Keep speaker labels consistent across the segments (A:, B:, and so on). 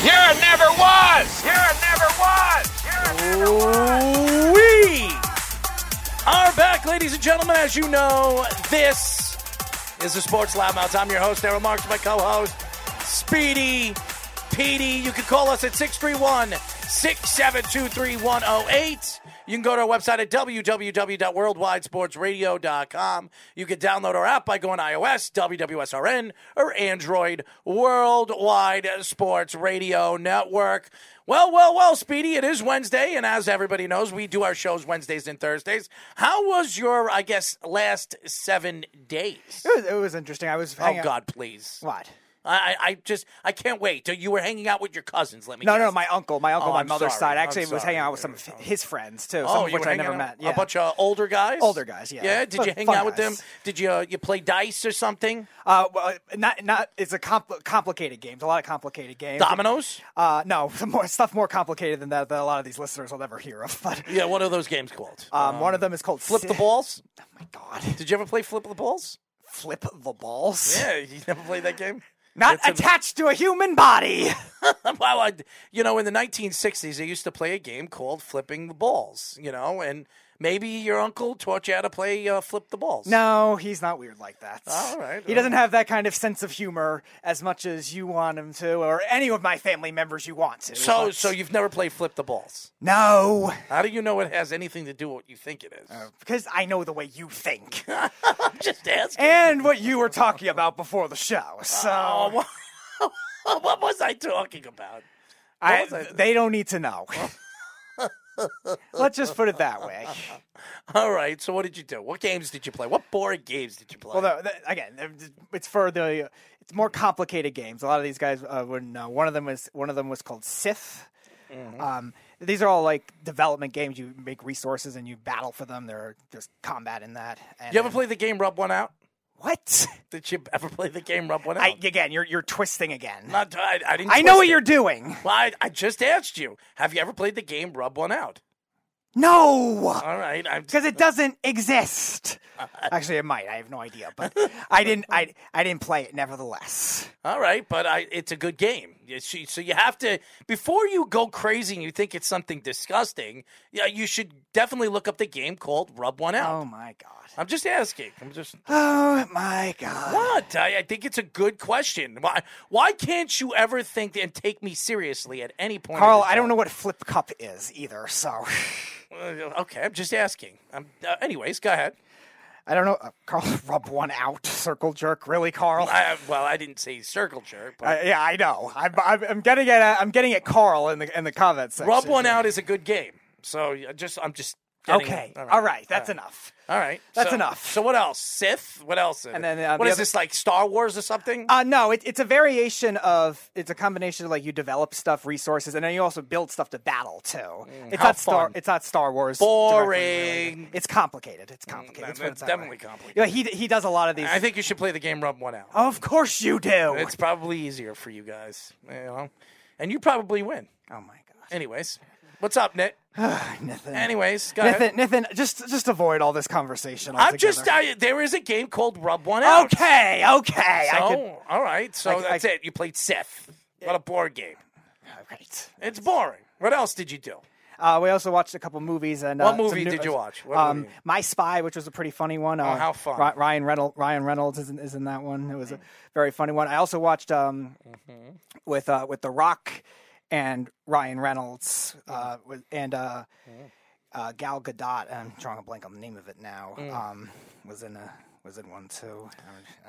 A: You're never was. You're never was. You're never was. We are back, ladies and gentlemen. As you know, this is the Sports Loudmouths. I'm your host, Errol Marks, my co-host, Speedy Petey. You can call us at 631 672 3108. You can go to our website at www.worldwidesportsradio.com. You can download our app by going iOS, WWSRN, or Android, Worldwide Sports Radio Network. Well, well, well, Speedy, it is Wednesday, and as everybody knows, we do our shows Wednesdays and Thursdays. How was your, I guess, last seven days?
B: It was, it was interesting. I was.
A: Oh,
B: hanging out-
A: God, please.
B: What?
A: I, I I just, I can't wait. So you were hanging out with your cousins, let me
B: No,
A: guess.
B: no, my uncle, my uncle,
A: Oh,
B: my
A: I'm
B: mother's
A: sorry.
B: side. Actually,
A: I'm
B: was hanging out with some of his friends too.
A: Oh,
B: some of which I never met. Yeah.
A: A bunch of older guys?
B: Older guys, yeah.
A: Yeah, did
B: But
A: you hang out with them? Did you uh, you play dice or something?
B: Uh, well, not not. It's a compl- complicated games. A lot of complicated games.
A: Dominoes?
B: Uh, no, some more stuff more complicated than that that a lot of these listeners will never hear of. But
A: Yeah, what are those games called?
B: um, one of them is called
A: Flip the balls?
B: Oh my god!
A: Did you ever play Flip the Balls?
B: Flip the balls.
A: Yeah, you never played that game?
B: Not
A: It's a-
B: attached to a human body.
A: well, I, you know, in the 1960s, they used to play a game called Flipping the Balls, you know, and maybe your uncle taught you how to play uh, Flip the Balls.
B: No, he's not weird like that.
A: All right,
B: He doesn't have that kind of sense of humor as much as you want him to, or any of my family members you want to.
A: So,
B: but-
A: so you've never played Flip the Balls?
B: no,
A: How do you know it has anything to do with what you think it is?
B: because I know the way you think
A: I'm just asking.
B: and what you were talking about before the show. So
A: Oh, what, what was I talking about?
B: I,
A: I-
B: they don't need to know. Let's just put it that way.
A: All right. So what did you do? What games did you play? What board games did you play?
B: Well, again, it's for the it's more complicated games. A lot of these guys uh, wouldn't know. One of them was one of them was called Sith.
A: Mm-hmm.
B: Um, these are all like development games. You make resources and you battle for them. There, there's combat in that. And,
A: you ever play the game Rub One Out?
B: What?
A: Did you ever play the game Rub One Out?
B: I, again, you're you're twisting again.
A: Not, I, I didn't.
B: I know what
A: it.
B: you're doing.
A: Well, I, I just asked you. Have you ever played the game Rub One Out?
B: No,
A: All right.
B: Because it doesn't exist. Actually, it might. I have no idea, but I didn't. I I didn't play it. Nevertheless,
A: all right, but I, it's a good game. So you have to before you go crazy and you think it's something disgusting. Yeah, you should definitely look up the game called Rub One Out.
B: oh my god.
A: I'm just asking. I'm just.
B: Oh my god.
A: What? I, I think it's a good question. Why? Why can't you ever think and take me seriously at any point?
B: Carl, I don't know what flip cup is either, so
A: Okay, I'm just asking. Um, uh, anyways, go ahead.
B: I don't know. Uh, Carl, rub one out, circle jerk. Really, Carl?
A: I, well, I didn't say circle jerk, but
B: Uh, yeah, I know. I'm, I'm, getting at uh, I'm getting at Carl in the in the comments section.
A: rub one out is a good game. So just, I'm just. getting-
B: Okay, all right, that's enough.
A: All right,
B: That's
A: So-
B: enough.
A: So what else? Sith. What else?
B: And then, uh,
A: what
B: the
A: is
B: other-
A: this like Star Wars or something?
B: Uh, no, it, it's a variation of it's a combination of like you develop stuff, resources, and then you also build stuff to battle too. it's
A: Mm, how
B: not Star. It's not Star Wars.
A: Boring.
B: directly. It's complicated. It's complicated.
A: Mm,
B: put it
A: it's
B: way.
A: definitely complicated.
B: Yeah, he he does a lot of these.
A: I think you should play the game Rub One Out.
B: of course you do.
A: It's probably easier for you guys, you know, and you probably win.
B: oh my gosh.
A: Anyways, what's up, Nick?
B: Nathan.
A: Anyways, go ahead.
B: Nathan, Nathan, just just avoid all this conversation.
A: I'm just I, there is a game called Rub One Out.
B: okay. Okay.
A: So,
B: I could,
A: all right. So
B: I- I-
A: that's it. You played Sith. What a board game.
B: all right.
A: It's boring. What else did you do?
B: Uh, we also watched a couple movies and
A: What
B: uh,
A: movie
B: new-
A: did you watch? What
B: um,
A: movie? Oh,
B: My Spy, which was a pretty funny one. Uh,
A: how fun.
B: Ry- Ryan Reynolds, Ryan Reynolds is in, is in that one. It was a very funny one. I also watched um,
A: Mm-hmm.
B: with uh, with The Rock and Ryan Reynolds uh, with, and uh,
A: Mm.
B: uh, Gal Gadot. I'm drawing a blank on the name of it now.
A: Mm.
B: Um, was in a was in one too.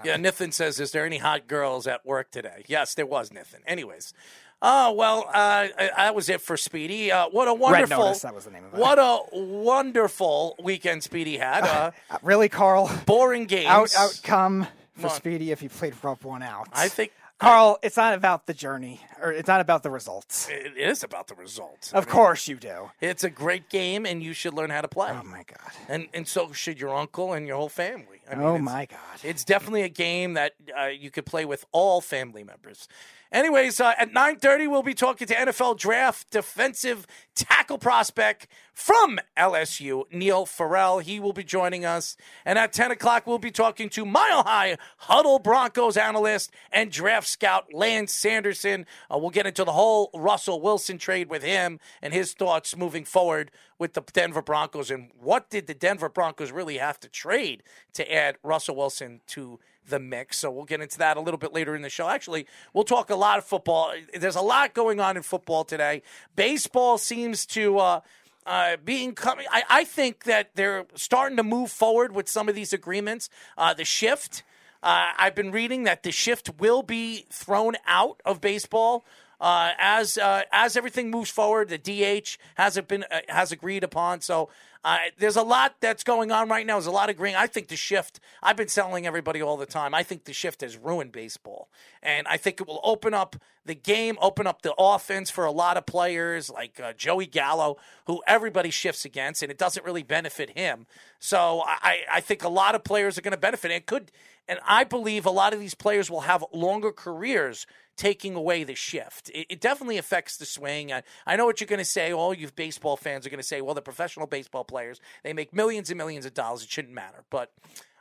A: Yeah, Nithin says, "Is there any hot girls at work today?" Yes, there was Nithin. Anyways, oh well, uh, that was it for Speedy. Uh, what a wonderful,
B: Notice, that was the name of it.
A: what a wonderful weekend Speedy had. Uh,
B: Uh, really, Carl?
A: boring games.
B: Out outcome for
A: Come on.
B: Speedy if he played rub one out.
A: I think
B: Carl, it's not about the journey, or it's not about the results.
A: it is about the results.
B: Of course you do.
A: it's a great game, and you should learn how to play.
B: Oh my god.
A: and and so should your uncle and your whole family. I mean,
B: Oh my god.
A: It's definitely a game that uh, you could play with all family members. Anyways, uh, at 9.30, we'll be talking to NFL draft defensive tackle prospect from LSU, Neil Farrell. He will be joining us. And at 10 o'clock, we'll be talking to Mile High Huddle Broncos analyst and draft scout Lance Sanderson. Uh, we'll get into the whole Russell Wilson trade with him and his thoughts moving forward with the Denver Broncos and what did the Denver Broncos really have to trade to add Russell Wilson to the mix. So we'll get into that a little bit later in the show. Actually, we'll talk a lot of football. There's a lot going on in football today. Baseball seems to uh, uh, being coming. I, I think that they're starting to move forward with some of these agreements. Uh, the shift. Uh, I've been reading that the shift will be thrown out of baseball uh, as uh, as everything moves forward. The DH hasn't been uh, has agreed upon. So uh, there's a lot that's going on right now. There's a lot of green. I think the shift. I've been telling everybody all the time. I think the shift has ruined baseball, and I think it will open up the game, open up the offense for a lot of players like uh, Joey Gallo, who everybody shifts against, and it doesn't really benefit him. So I, I think a lot of players are going to benefit. It could, and I believe a lot of these players will have longer careers taking away the shift. It, it definitely affects the swing. I, I know what you're going to say. All you baseball fans are going to say, well, the professional baseball players, they make millions and millions of dollars. It shouldn't matter. But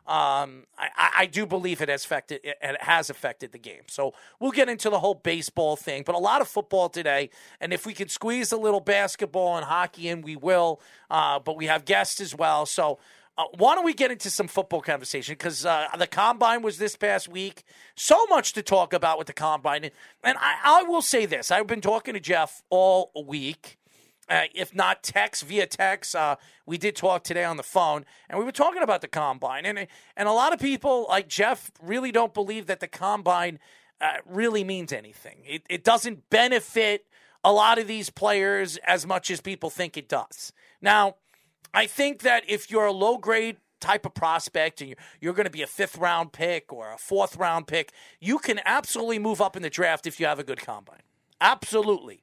A: um, I, I- do believe it has affected it it has affected the game. So we'll get into the whole baseball thing, but a lot of football today. And if we could squeeze a little basketball and hockey in, we will. Uh, but we have guests as well. So uh, why don't we get into some football conversation? Because uh, the combine was this past week. So much to talk about with the combine. And, I, I will say this: I've been talking to Jeff all week uh, if not text via text. Uh, we did talk today on the phone, and we were talking about the combine, and and a lot of people like Jeff really don't believe that the combine uh, really means anything. It, it doesn't benefit a lot of these players as much as people think it does. Now, I think that if you're a low grade type of prospect and you're, you're going to be a fifth round pick or a fourth round pick, you can absolutely move up in the draft if you have a good combine. Absolutely.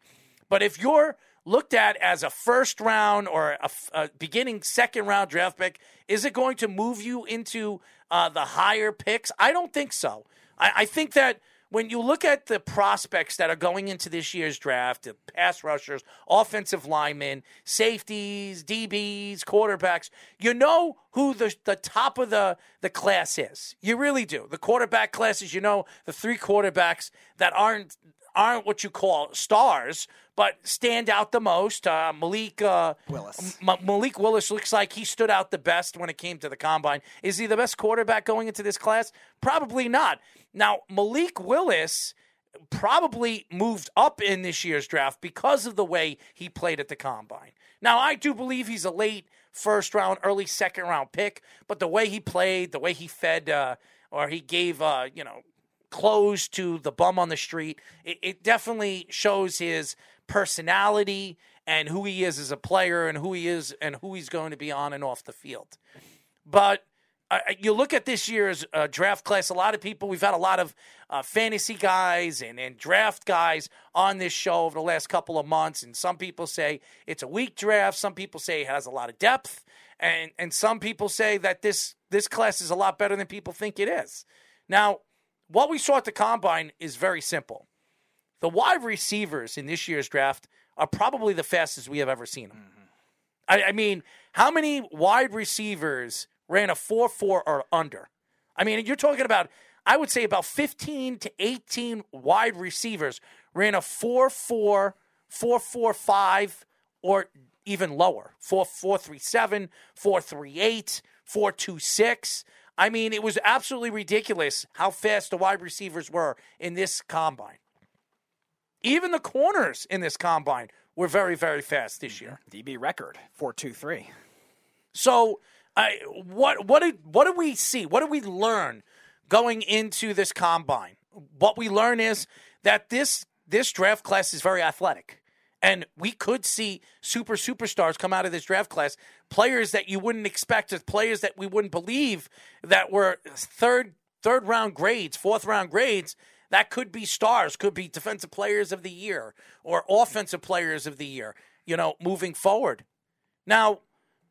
A: But if you're looked at as a first round or a beginning second round draft pick, is it going to move you into uh, the higher picks? I don't think so. I, I think that when you look at the prospects that are going into this year's draft, the pass rushers, offensive linemen, safeties, DBs, quarterbacks, you know who the, the top of the, the class is. You really do. The quarterback classes, you know, the three quarterbacks that aren't aren't what you call stars, but stand out the most. Uh, Malik uh,
B: Willis.
A: M- Malik Willis looks like he stood out the best when it came to the combine. Is he the best quarterback going into this class? Probably not. Now, Malik Willis probably moved up in this year's draft because of the way he played at the combine. Now, I do believe he's a late first round, early second round pick, but the way he played, the way he fed, uh, or he gave, uh, you know, clothes to the bum on the street, it, it definitely shows his personality and who he is as a player and who he is and who he's going to be on and off the field. But uh, you look at this year's uh, draft class, a lot of people, we've had a lot of uh, fantasy guys and, and draft guys on this show over the last couple of months. And some people say it's a weak draft. Some people say it has a lot of depth. And, and some people say that this, this class is a lot better than people think it is. Now, what we saw at the combine is very simple. The wide receivers in this year's draft are probably the fastest we have ever seen them. I, I mean, how many wide receivers ran a 4 4 or under? I mean, you're talking about, I would say about 15 to 18 wide receivers ran a 4 4, 4 4 5, or even lower 4 4 3 7, 4 3 8, 4 2 6. I mean, it was absolutely ridiculous how fast the wide receivers were in this combine. Even the corners in this combine were very, very fast this mm-hmm. year.
B: DB record four two three.
A: So I, what what did what did we see? What did we learn going into this combine? What we learn is that this this draft class is very athletic. And we could see super superstars come out of this draft class, players that you wouldn't expect, players that we wouldn't believe that were third third round grades, fourth round grades. That could be stars, could be defensive players of the year or offensive players of the year, you know, moving forward. Now,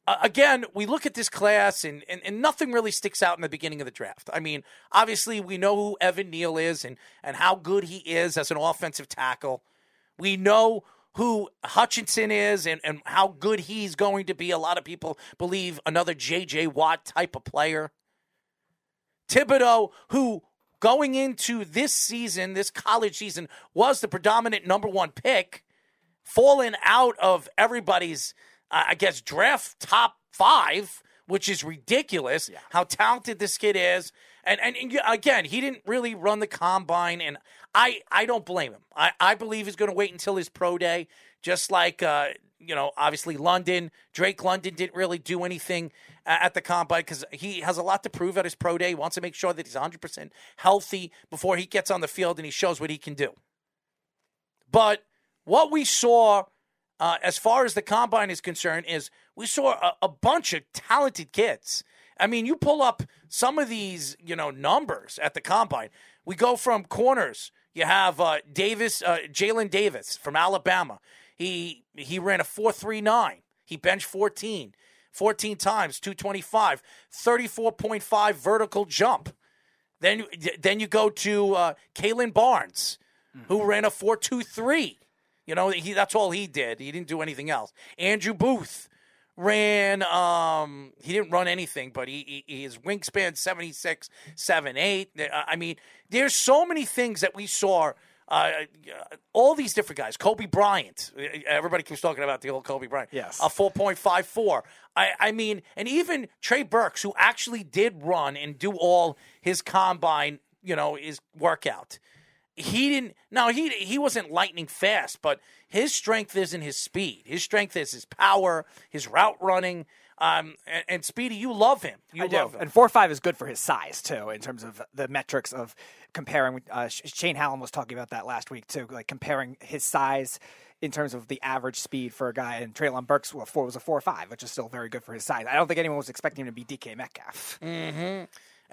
A: uh, again, we look at this class and, and, and nothing really sticks out in the beginning of the draft. I mean, obviously, we know who Evan Neal is and, and how good he is as an offensive tackle. We know who Hutchinson is and, and how good he's going to be. A lot of people believe another J.J. Watt type of player. Thibodeaux, who going into this season, this college season, was the predominant number one pick, fallen out of everybody's, I guess, draft top five, which is ridiculous. Yeah. How talented this kid is. And, and, and again, he didn't really run the combine, and I, I don't blame him. I, I believe he's going to wait until his pro day, just like, uh, you know, obviously London. Drake London didn't really do anything at the combine because he has a lot to prove at his pro day. He wants to make sure that he's 100% healthy before he gets on the field and he shows what he can do. But what we saw uh, as far as the combine is concerned is we saw a, a bunch of talented kids. I mean, you pull up some of these, you know, numbers at the combine. We go from corners. You have uh, Davis, uh, Jalen Davis from Alabama. He he ran a four three nine. He benched fourteen. 14 times, 225, 34.5 vertical jump. Then, then you go to uh, Kalon Barnes, mm-hmm. who ran a 4.23. You know, he, that's all he did. He didn't do anything else. Andrew Booth, ran um he didn't run anything but he, he his wingspan 76 7 8 i mean there's so many things that we saw uh, all these different guys. Coby bryant. Everybody keeps talking about the old kobe bryant.
B: Yes.
A: A 4.54 I, I mean and even trey burks who actually did run and do all his combine you know his workout he didn't now he he wasn't lightning fast but his strength isn't his speed. His strength is his power, his route running. Um, and, and, Speedy, you love him. You
B: I
A: love
B: do.
A: him.
B: And four five is good for his size too, in terms of the metrics of comparing. Uh, Shane Hallam was talking about that last week too, like comparing his size in terms of the average speed for a guy. And Treylon Burks well, four was a four five, which is still very good for his size. I don't think anyone was expecting him to be DK Metcalf.
A: Mm-hmm.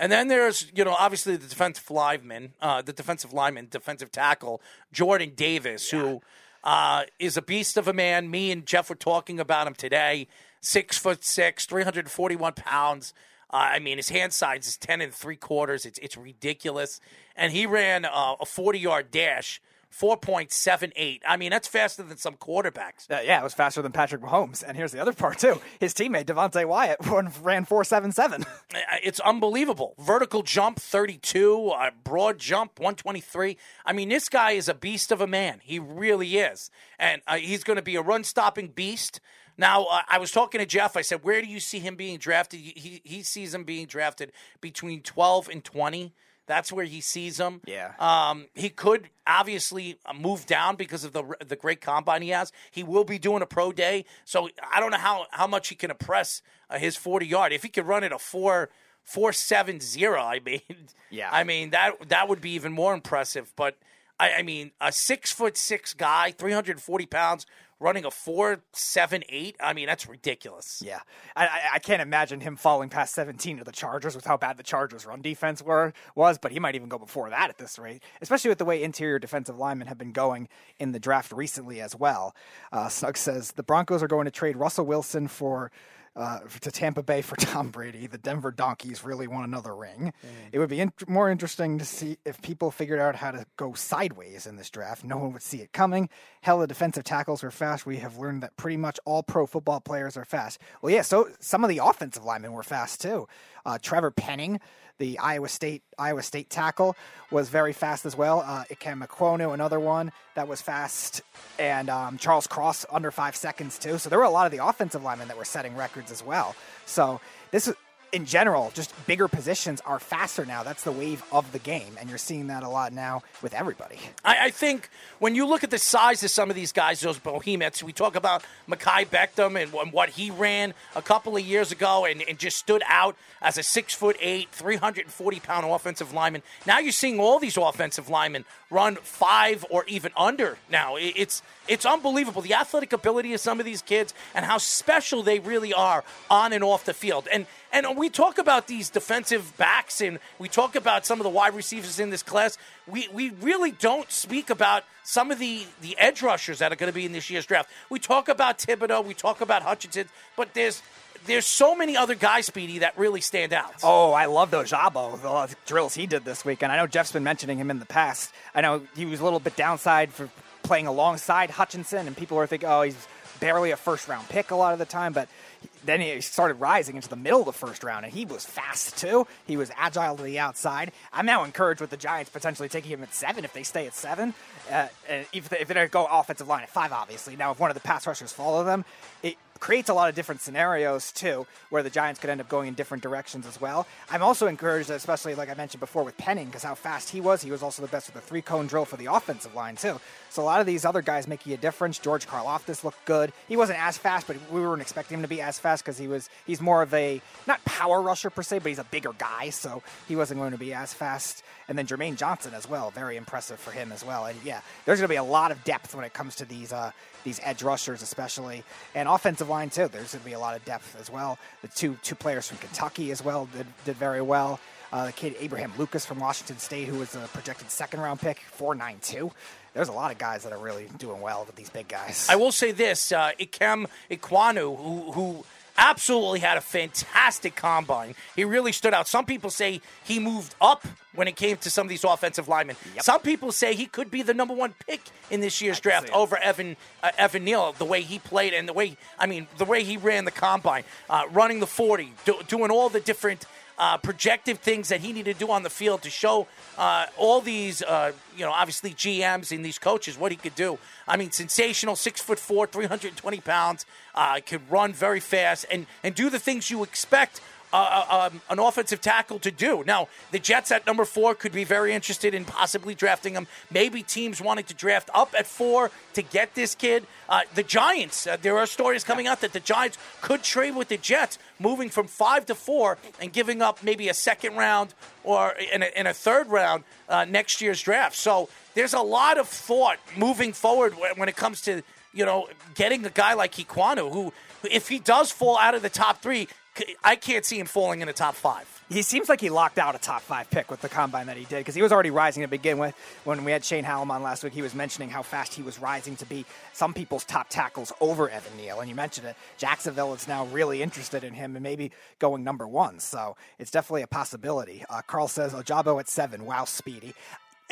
A: And then there's, you know, obviously the defensive lineman, uh, the defensive lineman, defensive tackle, Jordan Davis, yeah. who uh, is a beast of a man. Me and Jeff were talking about him today. Six foot six, 341 pounds. Uh, I mean, his hand size is 10 and three quarters. It's, it's ridiculous. And he ran uh, a 40 yard dash 4.78. I mean, that's faster than some quarterbacks.
B: Uh, yeah, it was faster than Patrick Mahomes. And here's the other part, too. His teammate, Devonte Wyatt, ran 4.77.
A: Uh, it's unbelievable. Vertical jump, 32. Uh, broad jump, 123. I mean, this guy is a beast of a man. He really is. And uh, he's going to be a run stopping beast. Now, uh, I was talking to Jeff. I said, where do you see him being drafted? He, he sees him being drafted between 12 and 20. That's where he sees him.
B: Yeah.
A: Um, he could obviously uh, move down because of the the great combine he has. He will be doing a pro day, so I don't know how how much he can impress uh, his forty yard. If he could run it a four four seven zero, I mean,
B: yeah,
A: I mean that that would be even more impressive. But I, I mean, a six foot six guy, three hundred forty pounds, running a four seven eight. I mean, that's ridiculous.
B: Yeah, I, I can't imagine him falling past seventeen to the Chargers with how bad the Chargers' run defense were was. But he might even go before that at this rate, especially with the way interior defensive linemen have been going in the draft recently as well. Uh, Snug says the Broncos are going to trade Russell Wilson for uh, to Tampa Bay for Tom Brady. The Denver Donkeys really want another ring. Mm. It would be in- more interesting to see if people figured out how to go sideways in this draft. No one would see it coming. Hell, the defensive tackles were fast. We have learned that pretty much all pro football players are fast. Well, yeah, so some of the offensive linemen were fast too. Uh, Trevor Penning the Iowa State Iowa State tackle was very fast as well. Uh, Ikem Ekwonu, another one that was fast, and um, Charles Cross under five seconds too. So there were a lot of the offensive linemen that were setting records as well. So this in general, just bigger positions are faster now. That's the wave of the game, and you're seeing that a lot now with everybody.
A: I, I think when you look at the size of some of these guys, those behemoths, we talk about Makai Beckham and, and what he ran a couple of years ago and, and just stood out as a six foot eight, 340 pound offensive lineman. Now you're seeing all these offensive linemen run five or even under now. It, it's it's unbelievable the athletic ability of some of these kids and how special they really are on and off the field. And and we talk about these defensive backs and we talk about some of the wide receivers in this class. We we really don't speak about some of the the edge rushers that are going to be in this year's draft. We talk about Thibodeaux, we talk about Hutchinson, but there's there's so many other guys, Speedy, that really stand out.
B: Oh, I love those Jabo, the uh, drills he did this week. And I know Jeff's been mentioning him in the past. I know he was a little bit downside for playing alongside Hutchinson, and people were thinking, oh, he's barely a first round pick a lot of the time. But then he started rising into the middle of the first round, and he was fast too. He was agile to the outside. I'm now encouraged with the Giants potentially taking him at seven if they stay at seven. Uh, and if they, if they go offensive line at five, obviously. Now, if one of the pass rushers follow them, it creates a lot of different scenarios too, where the Giants could end up going in different directions as well. I'm also encouraged, especially like I mentioned before with Penning, because how fast he was. He was also the best with the three cone drill for the offensive line too. So a lot of these other guys making a difference. George Karlaftis looked good. He wasn't as fast, but we weren't expecting him to be as fast because he was he's more of a not power rusher per se, but he's a bigger guy, so he wasn't going to be as fast. And then Jermaine Johnson as well, very impressive for him as well. And yeah, there's going to be a lot of depth when it comes to these uh, these edge rushers, especially, and offensive line too. There's going to be a lot of depth as well. The two two players from Kentucky as well did, did very well. Uh, the kid Abraham Lucas from Washington State, who was a projected second round pick, four nine two. There's a lot of guys that are really doing well with these big guys.
A: I will say this: uh, Ikem Ekwonu, who who absolutely had a fantastic combine. He really stood out. Some people say he moved up when it came to some of these offensive linemen.
B: Yep.
A: Some people say he could be the number one pick in this year's draft over Evan uh, Evan Neal. The way he played and the way I mean the way he ran the combine, uh, running the forty, do, doing all the different. Uh, projective things that he needed to do on the field to show uh, all these, uh, you know, obviously GMs and these coaches what he could do. I mean, sensational, six foot four, 320 pounds, uh, could run very fast and, and do the things you expect uh, um, an offensive tackle to do. Now, the Jets at number four could be very interested in possibly drafting him. Maybe teams wanting to draft up at four to get this kid. Uh, the Giants, uh, there are stories coming out that the Giants could trade with the Jets, moving from five to four and giving up maybe a second round or in a, in a third round uh, next year's draft. So there's a lot of thought moving forward when it comes to you know getting a guy like Ekwonu, who if he does fall out of the top three, I can't see him falling in the top five.
B: He seems like he locked out a top five pick with the combine that he did because he was already rising to begin with. When we had Shane Hallam on last week, he was mentioning how fast he was rising to be some people's top tackles over Evan Neal. And you mentioned it. Jacksonville is now really interested in him and maybe going number one. So it's definitely a possibility. Uh, Carl says Ojabo at seven. Wow, speedy.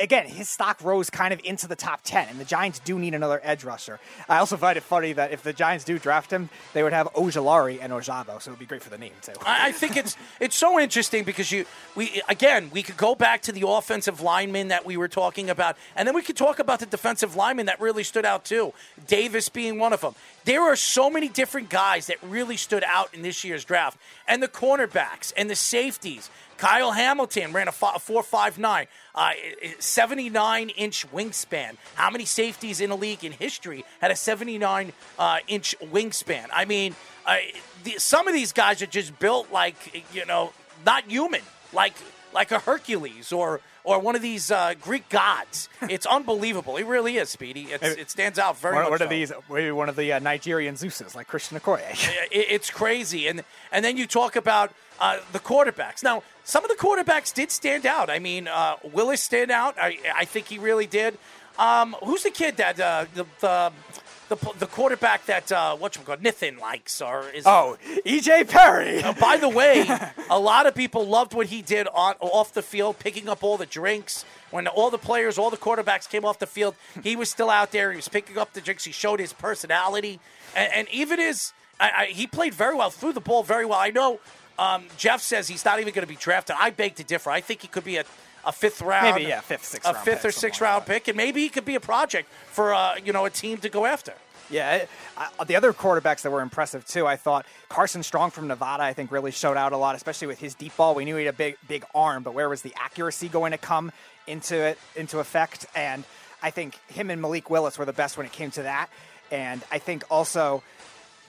B: Again, his stock rose kind of into the top 10, and the Giants do need another edge rusher. I also find it funny that if the Giants do draft him, they would have Ojulari and Ojabo, so it would be great for the name, too.
A: I, think it's it's so interesting because you we again we could go back to the offensive linemen that we were talking about, and then we could talk about the defensive linemen that really stood out too. Davis being one of them. There are so many different guys that really stood out in this year's draft, and the cornerbacks and the safeties. Kyle Hamilton ran a fi- 4.59, uh, 79 inch wingspan. How many safeties in the league in history had a 79 uh, inch wingspan? I mean, uh, the, some of these guys are just built like you know not human, like like a Hercules or or one of these uh, Greek gods. It's unbelievable. It really is, Speedy. It's, it stands out very
B: One,
A: much.
B: one of these, maybe one of the uh, Nigerian Zeus's, like Christian Okoye.
A: It- it's crazy. And and then you talk about uh, the quarterbacks. Now, some of the quarterbacks did stand out. I mean, uh, Willis stand out. I I think he really did. Um, who's the kid that uh, the, the the the quarterback that uh, what you call Nathan likes or is
B: oh, EJ Perry.
A: Uh, by the way, a lot of people loved what he did on off the field, picking up all the drinks. When all the players, all the quarterbacks came off the field, he was still out there. He was picking up the drinks. He showed his personality, and, and even his I, I, he played very well, threw the ball very well. I know um, Jeff says he's not even going to be drafted. I beg to differ. I think he could be a, a fifth round,
B: Maybe, yeah, fifth, sixth
A: a
B: round
A: fifth
B: pick,
A: or sixth
B: something like
A: round pick, and maybe he could be a project for uh, you know a team to go after.
B: Yeah, it- uh, the other quarterbacks that were impressive too. I thought Carson Strong from Nevada, I think, really showed out a lot, especially with his deep ball. We knew he had a big, big arm, but where was the accuracy going to come into it into effect? And I think him and Malik Willis were the best when it came to that. And I think also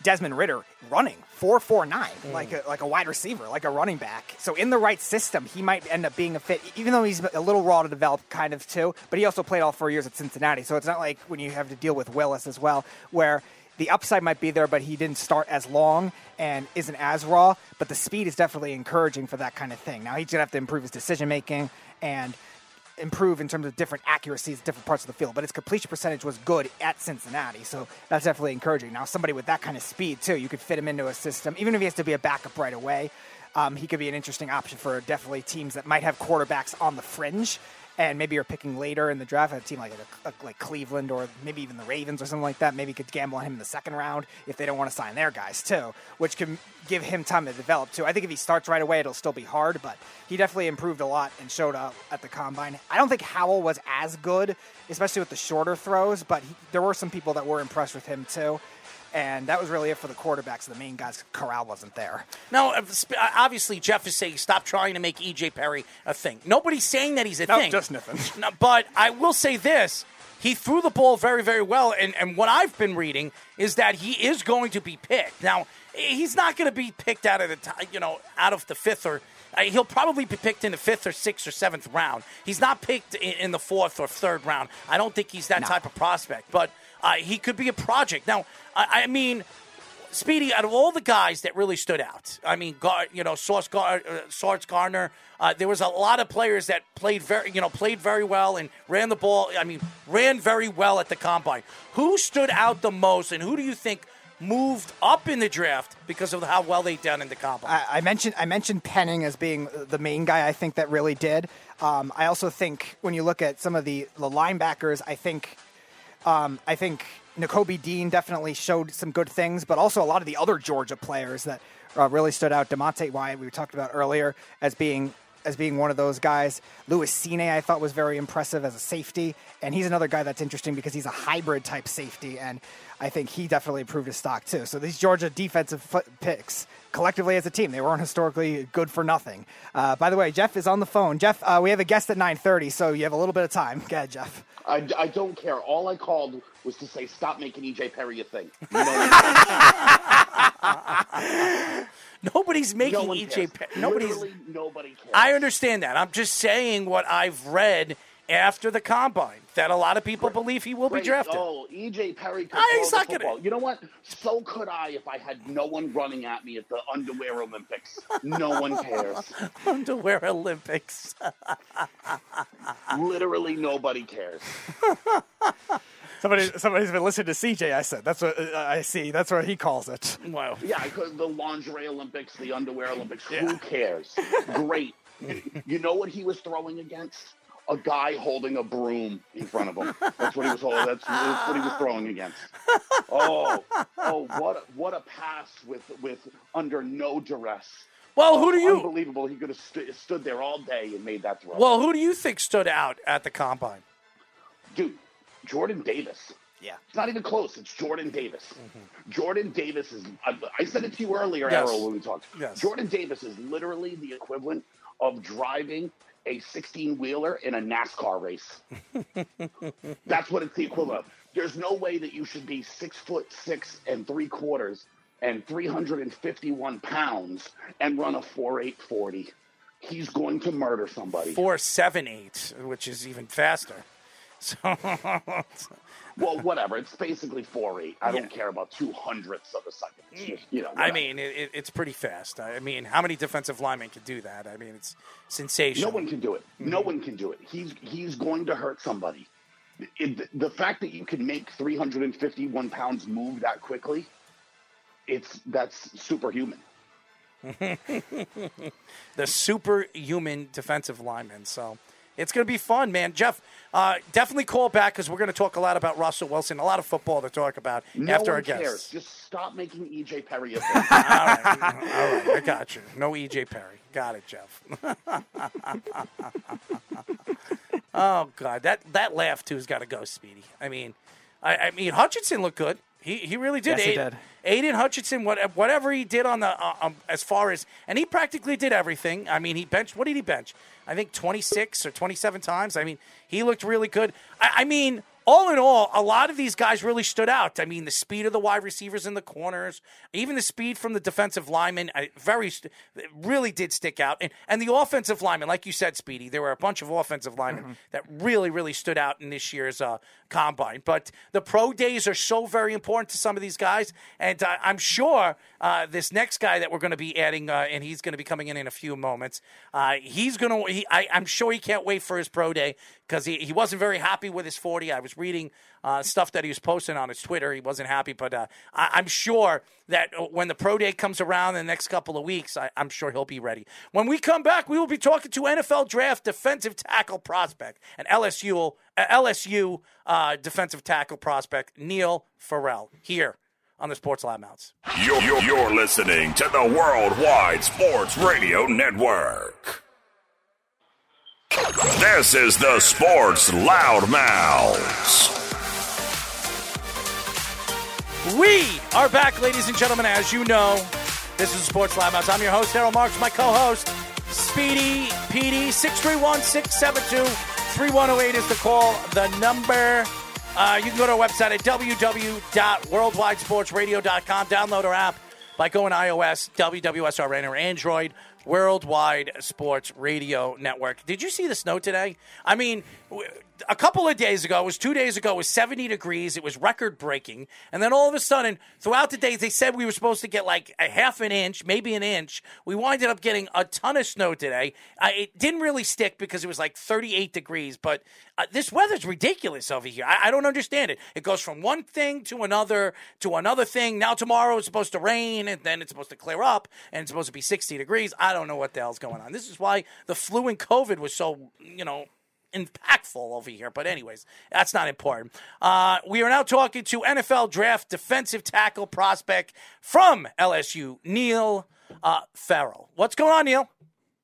B: Desmond Ridder running four four nine mm. like a, like a wide receiver, like a running back. So in the right system, he might end up being a fit, even though he's a little raw to develop, kind of too. But he also played all four years at Cincinnati, so it's not like when you have to deal with Willis as well, where the upside might be there, but he didn't start as long and isn't as raw. But the speed is definitely encouraging for that kind of thing. Now he's gonna have to improve his decision making and improve in terms of different accuracies, different parts of the field. But his completion percentage was good at Cincinnati, so that's definitely encouraging. Now, somebody with that kind of speed too, you could fit him into a system, even if he has to be a backup right away. Um, he could be an interesting option for definitely teams that might have quarterbacks on the fringe. And maybe you're picking later in the draft, a team like like Cleveland or maybe even the Ravens or something like that. Maybe could gamble on him in the second round if they don't want to sign their guys too, which can give him time to develop too. I think if he starts right away, it'll still be hard, but he definitely improved a lot and showed up at the combine. I don't think Howell was as good, especially with the shorter throws, but he, there were some people that were impressed with him too. And that was really it for the quarterbacks. The main guys, Corral wasn't there.
A: Now, uh, uh, obviously, Jeff is saying stop trying to make EJ Perry a thing. Nobody's saying that he's a
B: No,
A: thing.
B: just nothing.
A: No, but I will say this. He threw the ball very, very well, and, and what I've been reading is that he is going to be picked. Now, he's not going to be picked out of the ti- you know out of the fifth or uh, he'll probably be picked in the fifth or sixth or seventh round. He's not picked in, in the fourth or third round. I don't think he's that type of prospect, but uh, he could be a project. Now, I, I mean, Speedy, out of all the guys that really stood out, I mean, Gar, you know, Sauce Gar, uh, Sauce Gardner, uh, there was a lot of players that played very, you know, played very well and ran the ball. I mean, ran very well at the combine. Who stood out the most, and who do you think moved up in the draft because of how well they done in the combine?
B: I, I mentioned I mentioned Penning as being the main guy. I think that really did. Um, I also think when you look at some of the, the linebackers, I think um, I think Nakobe Dean definitely showed some good things, but also a lot of the other Georgia players that uh, really stood out. Devonte Wyatt, we talked about earlier, as being as being one of those guys. Lewis Cine, I thought was very impressive as a safety, and he's another guy that's interesting because he's a hybrid type safety, and I think he definitely improved his stock too. So these Georgia defensive foot picks collectively as a team, they weren't historically good for nothing. Uh, by the way, Jeff is on the phone. Jeff, uh, we have a guest at 9:30, so you have a little bit of time. Go ahead, Jeff.
C: I, I don't care. All I called was to say, stop making EJ Perry a thing. No
A: Nobody's making
C: no cares.
A: Pe- nobody's.
C: Literally nobody cares.
A: I understand that. I'm just saying what I've read after the combine that a lot of people believe he will be drafted.
C: Oh, EJ Perry could
A: Ah,
C: throw
A: he's
C: the
A: not gonna-
C: football. You know what? So could I if I had no one running at me at the underwear Olympics. No one cares.
A: Underwear Olympics.
C: Literally nobody cares.
B: Somebody, somebody's been listening to CJ. I said that's what uh, I see. That's what he calls it.
A: wow.
C: Yeah, I the lingerie Olympics, the underwear Olympics. Who cares? Great. You know what he was throwing against? A guy holding a broom in front of him. That's what he was holding. That's, that's what he was throwing against. Oh, oh, what a, what a pass with with under no duress.
A: Well, who do you?
C: Unbelievable. He could have st- stood there all day and made that throw.
A: Well, who do you think stood out at the combine?
C: dude, Jordan Davis.
B: Yeah.
C: It's not even close. It's Jordan Davis. Mm-hmm. Jordan Davis is, I, I said it to you earlier,
A: Yes.
C: Errol, when we talked.
A: Yes.
C: Jordan Davis is literally the equivalent of driving a 16 wheeler in a NASCAR race. That's what it's the equivalent of. There's no way that you should be six foot six and three quarters and 351 pounds and run a 4.840. He's going to murder somebody.
A: Four seven eight, which is even faster. So
C: Well, whatever. It's basically four eight. I
A: Yeah.
C: don't care about two hundredths of a second. It's just, you know.
A: I mean, it, it- it's pretty fast. I mean, how many defensive linemen can do that? I mean, it's sensational.
C: no one can do it.
A: Mm-hmm.
C: No one can do it. He's he's going to hurt somebody. It, the fact that you can make 351 pounds move that quickly, it's that's superhuman.
A: the superhuman defensive lineman. So it's going to be fun, man. Jeff, uh, definitely call back because we're going to talk a lot about Russell Wilson, a lot of football to talk about
C: No
A: after our guests.
C: cares. Just stop making EJ Perry a thing.
A: All right, all right, I got you. No EJ Perry. Got it, Jeff. oh God, that that laugh too's got to go, Speedy. I mean, I, I mean Hutchinson looked good. He he really did.
B: Yes, he
A: Aidan,
B: did.
A: Aidan Hutchinson, what, whatever he did on the uh, um, as far as, and he practically did everything. I mean, he benched. What did he bench? I think twenty six or twenty seven times. I mean, he looked really good. I, I mean. All in all, a lot of these guys really stood out. I mean, the speed of the wide receivers in the corners, even the speed from the defensive linemen, I- very really did stick out. And and the offensive linemen, like you said, Speedy, there were a bunch of offensive linemen that really, really stood out in this year's uh, combine. But the pro days are so very important to some of these guys, and uh, I'm sure uh, this next guy that we're going to be adding, uh, and he's going to be coming in in a few moments. Uh, he's going to. He, I, I'm sure he can't wait for his pro day because he, he wasn't very happy with his 40. I was reading uh, stuff that he was posting on his Twitter. He wasn't happy, but uh, I, I'm sure that when the pro day comes around in the next couple of weeks, I, I'm sure he'll be ready. When we come back, we will be talking to NFL draft defensive tackle prospect and LSU LSU uh, defensive tackle prospect Neil Farrell here on the Sports Loudmouths.
D: You're, you're, you're listening to the Worldwide Sports Radio Network. This is the Sports Loudmouths.
A: We are back, ladies and gentlemen. As you know, this is Sports Loudmouths. I'm your host, Harold Marks. My co-host, Speedy PD. 631-672-3108 is the call. The number. Uh, you can go to our website at www.worldwidesportsradio.com. Download our app by going iOS, WWSRN, or Android. Worldwide Sports Radio Network. Did you see the snow today? I mean, a couple of days ago, it was two days ago, it was 70 degrees. It was record breaking. And then all of a sudden, throughout the day, they said we were supposed to get like a half an inch, maybe an inch. We winded up getting a ton of snow today. Uh, it didn't really stick because it was like 38 degrees, but uh, this weather's ridiculous over here. I, I don't understand it. It goes from one thing to another to another thing. Now, tomorrow it's supposed to rain, and then it's supposed to clear up, and it's supposed to be 60 degrees. I don't know what the hell's going on. This is why the flu and COVID was so, you know, impactful over here. But anyways, that's not important. Uh, we are now talking to NFL draft defensive tackle prospect from LSU, Neil uh, Farrell. What's going on, Neil?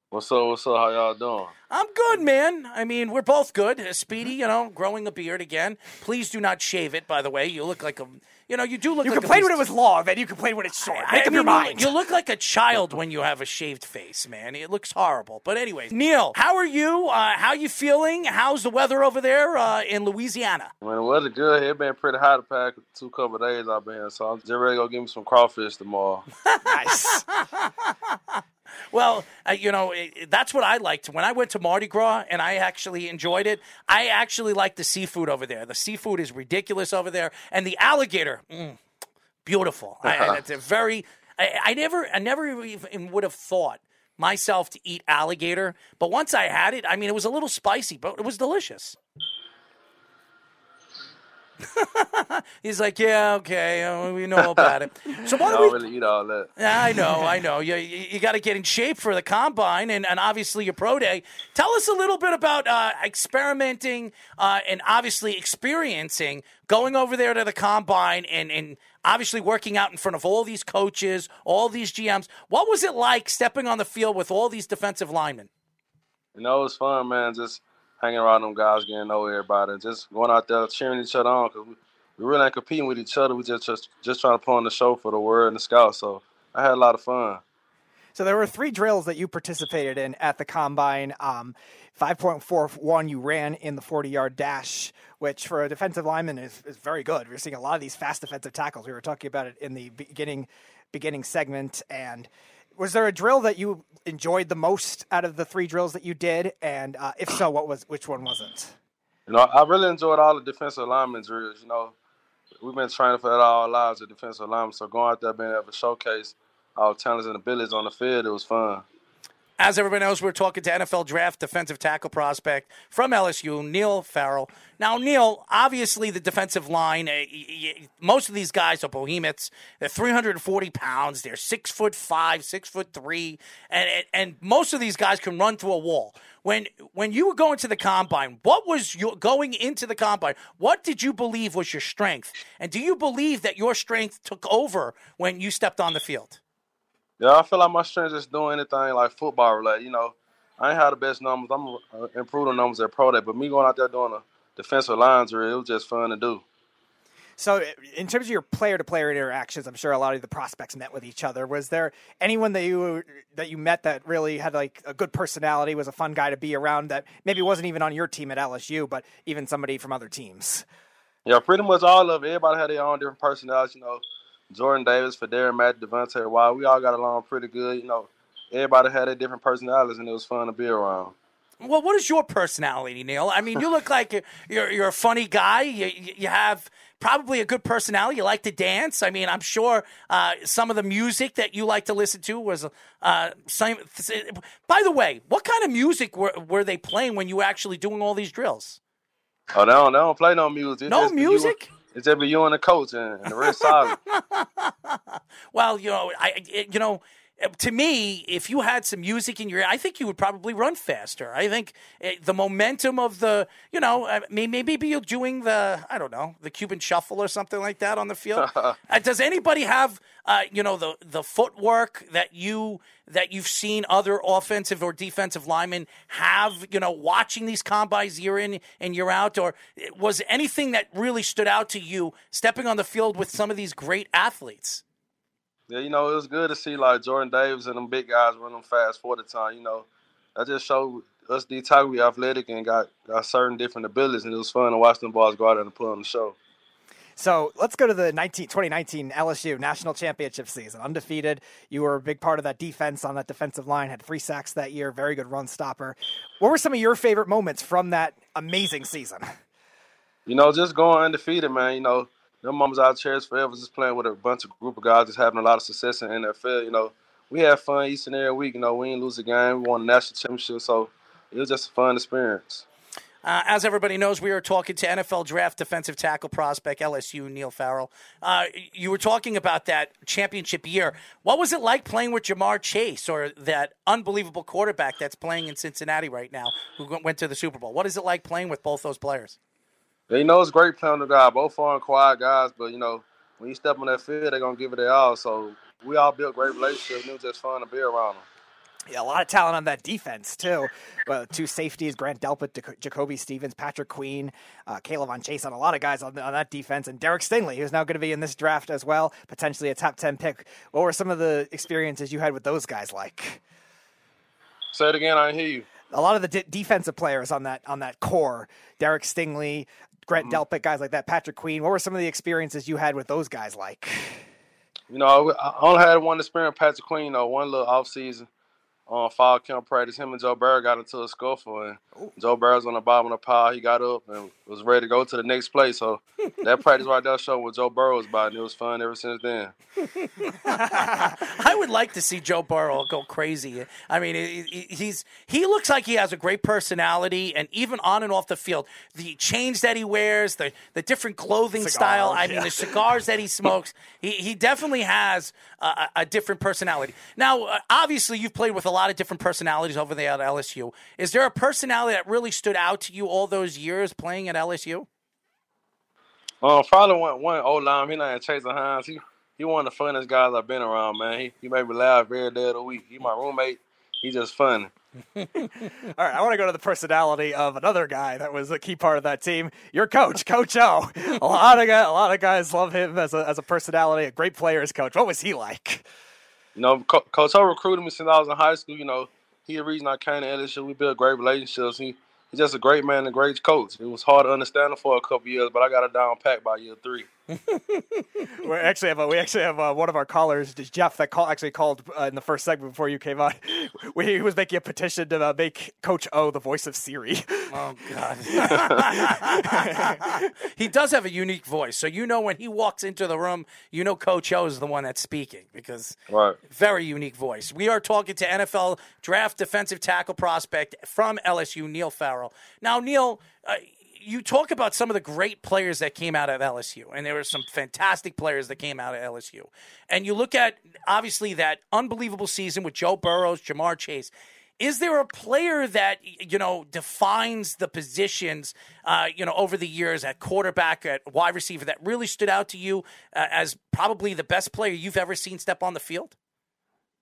E: What's up? What's up? How y'all doing?
A: I'm good, man. I mean, we're both good. Speedy, you know, growing a beard again. Please do not shave it, by the way. You look like a, you know, you do look
B: You
A: like
B: complain
A: a
B: when it was long, then you complain when it's short.
A: I
B: Make up your
A: mean, you-
B: mind.
A: You look like a child when you have a shaved face, man. It looks horrible. But anyways, Neil, how are you? Uh, how you feeling? How's the weather over there uh, in Louisiana?
E: Man, the weather good. It been pretty hot the past two couple of days I've been so I'm just ready to go get me some crawfish tomorrow.
B: nice.
A: Well, uh, you know, it, that's what I liked. When I went to Mardi Gras and I actually enjoyed it, I actually liked the seafood over there. The seafood is ridiculous over there. And the alligator, mm, beautiful. I, I- it's a very, I, I never, I never even would have thought myself to eat alligator. But once I had it, I mean, it was a little spicy, but it was delicious. He's like, yeah, okay, uh, we know about it. So do
E: don't
A: we?
E: really eat all that.
A: I know, I know. You you, you got to get in shape for the combine and, and obviously your pro day. Tell us a little bit about uh, experimenting uh, and obviously experiencing going over there to the combine and, and obviously working out in front of all these coaches, all these GMs. What was it like stepping on the field with all these defensive linemen?
E: You know, it was fun, man. Just hanging around them guys, getting to know everybody, and just going out there cheering each other on because we, we really ain't competing with each other. We just, just just trying to put on the show for the world and the scouts. So I had a lot of fun.
B: So there were three drills that you participated in at the combine. Um, 5.41 you ran in the 40 yard dash, which for a defensive lineman is, is very good. We're seeing a lot of these fast defensive tackles. We were talking about it in the beginning beginning segment. And was there a drill that you enjoyed the most out of the three drills that you did? And uh, if so, what was which one was it?
E: You know, I really enjoyed all the defensive lineman drills. You know, we've been training for that all our lives as defensive linemen. So going out there being able to showcase our talents and abilities on the field, it was fun.
A: As everybody knows, we're talking to NFL draft defensive tackle prospect from LSU, Neil Farrell. Now, Neil, obviously the defensive line, eh, y- most of these guys are behemoths. They're 340 pounds. They're six foot five, six foot three, and and- and most of these guys can run through a wall. When when you were going to the combine, what was your going into the combine? What did you believe was your strength, and do you believe that your strength took over when you stepped on the field?
E: Yeah, I feel like my strength is doing anything like football related. You know, I ain't had the best numbers. I'm uh, improving numbers at pro day, but me going out there doing a defensive lines drill, it was just fun to do.
B: So, in terms of your player-to-player interactions, I'm sure a lot of the prospects met with each other. Was there anyone that you that you met that really had like a good personality, was a fun guy to be around, that maybe wasn't even on your team at LSU, but even somebody from other teams?
E: Yeah, pretty much all of it. Everybody had their own different personalities. You know, Jordan Davis, Federa, Matt, Devonte Wyatt we all got along pretty good. You know, everybody had their different personalities, and it was fun to be around.
A: Well, what is your personality, Neil? I mean, you look like you're you're a funny guy. You you have probably a good personality. You like to dance. I mean, I'm sure uh, some of the music that you like to listen to was uh, same. By the way, what kind of music were were they playing when you were actually doing all these drills?
E: Oh, they don't, they don't play no music.
A: No music.
E: It's just you and the coach and, the rest solid.
A: well, you know, I you know to me, if you had some music in your, ear, I think you would probably run faster. I think uh, the momentum of the, you know, uh, maybe you're doing the, I don't know, the Cuban shuffle or something like that on the field. uh, does anybody have, uh, you know, the the footwork that you that you've seen other offensive or defensive linemen have, you know, watching these combines year in and year out, or was anything that really stood out to you stepping on the field with some of these great athletes?
E: Yeah, you know, it was good to see like Jordan Davis and them big guys running fast for the time. You know, that just showed us the type we athletic and got, got certain different abilities, and it was fun to watch them balls go out and put on the show.
B: So let's go to the 19, 2019 LSU national championship season. Undefeated. You were a big part of that defense on that defensive line, had three sacks that year, very good run stopper. What were some of your favorite moments from that amazing season?
E: You know, just going undefeated, man. You know, them moments I'll cherish forever. Just playing with a bunch of group of guys just having a lot of success in NFL. You know, we had fun each and every week. You know, we didn't lose a game. We won the national championship, so it was just a fun experience.
A: Uh, as everybody knows, we are talking to NFL draft defensive tackle prospect LSU Neil Farrell. Uh, you were talking about that championship year. What was it like playing with Ja'Marr Chase or that unbelievable quarterback that's playing in Cincinnati right now, who went to the Super Bowl? What is it like playing with both those players?
E: You know it's great playing the guy. Both foreign quiet guys, but you know when you step on that field, they're gonna give it their all. So we all built great relationships. And it was just fun to be around them.
B: Yeah, a lot of talent on that defense too. Well, two safeties: Grant Delpit, Jacoby Stevens, Patrick Queen, uh, K'Lavon Chaisson. A lot of guys on, the, on that defense, and Derek Stingley, who's now going to be in this draft as well, potentially a top ten pick. What were some of the experiences you had with those guys like?
E: Say it again. I hear you
B: a lot of the defensive players on that on that core, Derek Stingley, Grant mm-hmm. Delpit, guys like that, Patrick Queen. What were some of the experiences you had with those guys like?
E: You know, I only had one experience, with Patrick Queen, though, one little off season on fall camp practice. Him and Joe Burrow got into a scuffle, and Ooh. Joe Burrow's on the bottom of the pile. He got up and was ready to go to the next play. So that practice right there showed what Joe Burrow was about, and it was fun ever since then.
A: I would like to see Joe Burrow go crazy. I mean, he's he looks like he has a great personality, and even on and off the field, the chains that he wears, the the different clothing cigars, style. I yeah. mean, the cigars that he smokes. He he definitely has a, a different personality. Now, uh, obviously, you've played with a lot of different personalities over there at LSU. Is there a personality that really stood out to you all those years playing at LSU?
E: Um, probably one one old line. He not Chasen Hines. He he one of the funniest guys I've been around, man. He he made me laugh every day of the week. He my roommate. He just fun.
B: All right, I want to go to the personality of another guy that was a key part of that team. Your coach, Coach O. A lot of guys, a lot of guys love him as a as a personality, a great players coach. What was he like?
E: You know, Co- Coach O recruited me since I was in high school. You know, he the reason I came to LSU. We built great relationships. He he's just a great man and a great coach. It was hard to understand him for a couple years, but I got it down pat by year three.
B: we actually have a, we actually have a, uh, one of our callers, Jeff, that call, actually called uh, in the first segment before you came on. he was making a petition to uh, make Coach O the voice of Siri.
A: Oh God, he does have a unique voice, so you know when he walks into the room, you know Coach O is the one that's speaking because
E: right.
A: very unique voice. We are talking to NFL draft defensive tackle prospect from LSU, Neil Farrell. Now, Neil. Uh, you talk about some of the great players that came out of LSU, and there were some fantastic players that came out of LSU. And you look at obviously that unbelievable season with Joe Burrows, Ja'Marr Chase. Is there a player that you know defines the positions, uh, you know, over the years at quarterback, at wide receiver that really stood out to you uh, as probably the best player you've ever seen step on the field?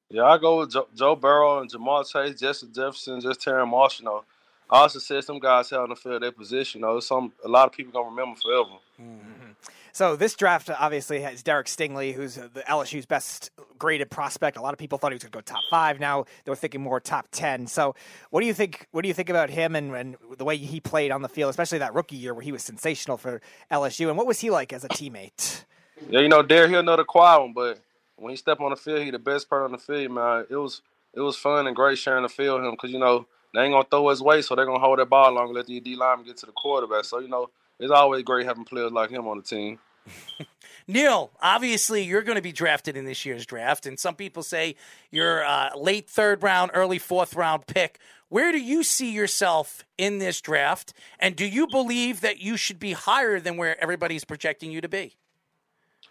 E: Yeah, I go with Joe, Joe Burrow and Ja'Marr Chase, Justin Jefferson, just Terry Marshall. You know, I also said some guys held the field their position. You know, some a lot of people gonna remember forever.
B: Mm-hmm. So this draft obviously has Derek Stingley, who's the LSU's best graded prospect. A lot of people thought he was going to go top five. Now they're thinking more top ten. So what do you think? What do you think about him and, and the way he played on the field, especially that rookie year where he was sensational for LSU? And what was he like as a teammate?
E: Yeah, you know, Derek, he'll know the quiet one, but when he step on the field, he the best part on the field, man. It was it was fun and great sharing the field with him because you know they ain't gonna throw his way, so they're gonna hold that ball long and let the D lineman get to the quarterback. So you know, it's always great having players like him on the team.
A: Neil, obviously you're going to be drafted in this year's draft, and some people say you're a late third round, early fourth round pick. Where do you see yourself in this draft, and do you believe that you should be higher than where everybody's projecting you to be?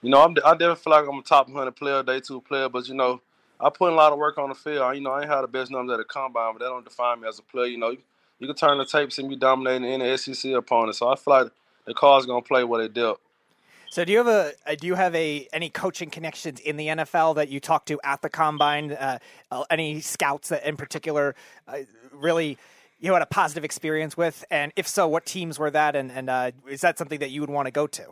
E: You know, I'm, I definitely feel like I'm a top 100 player, day two player, but you know, I put in a lot of work on the field. You know, I ain't had the best numbers at the combine, but that don't define me as a player. You know, you, you can turn the tapes and be dominating any SEC opponent. So I feel like the cards gonna play what they dealt.
B: So do you have a uh, do you have a any coaching connections in the NFL that you talk to at the combine? Uh, uh, any scouts that in particular uh, really you had a positive experience with, and if so, what teams were that, and and uh, is that something that you would want to go to?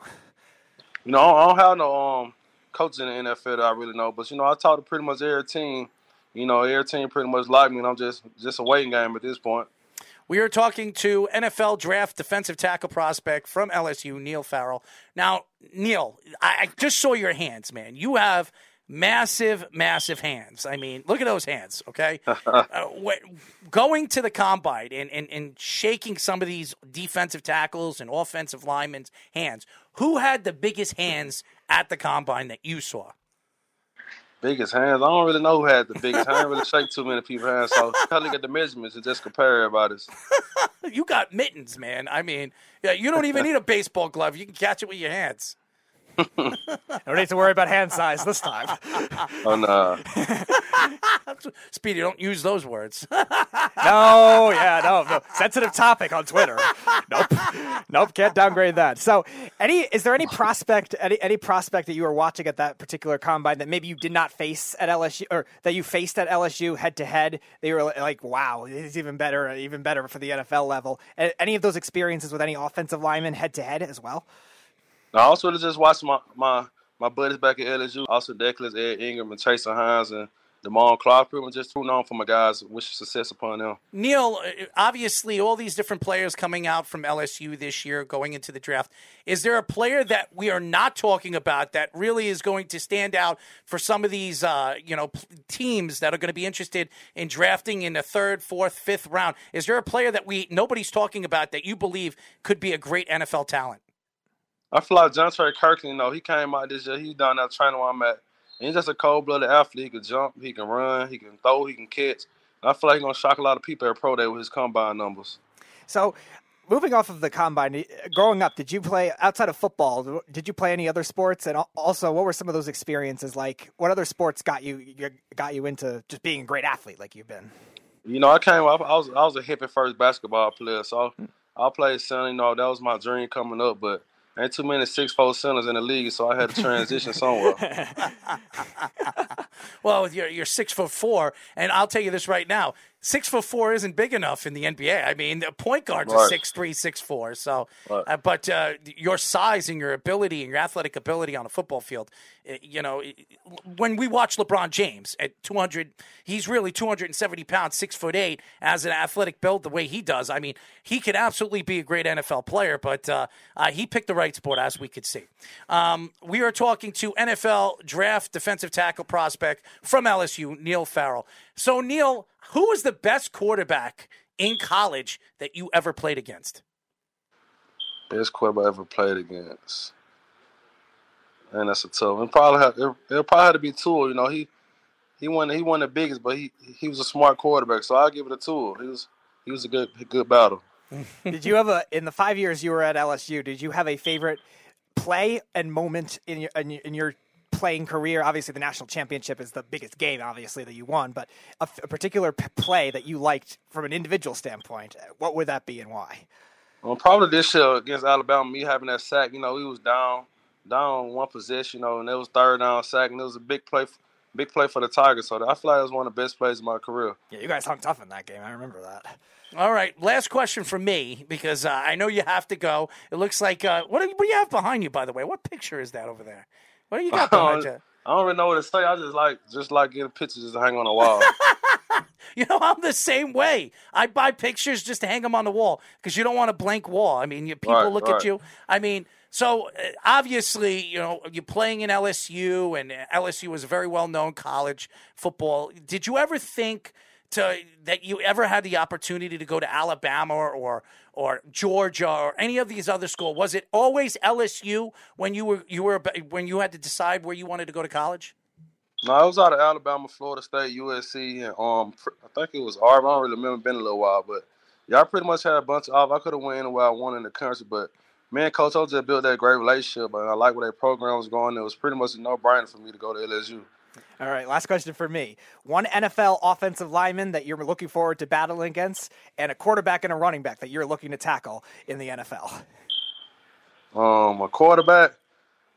E: You know, I don't have no um coach in the NFL that I really know, but you know, I talk to pretty much every team. You know, every team pretty much like me, and I'm just just a waiting game at this point.
A: We are talking to NFL draft defensive tackle prospect from LSU, Neil Farrell. Now, Neil, I, I just saw your hands, man. You have massive, massive hands. I mean, look at those hands, okay? uh, going to the combine and, and, and shaking some of these defensive tackles and offensive linemen's hands, who had the biggest hands at the combine that you saw?
E: Biggest hands. I don't really know who had the biggest. I didn't really shake too many people's hands. So I look at the measurements and just compare everybody's.
A: you got mittens, man. I mean, yeah, you don't even need a baseball glove. You can catch it with your hands.
B: No need to worry about hand size this time.
E: Oh no.
A: Speedy, don't use those words.
B: no, yeah, no, no. Sensitive topic on Twitter. Nope. Nope, can't downgrade that. So any is there any prospect any any prospect that you were watching at that particular combine that maybe you did not face at LSU or that you faced at LSU head to head? They were like, wow, it's even better, even better for the NFL level. Any of those experiences with any offensive lineman head to head as well?
E: I also just watched my my my buddies back at LSU, Austin Deculus, Ed Ingram, and Chasen Hines, and Damone Clark. Pretty much just rooting on for my guys. Wish success upon them.
A: Neil, uh, obviously, all these different players coming out from LSU this year, going into the draft. Is there a player that we are not talking about that really is going to stand out for some of these, uh, you know, teams that are going to be interested in drafting in the third, fourth, fifth round? Is there a player that we nobody's talking about that you believe could be a great NFL talent?
E: I feel like Jontre Kirklin, you know, he came out this year. He's down there training where I'm at. And he's just a cold blooded athlete. He can jump, he can run, he can throw, he can catch. And I feel like he's gonna shock a lot of people at pro day with his combine numbers.
B: So moving off of the combine, growing up, did you play outside of football? Did you play any other sports? And also, what were some of those experiences like? What other sports got you got you into just being a great athlete like you've been?
E: You know, I came up. I was I was a hippie first basketball player, so I played center. You know, that was my dream coming up. But ain't too many six four centers in the league, so I had to transition somewhere.
A: well, you're you're six foot four, and I'll tell you this right now: six foot four isn't big enough in the NBA. I mean, the point guards right. are six three, six four. So, right. uh, but uh, your size and your ability and your athletic ability on a football field, uh, you know, when we watch LeBron James at two hundred, he's really two hundred and seventy pounds, six foot eight, as an athletic build the way he does. I mean, he could absolutely be a great NFL player, but uh, uh, he picked the right sport, as we could see. Um, we are talking to NFL draft defensive tackle prospect from LSU, Neil Farrell. So, Neil, who was the best quarterback in college that you ever played against?
E: Best quarterback I ever played against. And that's a tough. It probably have, it, it probably had to be Tua. You know, he he won he won the biggest, but he he was a smart quarterback. So I'll give it a Tua. He was he was a good a good battle.
B: did you have a in the five years you were at LSU? Did you have a favorite play and moment in your in your playing career? Obviously, the national championship is the biggest game, obviously, that you won, but a, a particular p- play that you liked from an individual standpoint, what would that be and why?
E: Well, probably this year against Alabama, me having that sack, you know, we was down, down one possession, you know, and it was third down sack, and it was a big play big play for the Tigers. So I feel like it was one of the best plays of my career.
B: Yeah, you guys hung tough in that game. I remember that.
A: All right, last question for me because uh, I know you have to go. It looks like uh, what, do you, what do you have behind you, by the way? What picture is that over there? What do you got behind you?
E: I don't really know what to say. I just like just like getting pictures just to hang on the wall.
A: You know, I'm the same way. I buy pictures just to hang them on the wall because you don't want a blank wall. I mean, you, people
E: Right,
A: look at you. I mean, so uh, obviously, you know, you're playing in LSU, and LSU is a very well known college football. Did you ever think to that you ever had the opportunity to go to Alabama or or, or Georgia or any of these other schools? Was it always LSU when you were you were when you had to decide where you wanted to go to college?
E: no, I was out of Alabama, Florida State, USC, and um, I think it was Auburn. I don't really remember. Been a little while, but y'all pretty much had a bunch of. I could have went anywhere I wanted in the country, but me and Coach O just built that great relationship, and I like where their program was going. It was pretty much a no-brainer for me to go to LSU.
B: All right, last question for me. One NFL offensive lineman that you're looking forward to battling against, and a quarterback and a running back that you're looking to tackle in the NFL.
E: Um, a quarterback.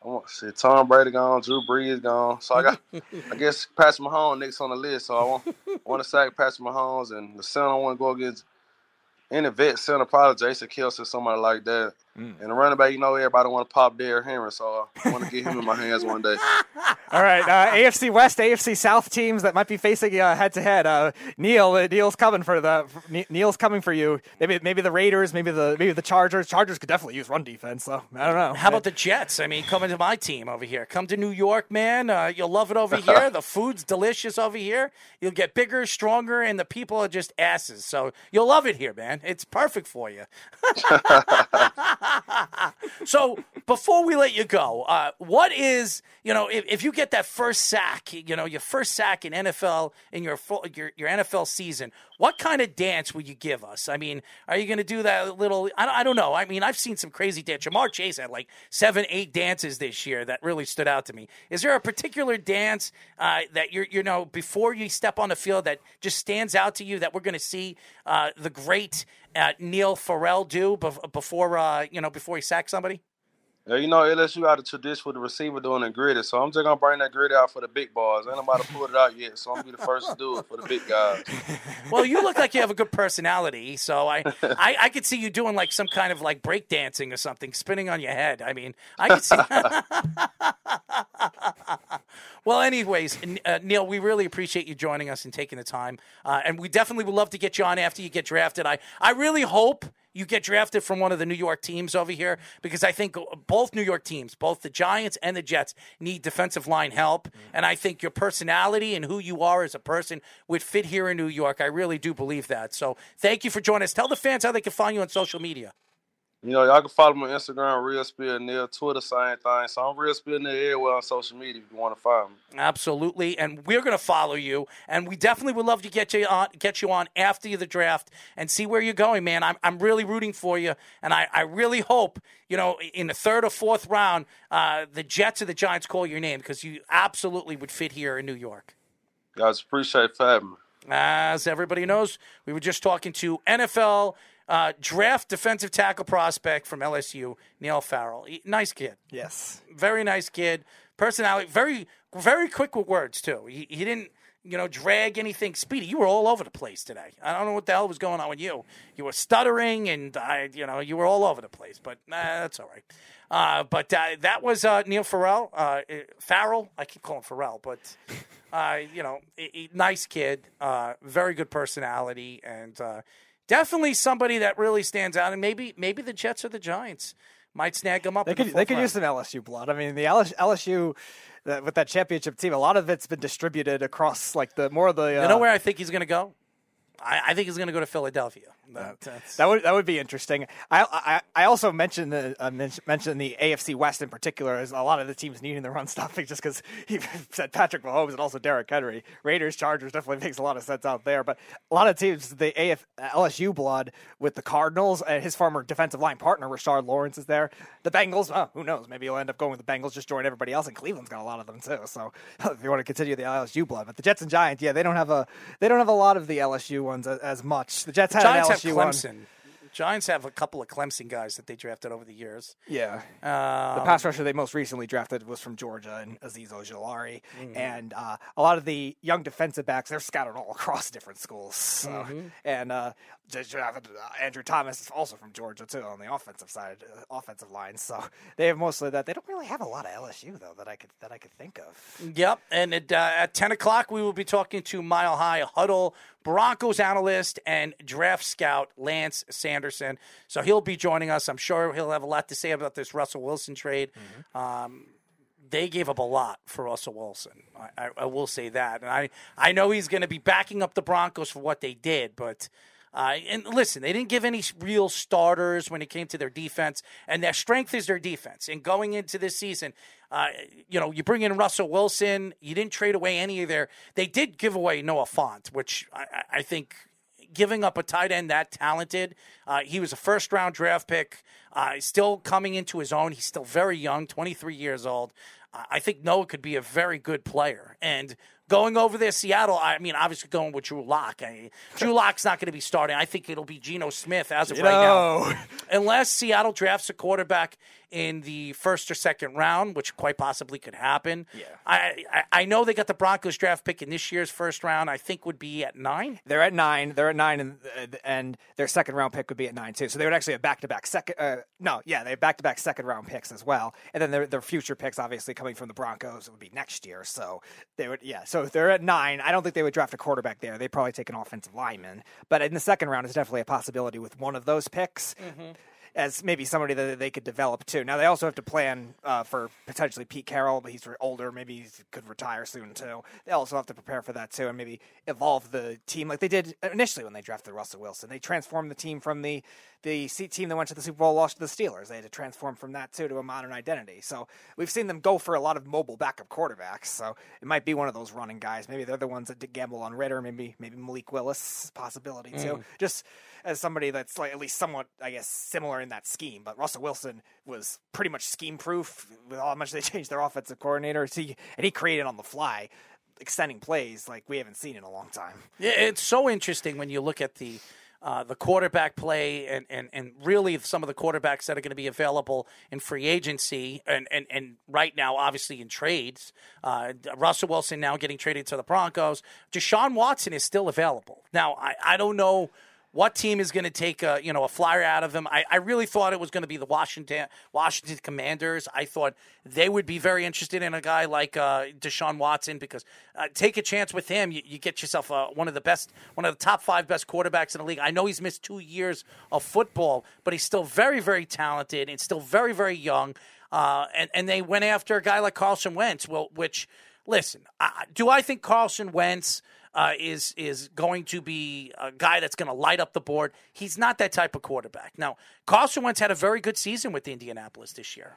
E: I want to see Tom Brady gone, Drew Brees gone. So I got, I guess Patrick Mahomes next on the list. So I want, I want to sack Patrick Mahomes, and the center I want to go against any vet center, probably Jason Kelce, or somebody like that. And the running back, you know, everybody want to pop Derrick Henry, so I want to get him in my hands one day.
B: All right, uh, AFC West, AFC South teams that might be facing head to head. Neil, uh, Neil's coming for the Neil's coming for you. Maybe maybe the Raiders, maybe the maybe the Chargers. Chargers could definitely use run defense. So I don't know.
A: How about the Jets? I mean, coming to my team over here. Come to New York, man. Uh, you'll love it over here. the food's delicious over here. You'll get bigger, stronger, and the people are just asses. So you'll love it here, man. It's perfect for you. so before we let you go, uh, what is you know if, if you get that first sack, you know your first sack in NFL in your full, your your NFL season, what kind of dance would you give us? I mean, are you going to do that little? I don't, I don't know. I mean, I've seen some crazy dance. Ja'Marr Chase had like seven, eight dances this year that really stood out to me. Is there a particular dance uh, that you're you know before you step on the field that just stands out to you that we're going to see uh, the great uh, Neil Farrell do bef- before uh, you know before he sacks somebody?
E: Yeah, you know, LSU got a tradition with the receiver doing the Griddy, so I'm just gonna bring that Griddy out for the big boys. Ain't nobody pulled it out yet, so I'm gonna be the first to do it for the big guys.
A: Well, you look like you have a good personality, so I, I, I could see you doing like some kind of like break dancing or something, spinning on your head. I mean, I could see. well, anyways, uh, Neil, we really appreciate you joining us and taking the time, uh, and we definitely would love to get you on after you get drafted. I, I really hope you get drafted from one of the New York teams over here because I think both New York teams, both the Giants and the Jets, need defensive line help. And I think your personality and who you are as a person would fit here in New York. I really do believe that. So thank you for joining us. Tell the fans how they can find you on social media.
E: You know, y'all can follow me on Instagram, Real Spill Neil, Twitter, same thing. So I'm Real Spill Neil everywhere on social media if you want to find me.
A: Absolutely, and we're going to follow you, and we definitely would love to get you on, get you on after the draft and see where you're going, man. I'm, I'm really rooting for you, and I, I really hope you know in the third or fourth round, uh, the Jets or the Giants call your name because you absolutely would fit here in New York.
E: Guys, appreciate having me.
A: As everybody knows, we were just talking to NFL uh, draft defensive tackle prospect from LSU, Neil Farrell. He- Nice kid.
B: Yes.
A: Very nice kid. Personality, very, very quick with words, too. He, he didn't, you know, drag anything. Speedy, you were all over the place today. I don't know what the hell was going on with you. You were stuttering and, I, you know, you were all over the place, but nah, that's all right. Uh, but uh, that was uh, Neil Farrell. Uh, uh, Farrell, I keep calling Farrell, but uh, you know, a, a nice kid, uh, very good personality, and uh, definitely somebody that really stands out. And maybe, maybe the Jets or the Giants might snag him up.
B: They
A: in the
B: could they could
A: round.
B: use some LSU blood. I mean, the LSU with that championship team, a lot of it's been distributed across like the more of the. Uh,
A: You know where I think he's going to go? I, I think he's going to go to Philadelphia. That,
B: That would that would be interesting. I I, I also mentioned the uh, mentioned the AFC West in particular as a lot of the teams needing the run stopping just because he said Patrick Mahomes and also Derrick Henry. Raiders Chargers definitely makes a lot of sense out there, but a lot of teams the AF LSU blood with the Cardinals and his former defensive line partner Rashard Lawrence is there. The Bengals, oh, who knows? Maybe he'll end up going with the Bengals, just join everybody else. And Cleveland's got a lot of them too. So if you want to continue the LSU blood, but the Jets and Giants, yeah, they don't have a they don't have a lot of the LSU ones as, as much. The Jets had
A: Giants
B: LSU one.
A: Giants have a couple of Clemson guys that they drafted over the years.
B: Yeah.
A: Um,
B: the pass rusher they most recently drafted was from Georgia and Azeez Ojulari.
A: Mm-hmm.
B: And uh, a lot of the young defensive backs, they're scattered all across different schools. So,
A: Mm-hmm.
B: And uh, uh, Andrew Thomas is also from Georgia, too, on the offensive side, uh, offensive line. So they have mostly that. They don't really have a lot of LSU, though, that I could that I could think of.
A: Yep, and at, uh, at ten o'clock we will be talking to Mile High Huddle Broncos analyst and draft scout Lance Sanderson. So he'll be joining us. I'm sure he'll have a lot to say about this Russell Wilson trade. Um, they gave up a lot for Russell Wilson. I, I, I will say that, and I I know he's going to be backing up the Broncos for what they did, but. Uh, and listen, they didn't give any real starters when it came to their defense, and their strength is their defense. And going into this season, uh, you know, you bring in Russell Wilson, you didn't trade away any of their. They did give away Noah Fant, which I- I think giving up a tight end that talented. Uh, he was a first round draft pick, uh, still coming into his own. He's still very young, 23 years old. Uh, I think Noah could be a very good player. And going over there, Seattle, I mean, obviously going with Drew Lock. I, Drew Lock's not going to be starting. I think it'll be Geno Smith as of right now. Unless Seattle drafts a quarterback in the first or second round, which quite possibly could happen.
B: Yeah.
A: I, I, I know they got the Broncos draft pick in this year's first round. I think would be at nine.
B: They're at nine. They're at nine, and and their second round pick would be at nine too. So they would actually have back to back second. Uh, no, yeah, they have back to back second round picks as well. And then their their future picks, obviously coming from the Broncos, would be next year. So they would, yeah. So if they're at nine, I don't think they would draft a quarterback there. They'd probably take an offensive lineman. But in the second round, it's definitely a possibility with one of those picks. As maybe somebody that they could develop too. Now they also have to plan uh, for potentially Pete Carroll, but he's older. Maybe he could retire soon too. They also have to prepare for that too, and maybe evolve the team like they did initially when they drafted Russell Wilson. They transformed the team from the the C- team that went to the Super Bowl, lost to the Steelers. They had to transform from that too to a modern identity. So we've seen them go for a lot of mobile backup quarterbacks. So it might be one of those running guys. Maybe they're the ones that did gamble on Ridder. Maybe maybe Malik Willis possibility too. Mm. Just as somebody that's like at least somewhat, I guess, similar in that scheme. But Russell Wilson was pretty much scheme proof with how much they changed their offensive coordinator. He, and he created on the fly, extending plays like we haven't seen in a long time.
A: Yeah, it's so interesting when you look at the uh, the quarterback play and, and, and really some of the quarterbacks that are going to be available in free agency and, and, and right now, obviously in trades. Uh, Russell Wilson now getting traded to the Broncos. Deshaun Watson is still available. Now, I, I don't know what team is going to take a you know a flyer out of him? I, I really thought it was going to be the Washington Washington Commanders. I thought they would be very interested in a guy like uh, Deshaun Watson because uh, take a chance with him. You, you get yourself uh, one of the best, one of the top five best quarterbacks in the league. I know he's missed two years of football, but he's still very very talented and still very very young. Uh, and and they went after a guy like Carson Wentz. Well, which listen, I, do I think Carson Wentz? Uh, is is going to be a guy that's going to light up the board. He's not that type of quarterback. Now, Carson Wentz had a very good season with Indianapolis this year,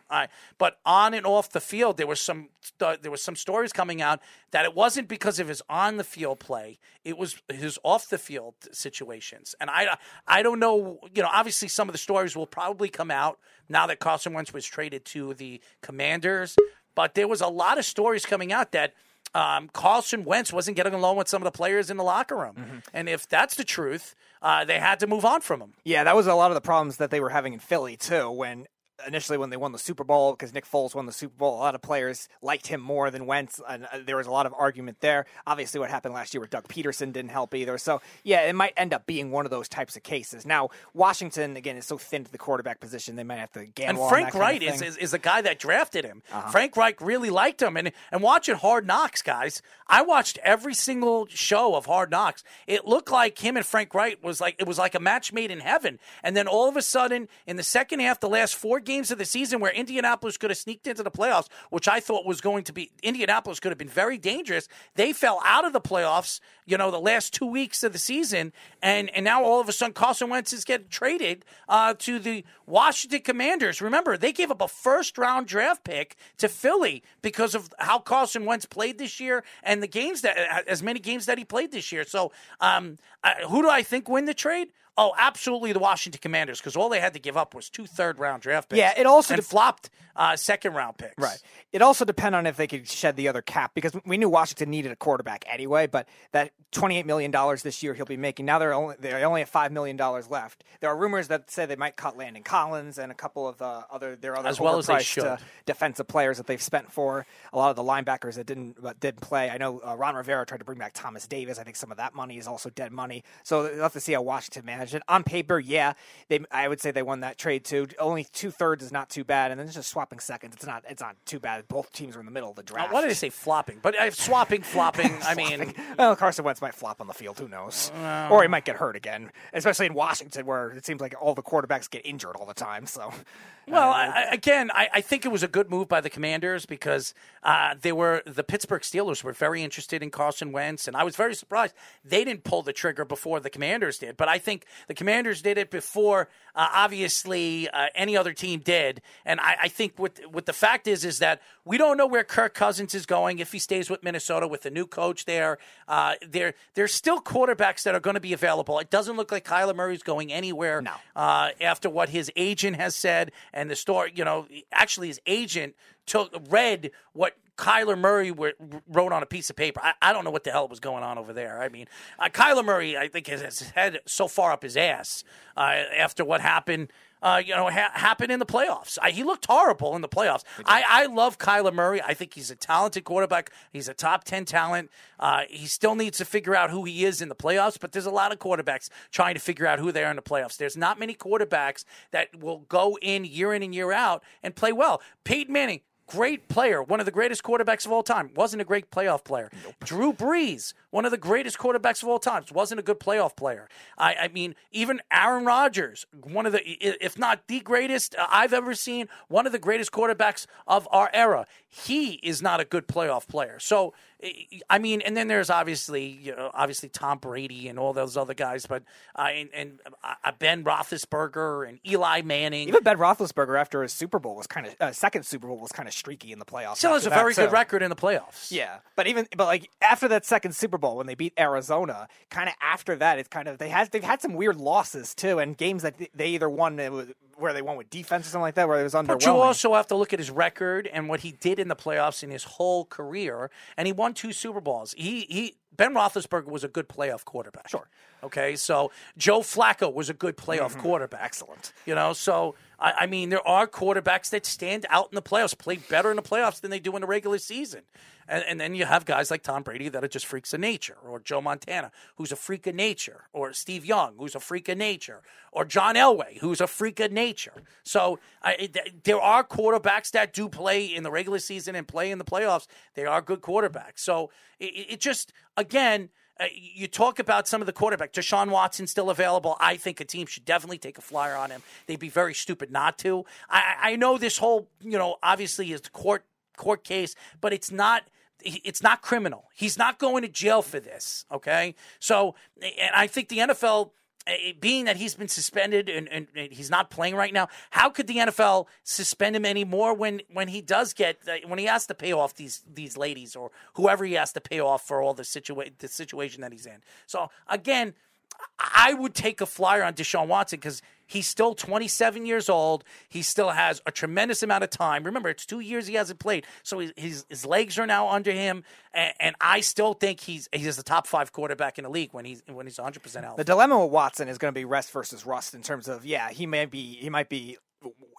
A: but on and off the field, there was some uh, there was some stories coming out that it wasn't because of his on the field play; it was his off the field situations. And I I don't know, you know, obviously some of the stories will probably come out now that Carson Wentz was traded to the Commanders, but there was a lot of stories coming out that um, Carson Wentz wasn't getting along with some of the players in the locker room.
B: Mm-hmm.
A: And if that's the truth, uh, they had to move on from him.
B: Yeah, that was a lot of the problems that they were having in Philly too. When initially when they won the Super Bowl, because Nick Foles won the Super Bowl, a lot of players liked him more than Wentz, and uh, there was a lot of argument there. Obviously, what happened last year with Doug Pederson didn't help either. So yeah, it might end up being one of those types of cases. Now Washington again is so thin to the quarterback position, they might have to gamble.
A: And Frank
B: that kind
A: Reich
B: of
A: is, is is the guy that drafted him. Frank Reich really liked him, and and watching Hard Knocks, guys, I watched every single show of Hard Knocks. It looked like him and Frank Reich was like it was like a match made in heaven. And then all of a sudden, in the second half, the last four games of the season, where Indianapolis could have sneaked into the playoffs, which I thought was going to be Indianapolis could have been very dangerous. They fell out of the playoffs. You know, the last two weeks of the season, and and now all of a sudden, Carson Wentz is getting traded uh, to the Washington Commanders. Remember, they gave up a first round draft pick to Philly because of how Carson Wentz played this year and the games that as many games that he played this year. So, um, who do I think win the trade? Oh, absolutely, the Washington Commanders, because all they had to give up was two third round draft picks.
B: Yeah, it also
A: and
B: de-
A: flopped uh, second round picks.
B: Right. It also depend on if they could shed the other cap because we knew Washington needed a quarterback anyway. But that twenty-eight million dollars this year he'll be making. Now they're only they only have five million dollars left. There are rumors that say they might cut Landon Collins and a couple of the other their other
A: As well as they should.
B: uh, defensive players that they've spent for a lot of the linebackers that didn't that didn't play. I know uh, Ron Rivera tried to bring back Thomas Davis. I think some of that money is also dead money. So we'll have to see how Washington manage On paper, yeah, they I would say they won that trade too. Only two thirds is not too bad, and then just swapping seconds. It's not it's not too bad. Both teams are in the middle of the
A: Uh,
B: draft.
A: why did I say flopping? But uh, swapping, flopping. I mean,
B: well, Carson Wentz might flop on the field. Who knows? or he might get hurt again, especially in Washington, where it seems like all the quarterbacks get injured all the time. So,
A: Well, I, I- again, I, I think it was a good move by the Commanders because uh, they were the Pittsburgh Steelers were very interested in Carson Wentz, and I was very surprised they didn't pull the trigger before the Commanders did. But I think the Commanders did it before, uh, obviously, uh, any other team did. And I, I think what what the fact is is that we don't know where Kirk Cousins is going if he stays with Minnesota with the new coach there. Uh, there there's still quarterbacks that are going to be available. It doesn't look like Kyler Murray's going anywhere.
B: No.
A: Uh, after what his agent has said and the story, you know, actually his agent took read what Kyler Murray were, wrote on a piece of paper. I, I don't know what the hell was going on over there. I mean, uh, Kyler Murray, I think, has his head so far up his ass uh, after what happened. Uh, you know, ha- happened in the playoffs. I, he looked horrible in the playoffs. I, I love Kyler Murray. I think he's a talented quarterback. He's a top ten talent. Uh, he still needs to figure out who he is in the playoffs. But there's a lot of quarterbacks trying to figure out who they are in the playoffs. There's not many quarterbacks that will go in year in and year out and play well. Peyton Manning, great player, one of the greatest quarterbacks of all time. Wasn't a great playoff player. Drew Brees, one of the greatest quarterbacks of all time. Wasn't a good playoff player. I, I mean, even Aaron Rodgers, one of the, if not the greatest uh, I've ever seen, one of the greatest quarterbacks of our era. He is not a good playoff player. So, I- mean, and then there's obviously, you know, obviously Tom Brady and all those other guys, but uh, and, and uh, Ben Roethlisberger and Eli Manning.
B: even Ben Roethlisberger after his Super Bowl was kind of uh, second Super Bowl was kind of streaky in the playoffs.
A: Still has a
B: that,
A: very good record in the playoffs.
B: Yeah, but even but like after that second Super Bowl when they beat Arizona, kind of after that, it's kind of they had they've had some weird losses too, and games that they either won where they won with defense or something like that, where it was underwhelming.
A: But you also have to look at his record and what he did in the playoffs in his whole career, and he won two Super Bowls. He he Ben Roethlisberger was a good playoff quarterback.
B: Sure.
A: Okay, so Joe Flacco was a good playoff mm-hmm. quarterback. Excellent. You know, so I, I mean, there are quarterbacks that stand out in the playoffs, play better in the playoffs than they do in the regular season. And, and then you have guys like Tom Brady that are just freaks of nature, or Joe Montana, who's a freak of nature, or Steve Young, who's a freak of nature, or John Elway, who's a freak of nature. So I, it- there are quarterbacks that do play in the regular season and play in the playoffs. They are good quarterbacks. So it, it just, again, uh, you talk about some of the quarterback. Deshaun Watson still available. I think a team should definitely take a flyer on him. They'd be very stupid not to. I, I know this whole, you know, obviously is court court case, but it's not. It's not criminal. He's not going to jail for this. Okay, so and I think the NFL being that he's been suspended and, and, and he's not playing right now, how could the NFL suspend him anymore when when he does get uh, when he has to pay off these these ladies or whoever he has to pay off for all the situa- the situation that he's in? So again, I would take a flyer on Deshaun Watson because he's still 27 years old. He still has a tremendous amount of time. Remember, it's two years he hasn't played, so his his, legs are now under him, and, and I still think he's he's the top five quarterback in the league when he's when he's 100 percent healthy.
B: The dilemma with Watson is going to be rest versus rust in terms of yeah, he may be he might be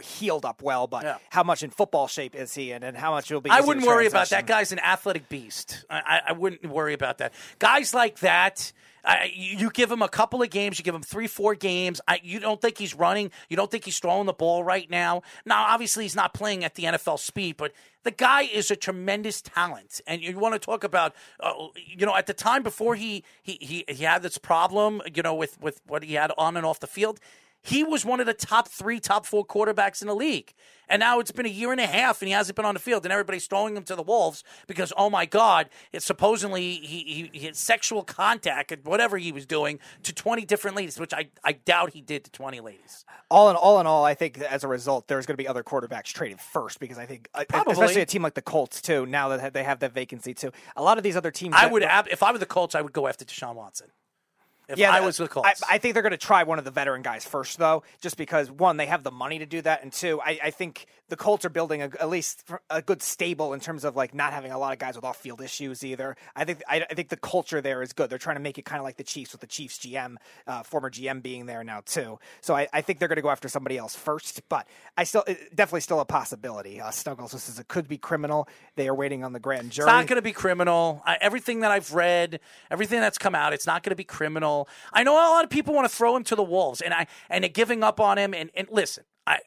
B: healed up well, but
A: Yeah.
B: how much in football shape is he in, and how much will be?
A: I wouldn't worry about that. Guy's an athletic beast. I, I, I wouldn't worry about that. Guys like that. I, you you give him a couple of games, you give him three, four games. I, you don't think he's running. You don't think he's throwing the ball right now. Now, obviously, he's not playing at the NFL speed, but the guy is a tremendous talent. And you want to talk about, uh, you know, at the time before he he he, he had this problem, you know, with with what he had on and off the field. He was one of the top three, top four quarterbacks in the league. And now it's been a year and a half and he hasn't been on the field and everybody's throwing him to the wolves because, oh my God, it's supposedly he, he, he had sexual contact and whatever he was doing to 20 different ladies, which I, I doubt he did to 20 ladies.
B: all in all in all, I think as a result, there's going to be other quarterbacks traded first because I think, uh,
A: Probably.
B: especially a team like the Colts too, now that they have that vacancy too. A lot of these other teams,
A: I would, ab- if I were the Colts, I would go after Deshaun Watson. If
B: Yeah,
A: I was the Colts,
B: I, I think they're going to try one of the veteran guys first, though, just because one, they have the money to do that, and two, I, I think the Colts are building a, at least a good stable in terms of like not having a lot of guys with off-field issues either. I think I, I think the culture there is good. They're trying to make it kind of like the Chiefs with the Chiefs GM, uh, former GM being there now too. So I, I think they're going to go after somebody else first, but I still definitely still a possibility. Uh, Snuggles this is it could be criminal. They are waiting on the grand jury.
A: It's not going to be criminal. I, everything that I've read, everything that's come out, it's not going to be criminal. I know a lot of people want to throw him to the wolves, and I and giving up on him. And, and listen, I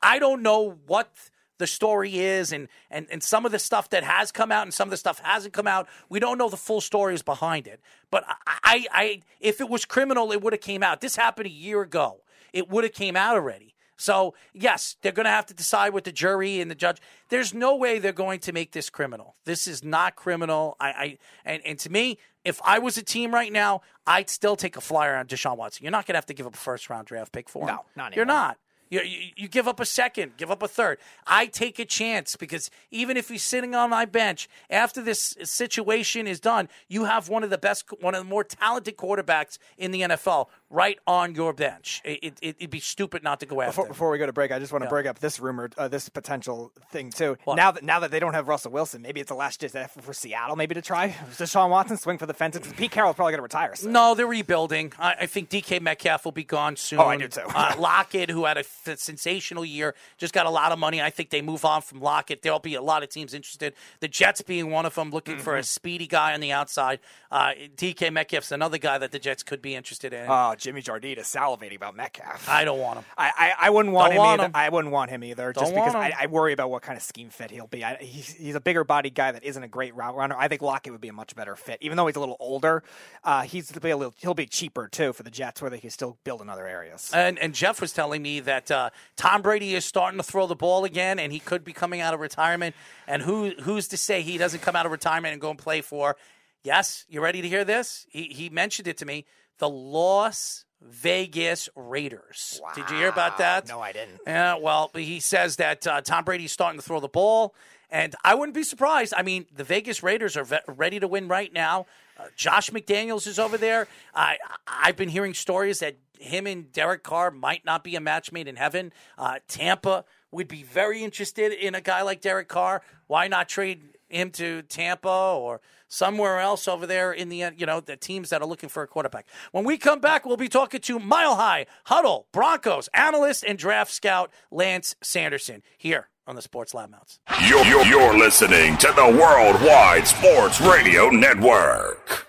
A: I don't know what the story is, and, and and some of the stuff that has come out, and some of the stuff hasn't come out. We don't know the full stories behind it. But I, I if it was criminal, it would have came out. This happened a year ago. It would have came out already. So yes, they're going to have to decide with the jury and the judge. There's no way they're going to make this criminal. This is not criminal. I, I and, and to me, if I was a team right now, I'd still take a flyer on Deshaun Watson. You're not going to have to give up a first round draft pick for him.
B: No, not
A: You're not. You, you, you give up a second, give up a third. I take a chance because even if he's sitting on my bench after this situation is done, you have one of the best, one of the more talented quarterbacks in the NFL right on your bench. It, it, it'd be stupid not to go after.
B: Before,
A: him.
B: before we go to break, I just want to
A: Yeah.
B: bring up this rumor, uh, this potential thing too.
A: What?
B: Now that now that they don't have Russell Wilson, maybe it's a last ditch effort for Seattle, maybe to try Deshaun Watson swing for the fences. Pete Carroll's probably going to retire. So.
A: No, they're rebuilding. I, I think DK Metcalf will be gone soon.
B: Oh, I do too.
A: uh, Lockett, who had a f- sensational year, just got a lot of money. I think they move on from Lockett. There'll be a lot of teams interested. The Jets being one of them, looking for
B: Mm-hmm.
A: a speedy guy on the outside. Uh, DK Metcalf's another guy that the Jets could be interested in.
B: Oh, Jimmy Jardine is salivating about Metcalf.
A: I don't want him.
B: I, I, I wouldn't want him
A: want
B: either.
A: him.
B: I wouldn't want him either, just
A: Don't
B: because I. I worry about what kind of scheme fit he'll be. I, he's, he's a bigger body guy that isn't a great route runner. I think Lockett would be a much better fit, even though he's a little older. Uh, he's be a little, he'll be cheaper too for the Jets, where they can still build in other areas.
A: And, and Jeff was telling me that uh, Tom Brady is starting to throw the ball again, and he could be coming out of retirement. And who who's to say he doesn't come out of retirement and go and play for? Yes, you ready to hear this? He he mentioned it to me. The Las Vegas Raiders. Did you hear about that?
B: No, I didn't.
A: Yeah, well, he says that uh, Tom Brady's starting to throw the ball, and I wouldn't be surprised. I mean, the Vegas Raiders are ve- ready to win right now. Uh, Josh McDaniels is over there. I I've been hearing stories that him and Derek Carr might not be a match made in heaven. Uh, Tampa would be very interested in a guy like Derek Carr. Why not trade him to Tampa or somewhere else over there in the you know the teams that are looking for a quarterback. When we come back, we'll be talking to Mile High Huddle Broncos analyst and draft scout Lance Sanderson here on the Sports Loudmouths.
D: You're, you're, you're listening to the Worldwide Sports Radio Network.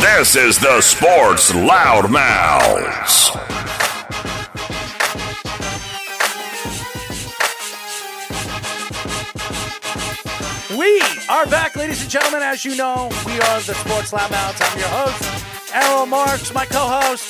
D: This is the Sports Loudmouths.
A: We are back, ladies and gentlemen. As you know, we are the Sports Loudmouths. I'm your host, Errol Marks, my co-host,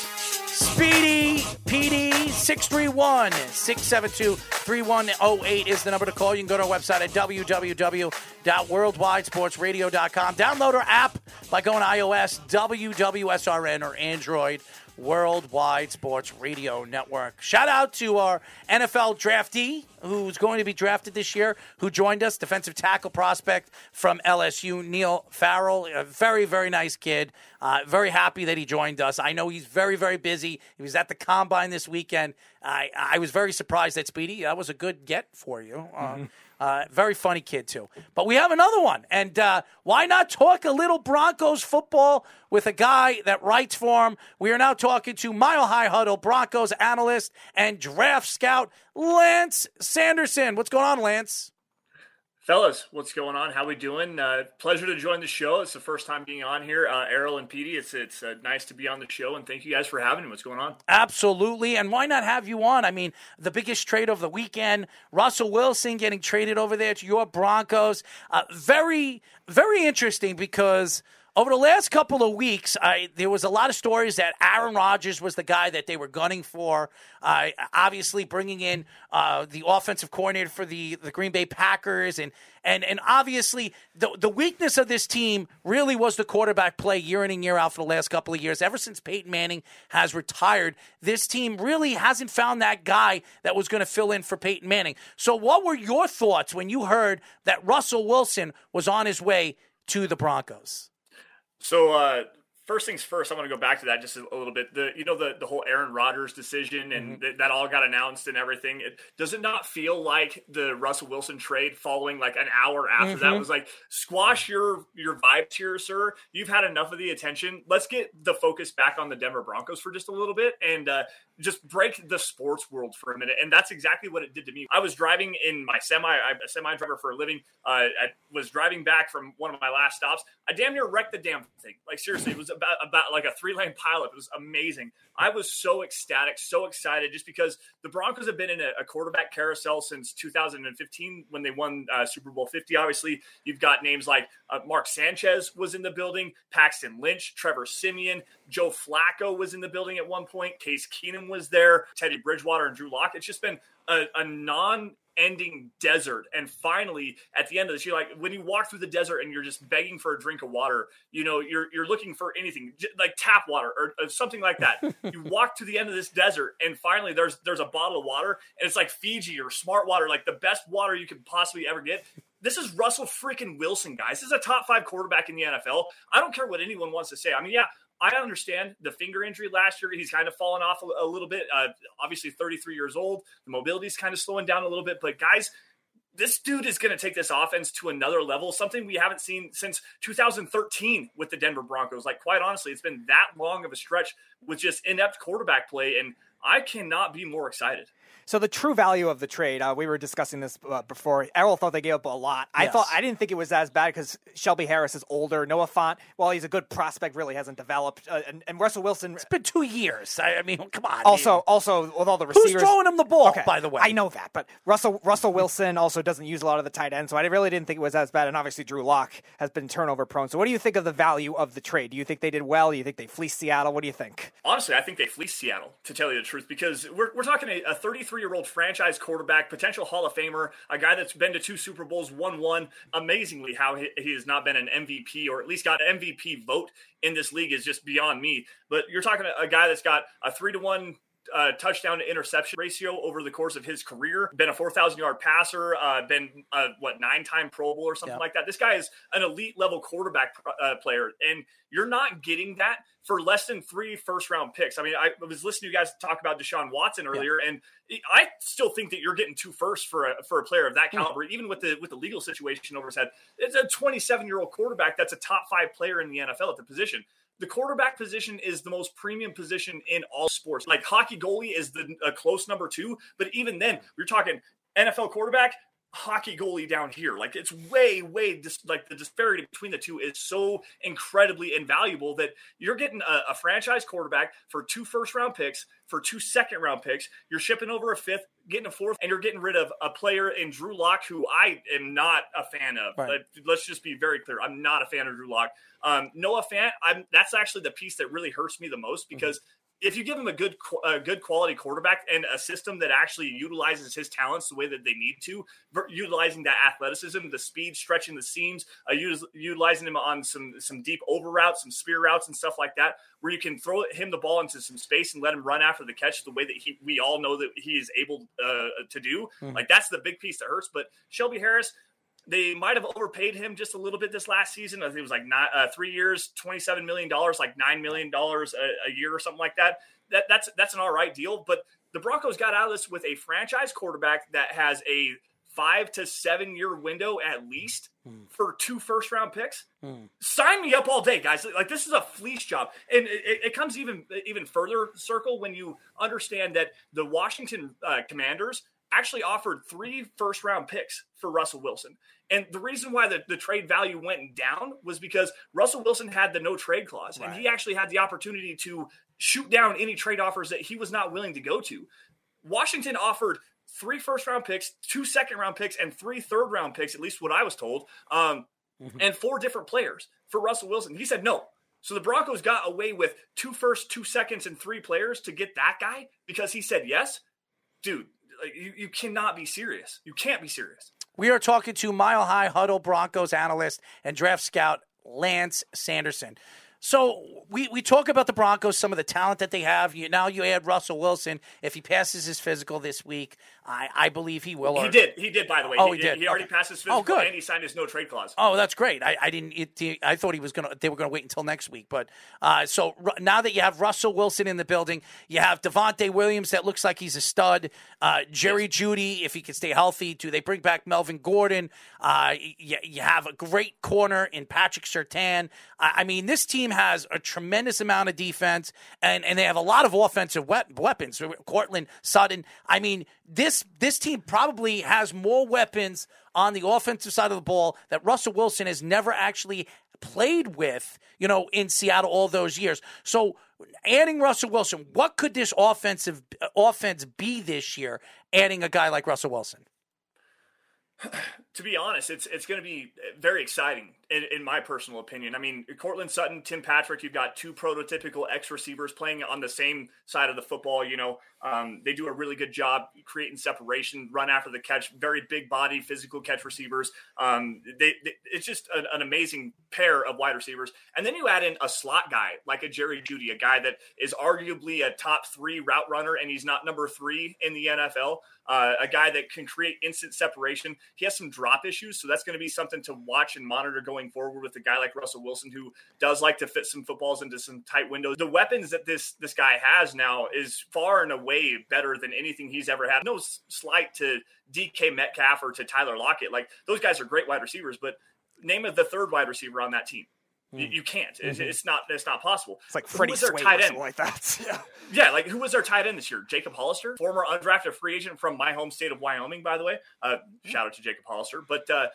A: Speedy PD 631 672 3108 is the number to call. You can go to our website at www.worldwidesportsradio.com. Download our app by going to iOS, WWSRN, or Android. Worldwide Sports Radio Network. Shout out to our NFL draftee who's going to be drafted this year, who joined us, defensive tackle prospect from LSU, Neil Farrell. A very, very nice kid. Uh, very happy that he joined us. I know he's very, very busy. He was at the combine this weekend. I, I was very surprised that Speedy. That was a good get for you. Uh, uh, very funny kid, too. But we have another one. And uh, why not talk a little Broncos football with a guy that writes for him? We are now talking to Mile High Huddle Broncos analyst and draft scout Lance Sanderson. What's going on, Lance?
F: Fellas, what's going on? How we doing? Uh, pleasure to join the show. It's the first time being on here. Uh, Errol and Petey, it's it's uh, nice to be on the show, and thank you guys for having me. What's going on?
A: Absolutely. And why not have you on? I mean, the biggest trade of the weekend, Russell Wilson getting traded over there to your Broncos. Uh, very, very interesting because over the last couple of weeks, I, there was a lot of stories that Aaron Rodgers was the guy that they were gunning for. Uh, obviously, bringing in uh, the offensive coordinator for the, the Green Bay Packers, and and and obviously the the weakness of this team really was the quarterback play year in and year out for the last couple of years. Ever since Peyton Manning has retired, this team really hasn't found that guy that was going to fill in for Peyton Manning. So, what were your thoughts when you heard that Russell Wilson was on his way to the Broncos?
F: So, uh, first things first, I want to go back to that just a little bit. The you know the the whole Aaron Rodgers decision and
A: Mm-hmm.
F: th- that all got announced and everything. It, does it not feel like the Russell Wilson trade following like an hour after that
A: Mhm.
F: was like squash your your vibes here, sir? You've had enough of the attention. Let's get the focus back on the Denver Broncos for just a little bit and uh, just break the sports world for a minute. And that's exactly what it did to me. I was driving in my semi. I'm a semi driver for a living. Uh, I was driving back from one of my last stops. I damn near wrecked the damn thing. Like seriously, it was about about like a three lane pileup. It was amazing. I was so ecstatic, so excited, just because the Broncos have been in a, a quarterback carousel since 2015 when they won uh, Super Bowl 50. Obviously, you've got names like uh, Mark Sanchez was in the building, Paxton Lynch, Trevor Siemian, Joe Flacco was in the building at one point, Case Keenum was there, Teddy Bridgewater and Drew Lock. It's just been a, a non ending desert. And finally, at the end of this, you're like, when you walk through the desert and you're just begging for a drink of water, you know, you're you're looking for anything like tap water or, or something like that. you walk to the end of this desert, and finally, there's there's a bottle of water, and it's like Fiji or Smart Water, like the best water you could possibly ever get. This is Russell freaking Wilson, guys. This is a top five quarterback in the NFL. I don't care what anyone wants to say. I mean, yeah, I understand the finger injury last year. He's kind of fallen off a, a little bit. Uh, obviously, 33 years old. The mobility's kind of slowing down a little bit. But guys, this dude is going to take this offense to another level, something we haven't seen since 2013 with the Denver Broncos. Like, quite honestly, it's been that long of a stretch with just inept quarterback play. And I cannot be more excited.
B: So the true value of the trade, uh, we were discussing this uh, before. Errol thought they gave up a lot. I
A: Yes.
B: thought I didn't think it was as bad because Shelby Harris is older. Noah Fant, while he's a good prospect, really hasn't developed. Uh, and, and Russell Wilson. It's
A: been two years. I, I mean, come on.
B: Also, also with all the receivers,
A: Who's
B: receivers,
A: throwing him the ball,
B: Okay,
A: by the way?
B: I know that, but Russell Russell Wilson also doesn't use a lot of the tight end, so I really didn't think it was as bad. And obviously, Drew Lock has been turnover prone. So, what do you think of the value of the trade? Do you think they did well? Do you think they fleeced Seattle? What do you think?
F: Honestly, I think they fleeced Seattle, to tell you the truth, because we're, we're talking a 33 year old franchise quarterback, potential Hall of Famer, a guy that's been to two Super Bowls, won one. Amazingly, how he, he has not been an MVP or at least got an MVP vote in this league is just beyond me. But you're talking a, a guy that's got a three to one uh, touchdown to interception ratio over the course of his career. Been a 4,000 yard passer, uh, been a, what, nine time Pro Bowl or something
A: Yeah.
F: like that. This guy is an elite level quarterback uh, player, and you're not getting that for less than three first round picks. I mean, I was listening to you guys talk about Deshaun Watson earlier, and I still think that you're getting two firsts for a, for a player of that caliber, even with the with the legal situation over his head. It's a 27 year old quarterback that's a top five player in the NFL at the position the quarterback position is the most premium position in all sports. Like hockey goalie is the close number two, but even then, we're talking NFL quarterback, hockey goalie down here. Like it's way, way dis- like the disparity between the two is so incredibly invaluable that you're getting a, a franchise quarterback for two first round picks, for two second round picks. You're shipping over a fifth, getting a fourth, and you're getting rid of a player in Drew Lock who I am not a fan of.
A: Right.
F: Like, let's just be very clear. I'm not a fan of Drew Lock. Um, Noah Fant, I'm that's actually the piece that really hurts me the most because if you give him a good a good quality quarterback and a system that actually utilizes his talents the way that they need to, utilizing that athleticism, the speed, stretching the seams, uh, utilizing him on some some deep over routes, some spear routes, and stuff like that, where you can throw him the ball into some space and let him run after the catch the way that he we all know that he is able uh, to do.
A: Mhm.
F: Like that's the big piece that hurts. But Shelby Harris, they might have overpaid him just a little bit this last season. I think it was like not, uh, three years, twenty-seven million dollars, like nine million dollars a, year or something like that. That that's that's an all right deal. But the Broncos got out of this with a franchise quarterback that has a five to seven year window at least for two first round picks. Sign me up all day, guys. Like this is a fleece job, and it, it- it comes even even further circle when you understand that the Washington uh, Commanders actually offered three first round picks for Russell Wilson. And the reason why the, the trade value went down was because Russell Wilson had the no trade clause, and he actually had the opportunity to shoot down any trade offers that he was not willing to go to. Washington offered three first round picks, two second round picks, and three third round picks, at least what I was told, um, and four different players for Russell Wilson. He said no. So the Broncos got away with two first, two seconds, and three players to get that guy because he said yes. Dude, like, you, you cannot be serious. You can't be serious.
A: We are talking to Mile High Huddle Broncos analyst and draft scout Lance Sanderson. So we, we talk about the Broncos, some of the talent that they have. You, now you add Russell Wilson. If he passes his physical this week, I, I believe he will.
F: He did. He did. By the way.
A: Oh,
F: he,
A: he did.
F: He already
A: Okay.
F: passed his
A: Oh,
F: physical,
A: good.
F: and he signed his no trade clause.
A: Oh, that's great. I, I didn't. It, I thought he was gonna. They were gonna wait until next week. But uh, so now that you have Russell Wilson in the building, you have Devontae Williams that looks like he's a stud. Uh, Jerry Jeudy, if he can stay healthy, do they bring back Melvin Gordon? Uh, you, you have a great corner in Patrick Surtain. I, I mean, this team has a tremendous amount of defense, and, and they have a lot of offensive wep- weapons. Courtland Sutton. I mean, this this team probably has more weapons on the offensive side of the ball that Russell Wilson has never actually played with, you know, in Seattle all those years. So adding Russell Wilson, what could this offensive offense be this year adding a guy like Russell Wilson?
F: to be honest, it's it's going to be very exciting in, in my personal opinion. I mean, Courtland Sutton, Tim Patrick, you've got two prototypical X receivers playing on the same side of the football. You know, um, they do a really good job creating separation, run after the catch, very big body, physical catch receivers. Um, they, they, it's just an, an amazing pair of wide receivers. And then you add in a slot guy like a Jerry Jeudy, a guy that is arguably a top three route runner, and he's not number three in the NFL. Uh, a guy that can create instant separation. He has some drop issues, so that's going to be something to watch and monitor going forward with a guy like Russell Wilson, who does like to fit some footballs into some tight windows. The weapons that this this guy has now is far and away better than anything he's ever had. No slight to DK Metcalf or to Tyler Lockett. Like those guys are great wide receivers, but name of the third wide receiver on that team. You, you can't. It's,
B: Mhm.
F: it's not. It's not possible.
B: It's like Freddie Swain
F: tight end?
B: like that. Yeah.
F: Yeah, like who was their tight end this year? Jacob Hollister, former undrafted free agent from my home state of Wyoming, by the way. Uh, shout out to Jacob Hollister. But uh,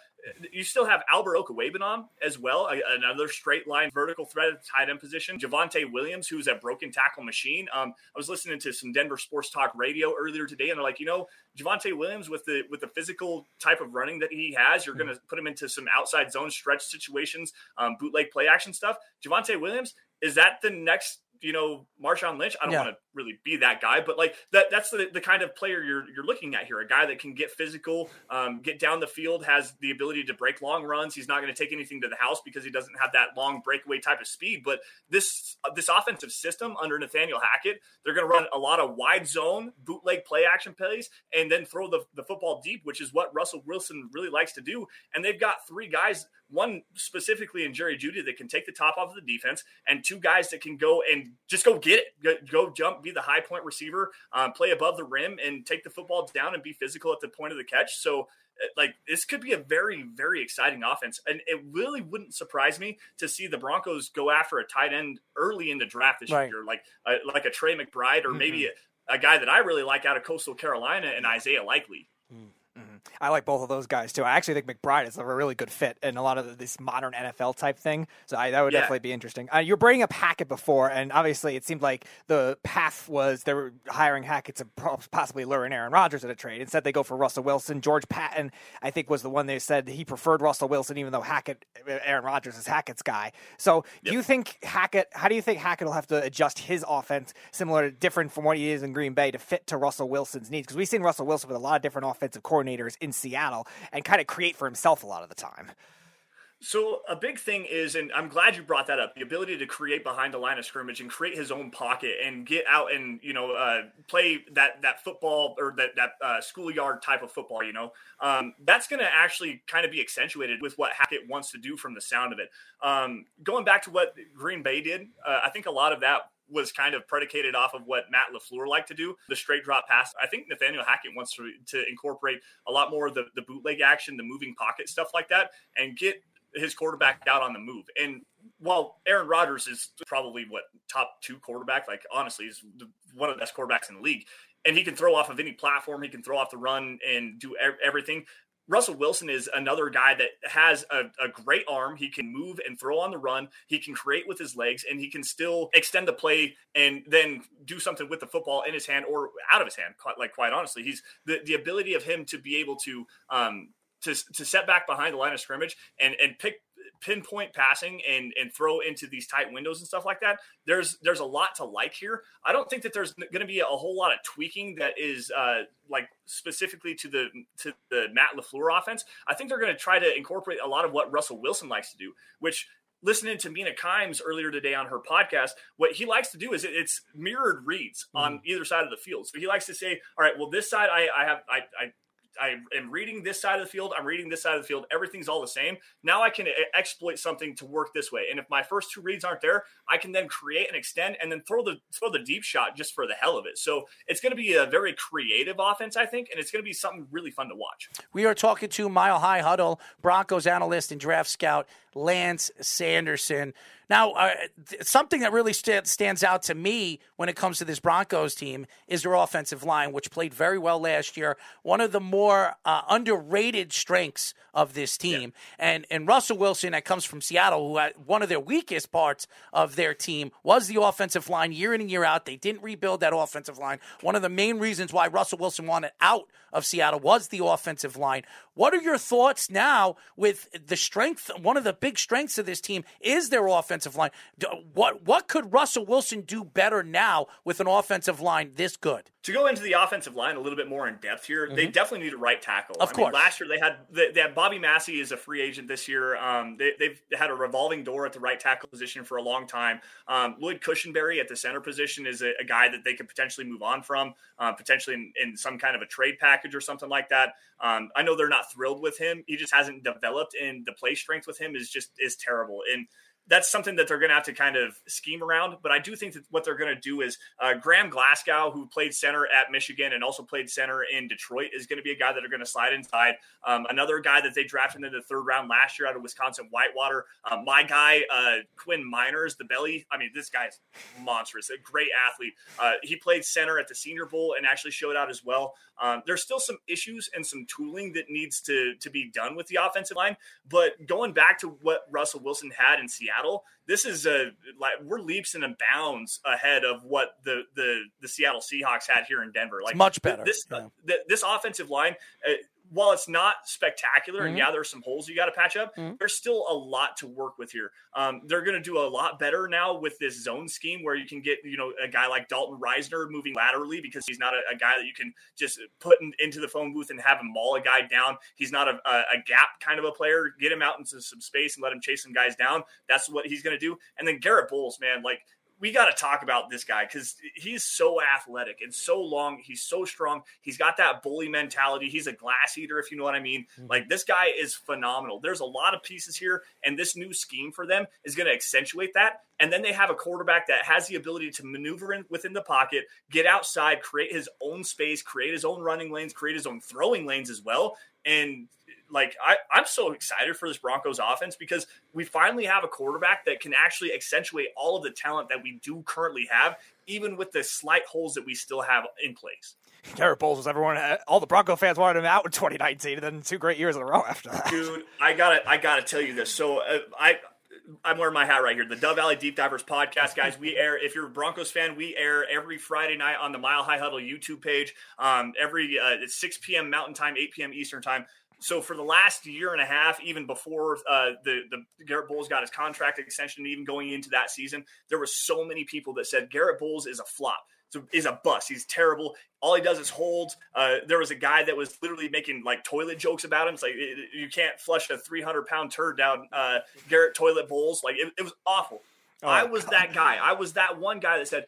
F: you still have Albert Okwuegbunam as well, another straight line vertical threat at the tight end position. Javonte Williams, who's a broken tackle machine. Um, I was listening to some Denver Sports Talk radio earlier today, and they're like, you know, Javonte Williams with the with the physical type of running that he has, you're going to put him into some outside zone stretch situations, um, bootleg play action stuff. Javonte Williams is that the next you know Marshawn Lynch? I don't
A: Yeah.
F: want to really be that guy, but like that that's the the kind of player you're you're looking at here. A guy that can get physical, um, get down the field, has the ability to break long runs. He's not going to take anything to the house because he doesn't have that long breakaway type of speed. But this this offensive system under Nathaniel Hackett, they're going to run a lot of wide zone bootleg play action plays and then throw the the football deep, which is what Russell Wilson really likes to do. And they've got three guys, one specifically in Jerry Jeudy that can take the top off of the defense, and two guys that can go and just go get it, go, go jump, be the high point receiver, um, play above the rim, and take the football down and be physical at the point of the catch. So, uh, like this could be a very, very exciting offense, and it really wouldn't surprise me to see the Broncos go after a tight end early in the draft this
B: Right.
F: year, like uh, like a Trey McBride or maybe a, a guy that I really like out of Coastal Carolina and Isaiah Likely.
B: I like both of those guys too. I actually think McBride is a really good fit in a lot of this modern NFL type thing. So I, that would
F: Yeah.
B: definitely be interesting. Uh, you were bringing up Hackett before, and obviously it seemed like the path was they were hiring Hackett to possibly lure in Aaron Rodgers at a trade. Instead, they go for Russell Wilson. George Patton, I think, was the one they said he preferred Russell Wilson, even though Hackett, Aaron Rodgers is Hackett's guy. So do you think Hackett? How do you think Hackett will have to adjust his offense, similar, to different from what he is in Green Bay, to fit to Russell Wilson's needs? Because we've seen Russell Wilson with a lot of different offensive coordinators in Seattle and kind of create for himself a lot of the time.
F: So a big thing is, and I'm glad you brought that up, the ability to create behind the line of scrimmage and create his own pocket and get out and you know uh, play that that football or that that uh, schoolyard type of football. You know, um, that's going to actually kind of be accentuated with what Hackett wants to do from the sound of it. Um, going back to what Green Bay did, uh, I think a lot of that was kind of predicated off of what Matt LaFleur liked to do, the straight drop pass. I think Nathaniel Hackett wants to, to incorporate a lot more of the, the bootleg action, the moving pocket stuff like that, and get his quarterback out on the move. And while Aaron Rodgers is probably what top two quarterback, like honestly, he's one of the best quarterbacks in the league, and he can throw off of any platform, he can throw off the run and do everything. Russell Wilson is another guy that has a, a great arm. He can move and throw on the run. He can create with his legs, and he can still extend the play and then do something with the football in his hand or out of his hand. Quite, like quite honestly, he's the, the ability of him to be able to um, to to set back behind the line of scrimmage and and pick pinpoint passing and and throw into these tight windows and stuff like that. There's there's a lot to like here. I don't think that there's going to be a whole lot of tweaking that is uh, like specifically to the to the Matt LaFleur offense. I think they're going to try to incorporate a lot of what Russell Wilson likes to do, which listening to Mina Kimes earlier today on her podcast, what he likes to do is it's mirrored reads on either side of the field. So he likes to say, all right, well, this side I, I have I, I I am reading this side of the field. I'm reading this side of the field. Everything's all the same. Now I can exploit something to work this way. And if my first two reads aren't there, I can then create and extend and then throw the throw the deep shot just for the hell of it. So it's going to be a very creative offense, I think, and it's going to be something really fun to watch.
A: We are talking to Mile High Huddle Broncos analyst and draft scout Lance Sanderson. Now, uh, th- something that really st- stands out to me when it comes to this Broncos team is their offensive line, which played very well last year. One of the more uh, underrated strengths of this team, and and Russell Wilson, that comes from Seattle, who had one of their weakest parts of their team was the offensive line. Year in and year out, they didn't rebuild that offensive line. One of the main reasons why Russell Wilson wanted out of Seattle was the offensive line. What are your thoughts now with the strength? One of the big strengths of this team is their offensive line. What what could Russell Wilson do better now with an offensive line this good?
F: To go into the offensive line a little bit more in depth here, they definitely need a right tackle.
A: Mm-hmm. Of
F: I mean,
A: course.
F: last year they had they, they had Bobby Massey is a free agent this year. Um, they, they've had a revolving door at the right tackle position for a long time. Um, Lloyd Cushenberry at the center position is a, a guy that they could potentially move on from, uh, potentially in, in some kind of a trade package or something like that. Um, I know they're not thrilled with him. He just hasn't developed, and the play strength with him is just is terrible. And that's something that they're going to have to kind of scheme around. But I do think that what they're going to do is uh, Graham Glasgow, who played center at Michigan and also played center in Detroit, is going to be a guy that are going to slide inside. Um, another guy that they drafted in the third round last year out of Wisconsin Whitewater, uh, my guy uh, Quinn Meinerz, the belly. I mean, this guy's monstrous, a great athlete. Uh, he played center at the Senior Bowl and actually showed out as well. Um, there's still some issues and some tooling that needs to to be done with the offensive line. But going back to what Russell Wilson had in Seattle, this is a like we're leaps and bounds ahead of what the the the Seattle Seahawks had here in Denver. Like
A: much better,
F: This
A: yeah.
F: th- this offensive line. Uh, while it's not spectacular,
A: Mhm.
F: and yeah, there's some holes you got to patch up,
A: Mhm.
F: there's still a lot to work with here. Um, they're going to do a lot better now with this zone scheme where you can get, you know, a guy like Dalton Risner moving laterally because he's not a, a guy that you can just put in, into the phone booth and have him maul a guy down. He's not a, a, a gap kind of a player. Get him out into some space and let him chase some guys down. That's what he's going to do. And then Garrett Bolles, man, like we got to talk about this guy because he's so athletic and so long. He's so strong. He's got that bully mentality. He's a glass eater, if you know what I mean. Mm-hmm. Like this guy is phenomenal. There's a lot of pieces here, and this new scheme for them is going to accentuate that. And then they have a quarterback that has the ability to maneuver in within the pocket, get outside, create his own space, create his own running lanes, create his own throwing lanes as well. And like I, I'm so excited for this Broncos offense because we finally have a quarterback that can actually accentuate all of the talent that we do currently have, even with the slight holes that we still have in place.
B: Garrett Bolles was everyone. All the Bronco fans wanted him out in 2019, and then two great years in a row after that.
F: Dude, I gotta, I gotta tell you this. So uh, I, I'm wearing my hat right here. The Dove Valley Deep Divers podcast, guys. We air. If you're a Broncos fan, we air every Friday night on the Mile High Huddle YouTube page. Um, every uh, it's 6 p.m. Mountain Time, 8 p.m. Eastern Time. So for the last year and a half, even before uh, the the Garrett Bolles got his contract extension, even going into that season, there were so many people that said Garrett Bolles is a flop. So is a bust. He's terrible. All he does is hold. Uh, there was a guy that was literally making like toilet jokes about him. It's like it, you can't flush a 300 pound turd down uh, Garrett toilet bowls. Like it, it was awful. I was that guy. I was that one guy that said,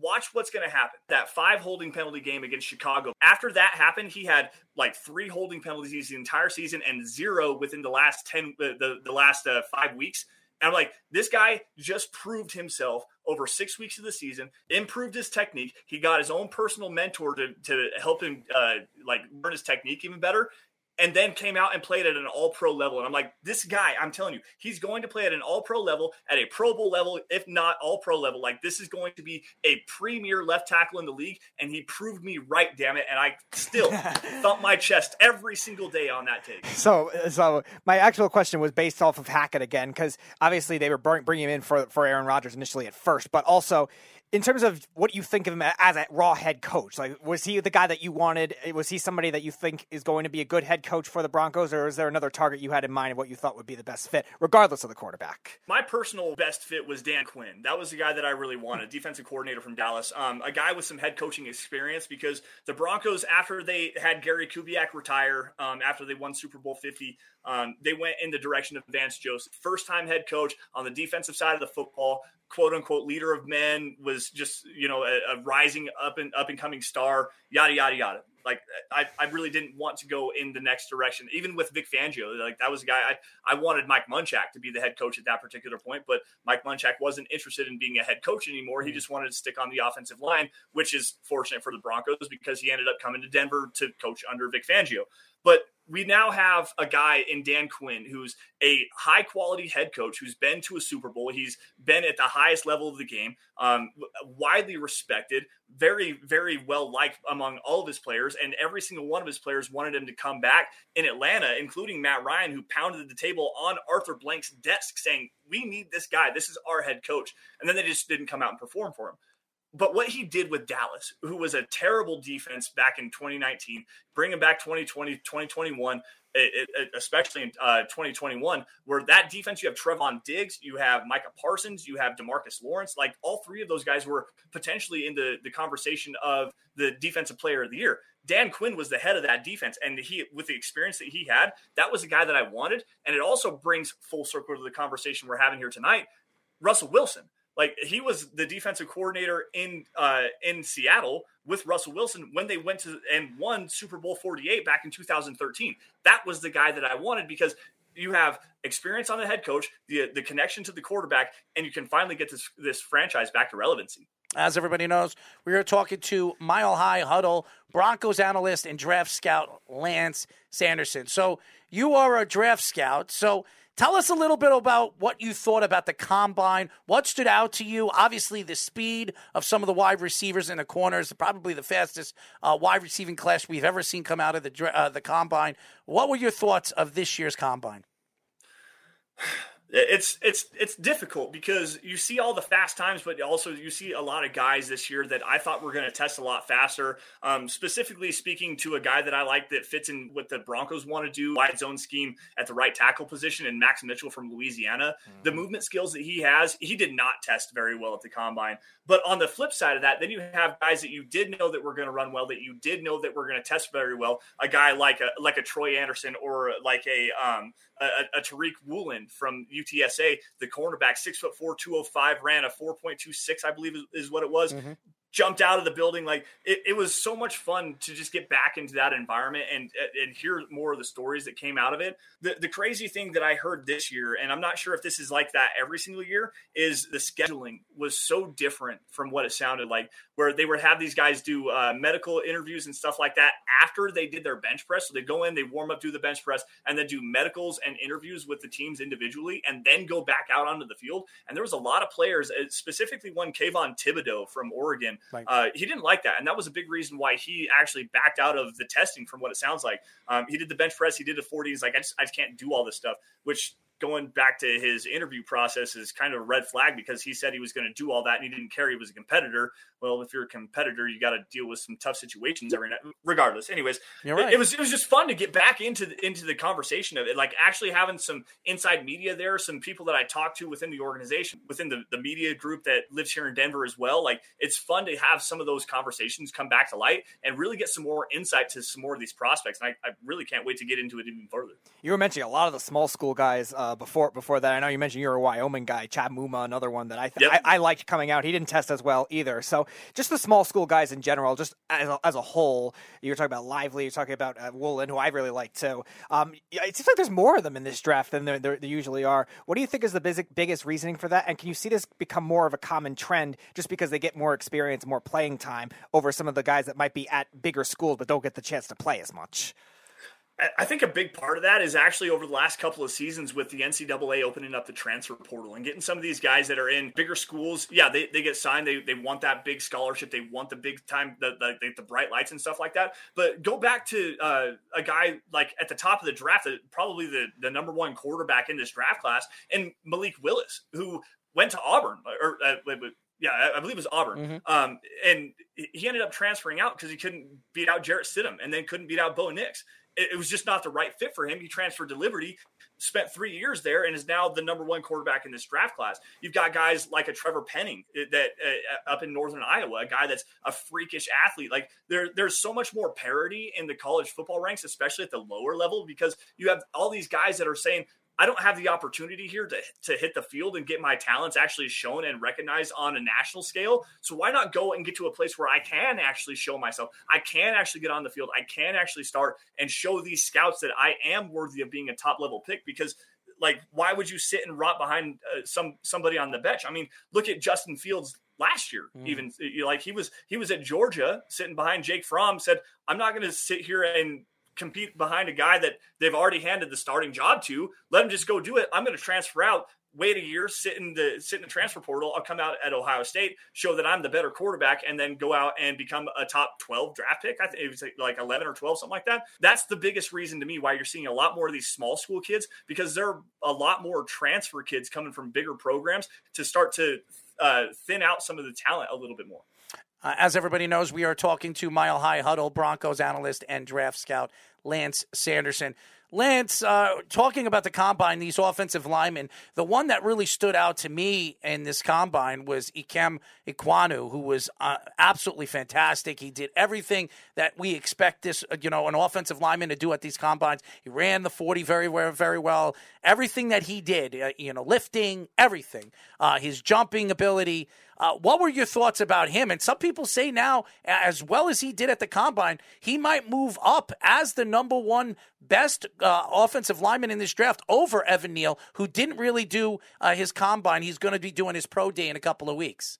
F: watch what's going to happen. That five holding penalty game against Chicago. After that happened, he had like three holding penalties the entire season and zero within the last 10, the, the, the last uh, five weeks. And I'm like, this guy just proved himself over six weeks of the season, improved his technique. He got his own personal mentor to, to help him uh, like learn his technique even better. And then came out and played at an all pro level. And I'm like, this guy, I'm telling you, he's going to play at an all pro level, at a Pro Bowl level, if not all pro level. Like, this is going to be a premier left tackle in the league. And he proved me right, damn it. And I still thump my chest every single day on that take.
B: So, so my actual question was based off of Hackett again, because obviously they were bringing him in for for Aaron Rodgers initially at first, but also in terms of what you think of him as a raw head coach, like was he the guy that you wanted? Was he somebody that you think is going to be a good head coach for the Broncos, or is there another target you had in mind of what you thought would be the best fit, regardless of the quarterback?
F: My personal best fit was Dan Quinn. That was the guy that I really wanted, defensive coordinator from Dallas, um, a guy with some head coaching experience because the Broncos, after they had Gary Kubiak retire, um, after they won Super Bowl Fifty, um, they went in the direction of Vance Joseph, first time head coach on the defensive side of the football quote unquote leader of men was just you know a, a, rising up and up and coming star yada yada yada. Like I, I really didn't want to go in the next direction. Even with Vic Fangio like that was a guy I, I wanted Mike Munchak to be the head coach at that particular point but Mike Munchak wasn't interested in being a head coach anymore. He mm. just wanted to stick on the offensive line which is fortunate for the Broncos because he ended up coming to Denver to coach under Vic Fangio. But we now have a guy in Dan Quinn who's a high quality head coach who's been to a Super Bowl. He's been at the highest level of the game, um, widely respected, very, very well liked among all of his players. And every single one of his players wanted him to come back in Atlanta, including Matt Ryan, who pounded the table on Arthur Blank's desk saying, We need this guy. This is our head coach. And then they just didn't come out and perform for him. But what he did with Dallas, who was a terrible defense back in 2019, bringing back 2020, 2021, it, it, especially in uh, 2021, where that defense, you have Trevon Diggs, you have Micah Parsons, you have Demarcus Lawrence. Like all three of those guys were potentially in the, the conversation of the defensive player of the year. Dan Quinn was the head of that defense. And he, with the experience that he had, that was the guy that I wanted. And it also brings full circle to the conversation we're having here tonight. Russell Wilson. Like he was the defensive coordinator in uh, in Seattle with Russell Wilson when they went to and won Super Bowl 48 back in 2013. That was the guy that I wanted because you have experience on the head coach, the the connection to the quarterback, and you can finally get this this franchise back to relevancy.
A: As everybody knows, we are talking to Mile High Huddle Broncos analyst and draft scout Lance Sanderson. So you are a draft scout. So Tell us a little bit about what you thought about the combine. What stood out to you? Obviously, the speed of some of the wide receivers in the corners, probably the fastest uh, wide receiving class we've ever seen come out of the uh, the combine. What were your thoughts of this year's combine?
F: it's it's it's difficult because you see all the fast times, but also you see a lot of guys this year that I thought were going to test a lot faster. Um, specifically speaking to a guy that I like that fits in what the Broncos want to do, wide zone scheme at the right tackle position, and Max Mitchell from Louisiana. Mm-hmm. The movement skills that he has, he did not test very well at the combine. But on the flip side of that, then you have guys that you did know that were going to run well, that you did know that were going to test very well. A guy like a like a Troy Anderson or like a um, a, a Tariq Woolen from UTSA, the cornerback, six foot four, 205, ran a 4.26, I believe is, is what it was. Mm-hmm jumped out of the building. Like it, it, was so much fun to just get back into that environment and and hear more of the stories that came out of it. The the crazy thing that I heard this year, and I'm not sure if this is like that every single year, is the scheduling was so different from what it sounded like. Where they would have these guys do uh, medical interviews and stuff like that after they did their bench press. So they go in, they warm up, do the bench press, and then do medicals and interviews with the teams individually, and then go back out onto the field. And there was a lot of players, uh, specifically one Kayvon Thibodeaux from Oregon Right. Uh, he didn't like that, and that was a big reason why he actually backed out of the testing. From what it sounds like, um, he did the bench press, he did the 40. He's like, I just, I just can't do all this stuff, which going back to his interview process is kind of a red flag because he said he was going to do all that and he didn't care he was a competitor. Well, if you're a competitor, you got to deal with some tough situations every night. Regardless, anyways, right. it, it, was it was just fun to get back into the, into the conversation of it, like actually having some inside media there, some people that I talked to within the organization, within the, the media group that lives here in Denver as well. Like it's fun to have some of those conversations come back to light and really get some more insight to some more of these prospects. And I, I really can't wait to get into it even further.
B: You were mentioning a lot of the small school guys. Uh, uh, before before that. I know you mentioned you're a Wyoming guy, Chad Muma, another one that I, th- yep. I, I liked coming out. He didn't test as well either. So just the small school guys in general, just as a, as a whole. You're talking about Lively, you're talking about uh, Woolen, who I really like too. Um, it seems like there's more of them in this draft than there, there, there usually are. What do you think is the biggest biggest reasoning for that? And can you see this become more of a common trend just because they get more experience, more playing time over some of the guys that might be at bigger schools but don't get the chance to play as much?
F: I think a big part of that is actually over the last couple of seasons with the NCAA opening up the transfer portal and getting some of these guys that are in bigger schools. Yeah, they, they get signed. They, they want that big scholarship. They want the big time, the, the, the bright lights and stuff like that. But go back to uh, a guy like at the top of the draft, probably the, the number one quarterback in this draft class, and Malik Willis, who went to Auburn or uh, Yeah, I, believe it was Auburn.
A: Mm-hmm.
F: Um, and he ended up transferring out because he couldn't beat out Jarrett Stidham and then couldn't beat out Bo Nix. It, was just not the right fit for him. He transferred to Liberty, spent three years there, and is now the number one quarterback in this draft class. You've got guys like a Trevor Penning uh, that uh, up in northern Iowa, a guy that's a freakish athlete. Like there, there's so much more parity in the college football ranks, especially at the lower level, because you have all these guys that are saying, I don't have the opportunity here to, to hit the field and get my talents actually shown and recognized on a national scale. So why not go and get to a place where I can actually show myself? I can actually get on the field. I can actually start and show these scouts that I am worthy of being a top level pick because like why would you sit and rot behind uh, some somebody on the bench? I mean, look at Justin Fields last year
A: Mm.
F: even like he was he was at Georgia sitting behind Jake Fromm said I'm not going to sit here and compete behind a guy that they've already handed the starting job to. Let him just go do it. I'm going to transfer out. Wait a year, sit in the sit in the transfer portal. I'll come out at Ohio State, show that I'm the better quarterback, and then go out and become a top 12 draft pick. I think it was like 11 or 12, something like that. That's the biggest reason to me why you're seeing a lot more of these small school kids because there are a lot more transfer kids coming from bigger programs to start to uh, thin out some of the talent a little bit more.
A: Uh, as everybody knows, we are talking to Mile High Huddle Broncos analyst and draft scout Lance Sanderson. Lance, uh, talking about the combine, these offensive linemen, the one that really stood out to me in this combine was Ikem Ekwonu, who was uh, absolutely fantastic. He did everything that we expect this, uh, you know, an offensive lineman to do at these combines. He ran the 40 very, very, well. Everything that he did, uh, you know, lifting, everything, uh, his jumping ability. Uh, what were your thoughts about him? And some people say now, as well as he did at the combine, he might move up as the number one best uh, offensive lineman in this draft over Evan Neal, who didn't really do uh, his combine. He's going to be doing his pro day in a couple of weeks.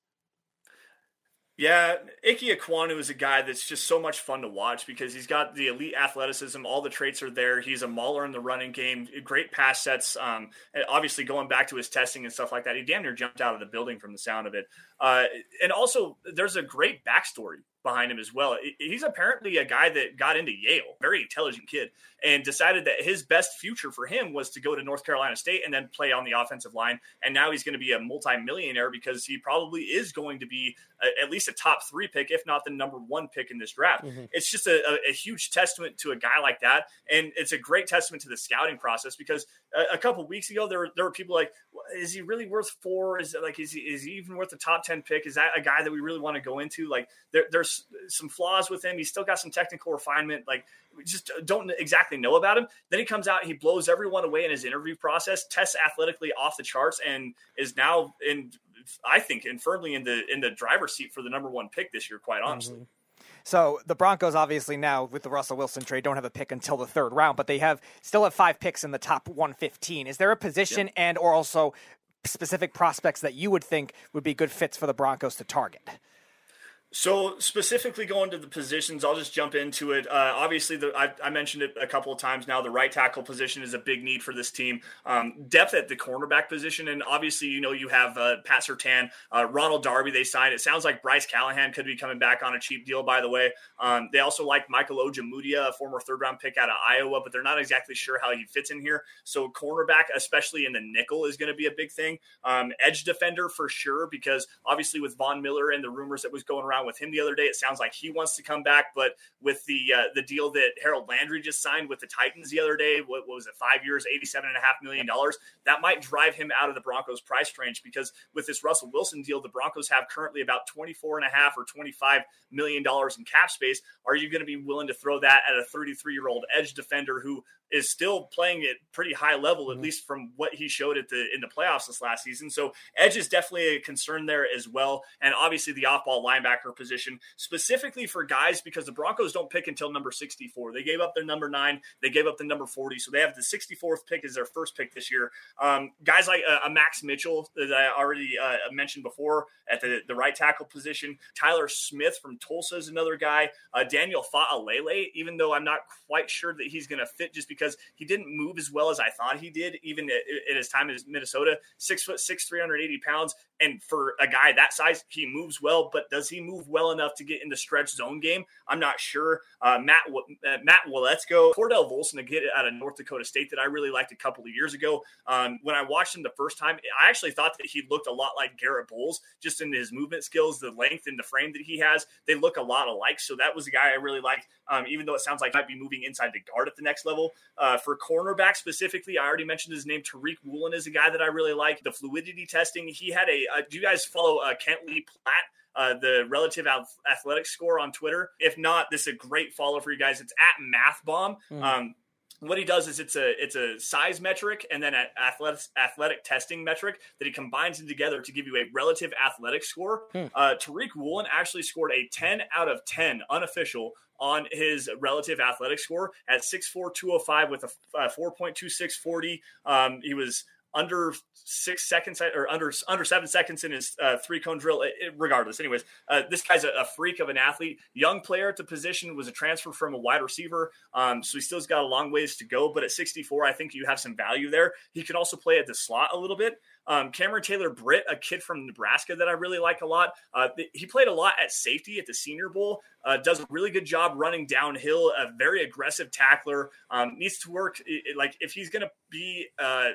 F: Yeah, Ike Ekwonu is a guy that's just so much fun to watch because he's got the elite athleticism. All the traits are there. He's a mauler in the running game. Great pass sets. Um, obviously, going back to his testing and stuff like that, he damn near jumped out of the building from the sound of it. Uh, and also, there's a great backstory behind him as well. He's apparently a guy that got into Yale, very intelligent kid, and decided that his best future for him was to go to North Carolina State and then play on the offensive line. And now he's going to be a multimillionaire because he probably is going to be a, at least a top three pick, if not the number one pick in this draft.
A: Mm-hmm.
F: It's just a, a, a, huge testament to a guy like that, and it's a great testament to the scouting process because a, a couple weeks ago there were, there were people like, is he really worth four? Is like is he is he even worth the top ten pick? Is that a guy that we really want to go into? Like there, there's some flaws with him. He's still got some technical refinement. Like we just don't exactly know about him. Then he comes out, he blows everyone away in his interview process, tests athletically off the charts, and is now in I think and firmly in the in the driver's seat for the number one pick this year. Quite honestly.
B: Mm-hmm. So the Broncos obviously now with the Russell Wilson trade don't have a pick until the third round, but they have still have five picks in the top 115. Is there a position yep. and or also specific prospects that you would think would be good fits for the Broncos to target?
F: So specifically going to the positions, I'll just jump into it. Uh, obviously, the, I, I, mentioned it a couple of times now. The right tackle position is a big need for this team. Um, depth at the cornerback position, and obviously, you know, you have uh, Pat Surtain, uh, Ronald Darby. They signed. It sounds like Bryce Callahan could be coming back on a cheap deal. By the way, um, they also like Michael Ojemudia, a former third round pick out of Iowa, but they're not exactly sure how he fits in here. So cornerback, especially in the nickel, is going to be a big thing. Um, edge defender for sure, because obviously with Von Miller and the rumors that was going around with him the other day. It sounds like he wants to come back, but with the uh, the deal that Harold Landry just signed with the Titans the other day, what, what was it, five years, eighty-seven and a half million dollars, that might drive him out of the Broncos price range because with this Russell Wilson deal, the Broncos have currently about 24 and a half or 25 million dollars in cap space. Are you going to be willing to throw that at a 33 year old edge defender who is still playing at pretty high level, at mm-hmm. least from what he showed at the in the playoffs this last season. So edge is definitely a concern there as well, and obviously the off-ball linebacker position, specifically for guys because the Broncos don't pick until number 64. They gave up their number nine, they gave up the number 40, so they have the 64th pick as their first pick this year. Um, guys like uh, Max Mitchell that I already uh, mentioned before at the, the right tackle position, Tyler Smith from Tulsa is another guy, uh, Daniel Fa'alele, even though I'm not quite sure that he's going to fit just because because he didn't move as well as I thought he did, even in his time in Minnesota. Six foot six, 380 pounds. And for a guy that size, he moves well, but does he move well enough to get in the stretch zone game? I'm not sure. Uh, Matt uh, Matt Waletzko, Cordell Volson, a kid out of North Dakota State that I really liked a couple of years ago. Um, when I watched him the first time, I actually thought that he looked a lot like Garrett Bolles, just in his movement skills, the length and the frame that he has. They look a lot alike. So that was a guy I really liked, um, even though it sounds like he might be moving inside the guard at the next level. Uh, for cornerback specifically, I already mentioned his name. Tariq Woolen is a guy that I really like. The fluidity testing, he had a. Uh, do you guys follow uh, Kent Lee Platte? Uh, the relative athletic score on Twitter. If not, this is a great follow for you guys. It's at MathBomb. Mm. Um, what he does is it's a it's a size metric and then an athletic athletic testing metric that he combines them together to give you a relative athletic score. Hmm. Uh, Tariq Woolen actually scored a 10 out of 10 unofficial on his relative athletic score at 6'4", 205 with a, a 4.2640. Um, he was under six seconds or under under seven seconds in his uh, three cone drill. It, it, regardless, anyways, uh, this guy's a, a, freak of an athlete. Young player at the position was a transfer from a wide receiver, um, so he still's got a long ways to go. But at 64, I think you have some value there. He can also play at the slot a little bit. Um, Cameron Taylor Britt, a kid from Nebraska that I really like a lot. Uh, he played a lot at safety at the Senior Bowl. Uh, does a really good job running downhill. A very aggressive tackler. Um, needs to work. Like if he's going to be uh,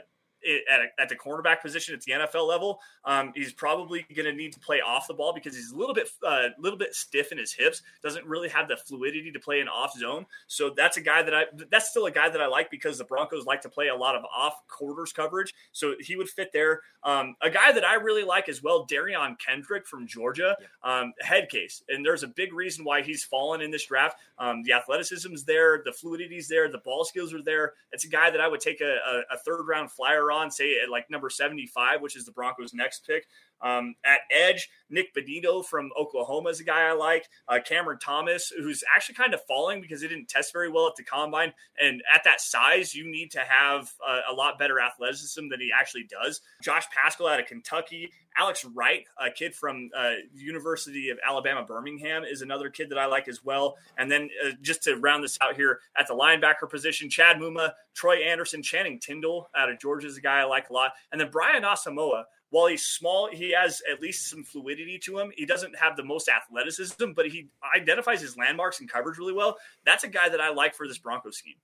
F: at, a, at the cornerback position at the NFL level, um, he's probably going to need to play off the ball because he's a little bit a uh, little bit stiff in his hips. Doesn't really have the fluidity to play in off zone. So that's a guy that I that's still a guy that I like because the Broncos like to play a lot of off quarters coverage. So he would fit there. Um, a guy that I really like as well, Derion Kendrick from Georgia, um, head case, and there's a big reason why he's fallen in this draft. Um, the athleticism's there, the fluidity's there, the ball skills are there. It's a guy that I would take a, a, a third round flyer on, say at like number 75, which is the Broncos' next pick. Um, at edge, Nik Bonitto from Oklahoma is a guy I like. Uh, Cameron Thomas, who's actually kind of falling because he didn't test very well at the combine. And at that size, you need to have a, lot better athleticism than he actually does. Josh Paschal out of Kentucky. Alex Wright, a kid from uh, University of Alabama Birmingham, is another kid that I like as well. And then uh, just to round this out here at the linebacker position, Chad Muma, Troy Anderson, Channing Tindall out of Georgia is a guy I like a lot. And then Brian Asamoah, while he's small, he has at least some fluidity to him. He doesn't have the most athleticism, but he identifies his landmarks and coverage really well. That's a guy that I like for this Broncos scheme.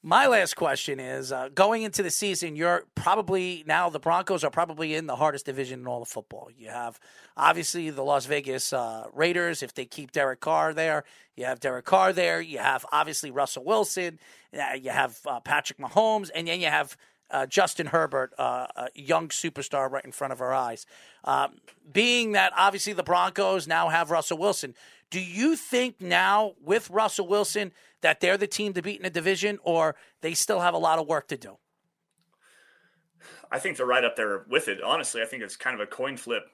A: My last question is uh, going into the season, you're probably now the Broncos are probably in the hardest division in all of football. You have obviously the Las Vegas uh, Raiders, if they keep Derek Carr there. You have Derek Carr there. You have obviously Russell Wilson. Uh, you have uh, Patrick Mahomes. And then you have uh, Justin Herbert, uh, a young superstar right in front of our eyes. Um, being that obviously the Broncos now have Russell Wilson, do you think now with Russell Wilson that they're the team to beat in the division, or they still have a lot of work to do?
F: I think they're right up there with it. Honestly, I think it's kind of a coin flip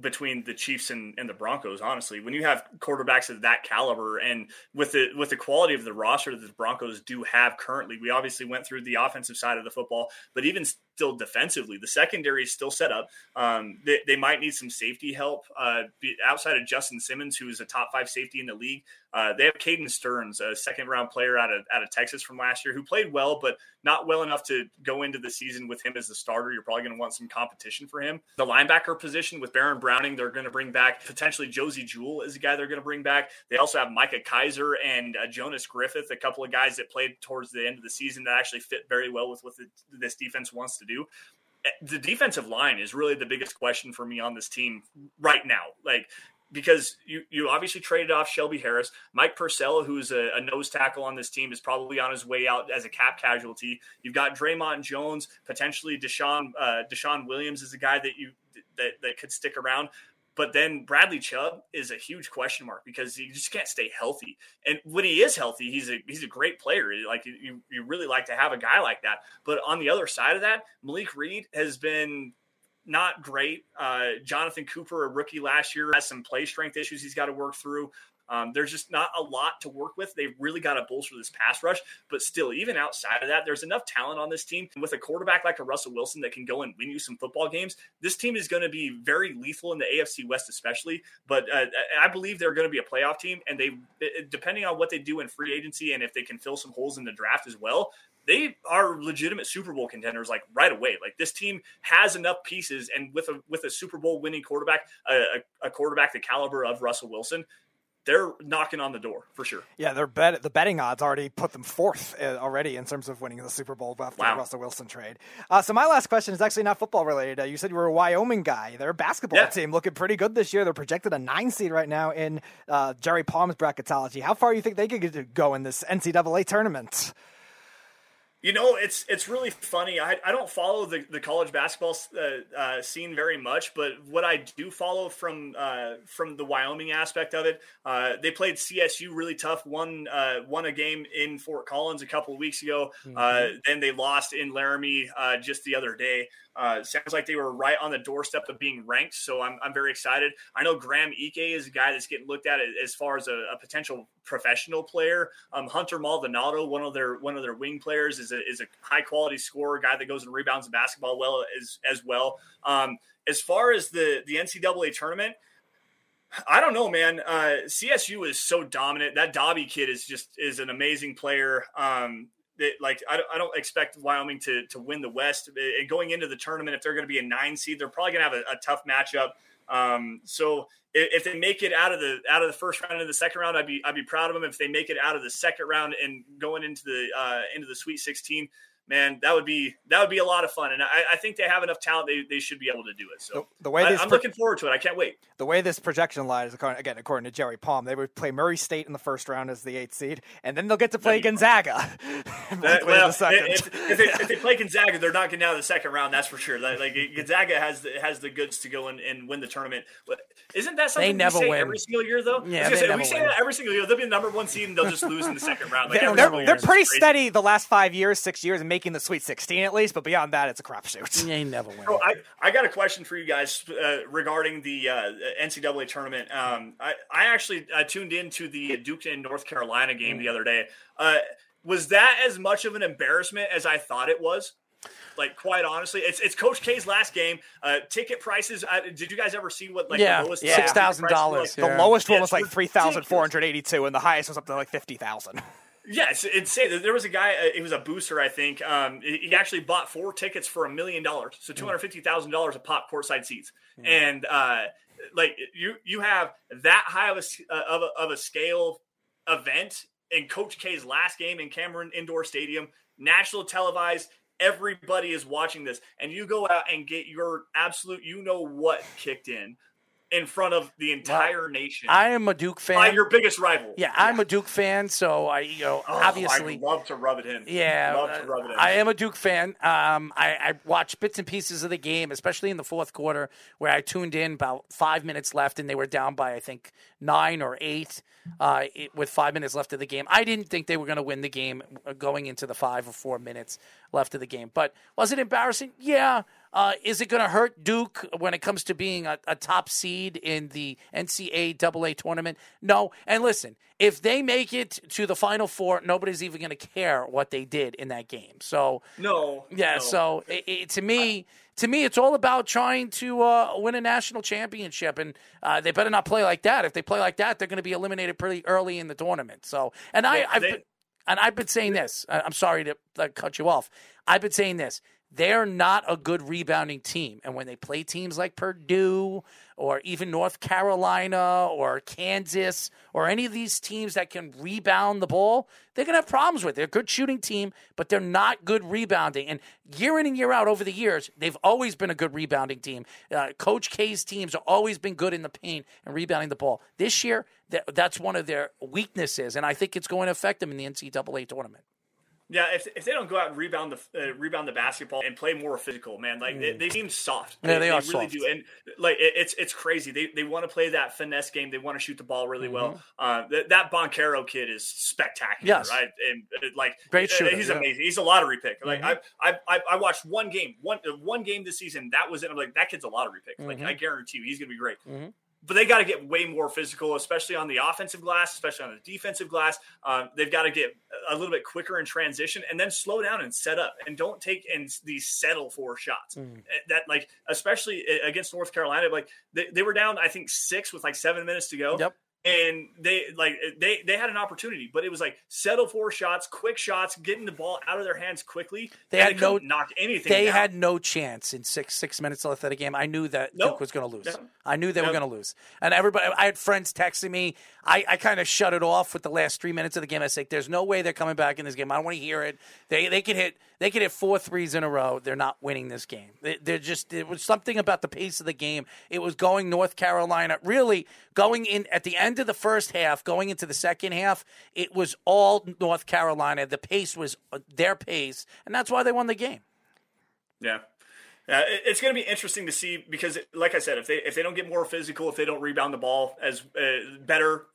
F: between the Chiefs and, and the Broncos. Honestly, when you have quarterbacks of that caliber and with the with the quality of the roster that the Broncos do have currently, we obviously went through the offensive side of the football, but even still defensively, the secondary is still set up. Um, they, they, might need some safety help uh, outside of Justin Simmons, who is a top five safety in the league. Uh, they have Caden Sterns, a second round player out of out of Texas from last year, who played well, but not well enough to go into the season with him as the starter. You're probably going to want some competition for him. The linebacker position with Baron Browning, they're going to bring back potentially Josey Jewell is a guy they're going to bring back. They also have Micah Kiser and uh, Jonas Griffith, a couple of guys that played towards the end of the season that actually fit very well with what the, this defense wants to do eh, the defensive line is really the biggest question for me on this team right now. Like because you you obviously traded off Shelby Harris, Mike Purcell, who's a, a, nose tackle on this team, is probably on his way out as a cap casualty. You've got Dre'Mont Jones, potentially DeShawn uh, DeShawn Williams is a guy that you that, that could stick around. But then Bradley Chubb is a huge question mark because he just can't stay healthy. And when he is healthy, he's a he's a great player. Like you, you really like to have a guy like that. But on the other side of that, Malik Reed has been not great. Uh, Jonathan Cooper, a rookie last year, has some play strength issues he's got to work through. Um, there's just not a lot to work with. They've really got to bolster this pass rush, but still, even outside of that, there's enough talent on this team with a quarterback like a Russell Wilson that can go and win you some football games. This team is going to be very lethal in the AFC West, especially. But uh, I believe they're going to be a playoff team, and they, depending on what they do in free agency and if they can fill some holes in the draft as well, they are legitimate Super Bowl contenders like right away. Like this team has enough pieces, and with a with a Super Bowl winning quarterback, a, a quarterback the caliber of Russell Wilson, they're knocking on the door for sure.
B: Yeah, their bet the betting odds already put them fourth uh, already in terms of winning the Super Bowl after wow. the Russell Wilson trade. Uh, so my last question is actually not football related. Uh, you said you were a Wyoming guy. They're a basketball yeah. team looking pretty good this year. They're projected a nine seed right now in uh, Jerry Palm's bracketology. How far do you think they could go in this NCAA tournament?
F: You know, it's it's really funny. I, I don't follow the, the college basketball uh, uh, scene very much, but what I do follow from uh, from the Wyoming aspect of it, uh, they played CSU really tough. Won uh, won a game in Fort Collins a couple of weeks ago. Uh, mm-hmm. then they lost in Laramie just the other day. Uh, sounds like they were right on the doorstep of being ranked, so I'm, I'm very excited. I know Graham Ike is a guy that's getting looked at as far as a, a potential professional player. Um, Hunter Maldonado, one of their one of their wing players, is a, is a high quality scorer, guy that goes and rebounds the basketball well as as well. Um, as far as the the NCAA tournament. I don't know, man. Uh, CSU is so dominant. That Dobby kid is just is an amazing player. Um, that like I, I don't expect Wyoming to to win the West. And going into the tournament, if they're going to be a nine seed, they're probably going to have a, a, tough matchup. Um, so if, if, they make it out of the out of the first round and the second round, I'd be I'd be proud of them. If they make it out of the second round and going into the uh, into the Sweet Sixteen, man, that would be that would be a lot of fun. And I, I think they have enough talent; they, they should be able to do it. So
B: the, the way
F: I,
B: am
F: pro- looking forward to it. I can't wait.
B: The way this projection line is again, according to Jerry Palm, they would play Murray State in the first round as the eighth seed, and then they'll get to play Gonzaga.
F: that, well, the if, if, they, if, they, play Gonzaga, they're not getting out of the second round. That's for sure. Like, Gonzaga has the, has the goods to go and, and win the tournament. But isn't that something
A: they never
F: we say
A: win.
F: every single year though?
A: Yeah, say,
F: we say
A: win.
F: that every single year. They'll be the number one seed and they'll just lose in the second round. Like
B: they're, they're, they're pretty steady the last five years, six years, and making the Sweet Sixteen at least. But beyond that, it's a crapshoot.
A: You ain't never win.
F: So I, I got a question for you guys uh, regarding the uh, NCAA tournament. Um, I, I actually I tuned into the Duke and North Carolina game mm. the other day. Uh, was that as much of an embarrassment as I thought it was? Like quite honestly, it's it's Coach K's last game. Uh, ticket prices. Uh, did you guys ever see what like
A: yeah,
F: the lowest
A: yeah. six thousand dollars?
B: The lowest one was like three thousand four hundred eighty two, and the highest was up to like fifty thousand.
F: Yeah, it's insane. There was a guy. Uh, he was a booster, I think. Um, he actually bought four tickets for a million dollars, so two hundred fifty thousand dollars a pop courtside seats. Mm. And uh, like you, you have that high of a, uh, of a of a scale event in Coach K's last game in Cameron Indoor Stadium, national televised. Everybody is watching this, and you go out and get your absolute, you know what, kicked in in front of the entire well, nation.
A: I am a Duke fan.
F: By your biggest rival.
A: Yeah, I'm a Duke fan, so I, you know, oh, obviously,
F: I love to rub it in.
A: Yeah,
F: love to rub it in.
A: I am a Duke fan. Um, I, I watched bits and pieces of the game, especially in the fourth quarter, where I tuned in about five minutes left, and they were down by I think nine or eight uh, it, with five minutes left of the game. I didn't think they were going to win the game uh, going into the five or four minutes left of the game. But was it embarrassing? Yeah. Uh, is it going to hurt Duke when it comes to being a, a, top seed in the NCAA tournament? No. And listen, if they make it to the Final Four, nobody's even going to care what they did in that game. So
F: no,
A: yeah.
F: No.
A: So it, it, to me, to me, it's all about trying to uh, win a national championship, and uh, they better not play like that. If they play like that, they're going to be eliminated pretty early in the tournament. So, and I, I've been, and I've been saying this. I'm sorry to cut you off. I've been saying this they're not a good rebounding team. And when they play teams like Purdue or even North Carolina or Kansas or any of these teams that can rebound the ball, they're going to have problems with. It. They're a good shooting team, but they're not good rebounding. And year in and year out over the years, they've always been a good rebounding team. Uh, Coach K's teams have always been good in the paint and rebounding the ball. This year, that's one of their weaknesses, and I think it's going to affect them in the NCAA tournament.
F: Yeah, if, if they don't go out and rebound the uh, rebound the basketball and play more physical, man, like mm. they, they, seem soft.
A: Yeah, they, they,
F: are
A: really
F: soft. do, and like it, it's it's crazy. They they want to play that finesse game. They want to shoot the ball really mm-hmm. well. Uh, that, that Banchero kid is spectacular,
A: yes.
F: right? And uh, like
A: great shooter.
F: He's
A: yeah.
F: amazing. He's a lottery pick. Like mm-hmm. I, I I watched one game, one one game this season. That was it. I'm like that kid's a lottery pick. Like mm-hmm. I guarantee you, he's gonna be great. But they got to get way more physical, especially on the offensive glass, especially on the defensive glass. Um, they've got to get a little bit quicker in transition and then slow down and set up and don't take and these settle for shots. Mm. That like especially against North Carolina, like they, they were down I think six with like seven minutes to go.
A: Yep
F: and they like they they had an opportunity, but it was like settle for shots, quick shots, getting the ball out of their hands quickly.
A: They had no
F: knock anything.
A: They
F: down.
A: had no chance in six six minutes left of the game. I knew that. Duke was going to lose. I knew they were going to lose, and everybody. I had friends texting me. I, I kind of shut it off with the last three minutes of the game. I said, "There's no way they're coming back in this game. I don't want to hear it. They they can hit they could hit four threes in a row. They're not winning this game. They, they're just it was something about the pace of the game. It was going North Carolina really going in at the end of the first half, going into the second half. It was all North Carolina. The pace was uh, their pace, and that's why they won the game.
F: Yeah. Uh, it's going to be interesting to see because, like I said, if they if they don't get more physical, if they don't rebound the ball as uh, better,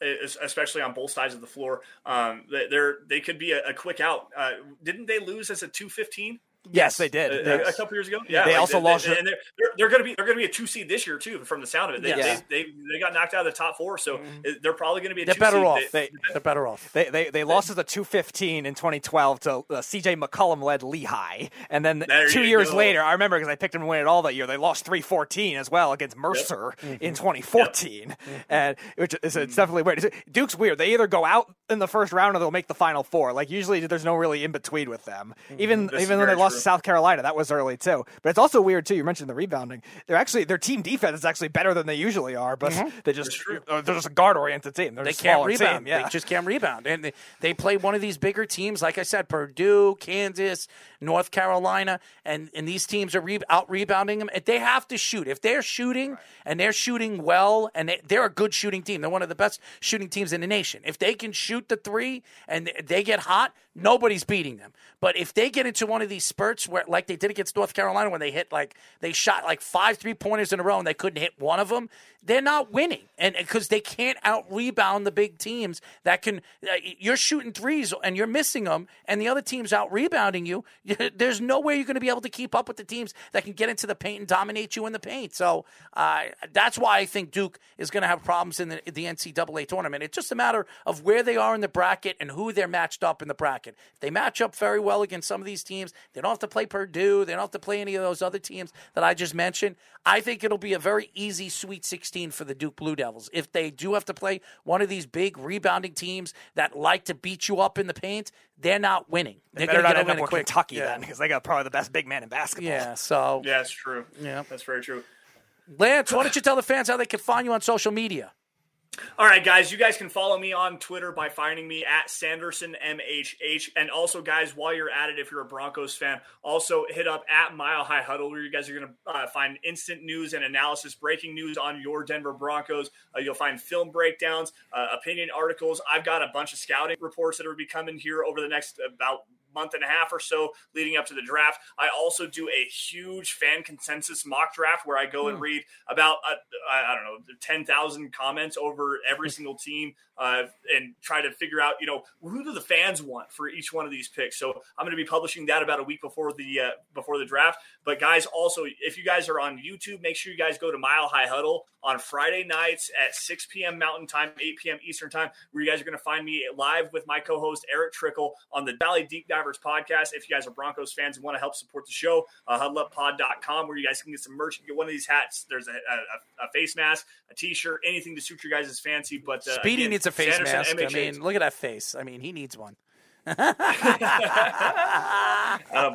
F: especially on both sides of the floor, um, they're they could be a, a quick out. Uh, didn't they lose as a two fifteen?
B: Yes, they did.
F: A, a, couple years ago. Yeah,
B: they like also
F: they,
B: lost.
F: They, and they're, they're, they're going to be they're going to be a two seed this year too. From the sound of it, they yes. they, they, they, got knocked out of the top four, so mm-hmm. they're probably going to be.
A: they're better seed. off. They, are better off.
B: They they, they lost as a two fifteen in 2012 to uh, C.J. McCollum led Lehigh, and then there two years go. later, I remember because I picked them to win it all that year. They lost three fourteen as well against Mercer yep. in 2014, yep. and which is it's definitely weird. Duke's weird. They either go out in the first round or they'll make the final four. Like usually, there's no really in between with them. Mm-hmm. Even this even when they lost to South Carolina, that that was early too. But it's also weird too. You mentioned the rebounding. They're actually their team defense is actually better than they usually are, but mm-hmm. they just uh, they're just a guard oriented team. They're
A: they can't rebound. Team, yeah. They just can't rebound, and they, they play one of these bigger teams. Like I said, Purdue, Kansas, North Carolina, and and these teams are re- out rebounding them. They have to shoot. If they're shooting and they're shooting well, and they, they're a good shooting team. They're one of the best shooting teams in the nation. If they can shoot the three and they get hot, nobody's beating them. But if they get into one of these spurts where, like they did against North Carolina, when they hit like they shot like five three pointers in a row and they couldn't hit one of them, they're not winning, and because they can't out rebound the big teams that can. Uh, you're shooting threes and you're missing them, and the other team's out rebounding you. There's no way you're going to be able to keep up with the teams that can get into the paint and dominate you in the paint. So uh, that's why I think Duke is going to have problems in the, the NCAA tournament. It's just a matter of where they are in the bracket and who they're matched up in the bracket. If they match up very well against some of these teams, they don't have to play Purdue. They don't have to play any of those other teams that I just mentioned. I think it'll be a very easy Sweet 16 for the Duke Blue Devils. If they do have to play one of these big rebounding teams that like to beat you up in the paint, they're not winning.
B: They're going to not end up with Kentucky yeah. then because they got probably the best big man in basketball.
A: Yeah, so
F: yeah, that's true. Yeah, that's very true.
A: Lance, why don't you tell the fans how they can find you on social media?
F: All right, guys, you guys can follow me on Twitter by finding me at SandersonMHH. And also, guys, while you're at it, if you're a Broncos fan, also hit up at Mile High Huddle, where you guys are going to uh, find instant news and analysis, breaking news on your Denver Broncos. Uh, you'll find film breakdowns, uh, opinion articles. I've got a bunch of scouting reports that will be coming here over the next about month and a half or so leading up to the draft. I also do a huge fan consensus mock draft where I go and hmm. read about, uh, I don't know, 10,000 comments over every single team uh, and try to figure out, you know, who do the fans want for each one of these picks. So I'm going to be publishing that about a week before the uh, before the draft. But guys, also if you guys are on YouTube, make sure you guys go to Mile High Huddle on Friday nights at 6 p.m. Mountain Time, 8 p.m. Eastern Time, where you guys are going to find me live with my co-host Erick Trickel on the Valley Deep Divers podcast. If you guys are Broncos fans and want to help support the show, uh, huddleuppod.com, where you guys can get some merch. Get one of these hats. There's a, a, a face mask, a T-shirt, anything to suit your guys' fancy. But
A: uh, Speedy again, needs a face Sanderson, mask. I mean, look at that face. I mean, he needs one.
F: oh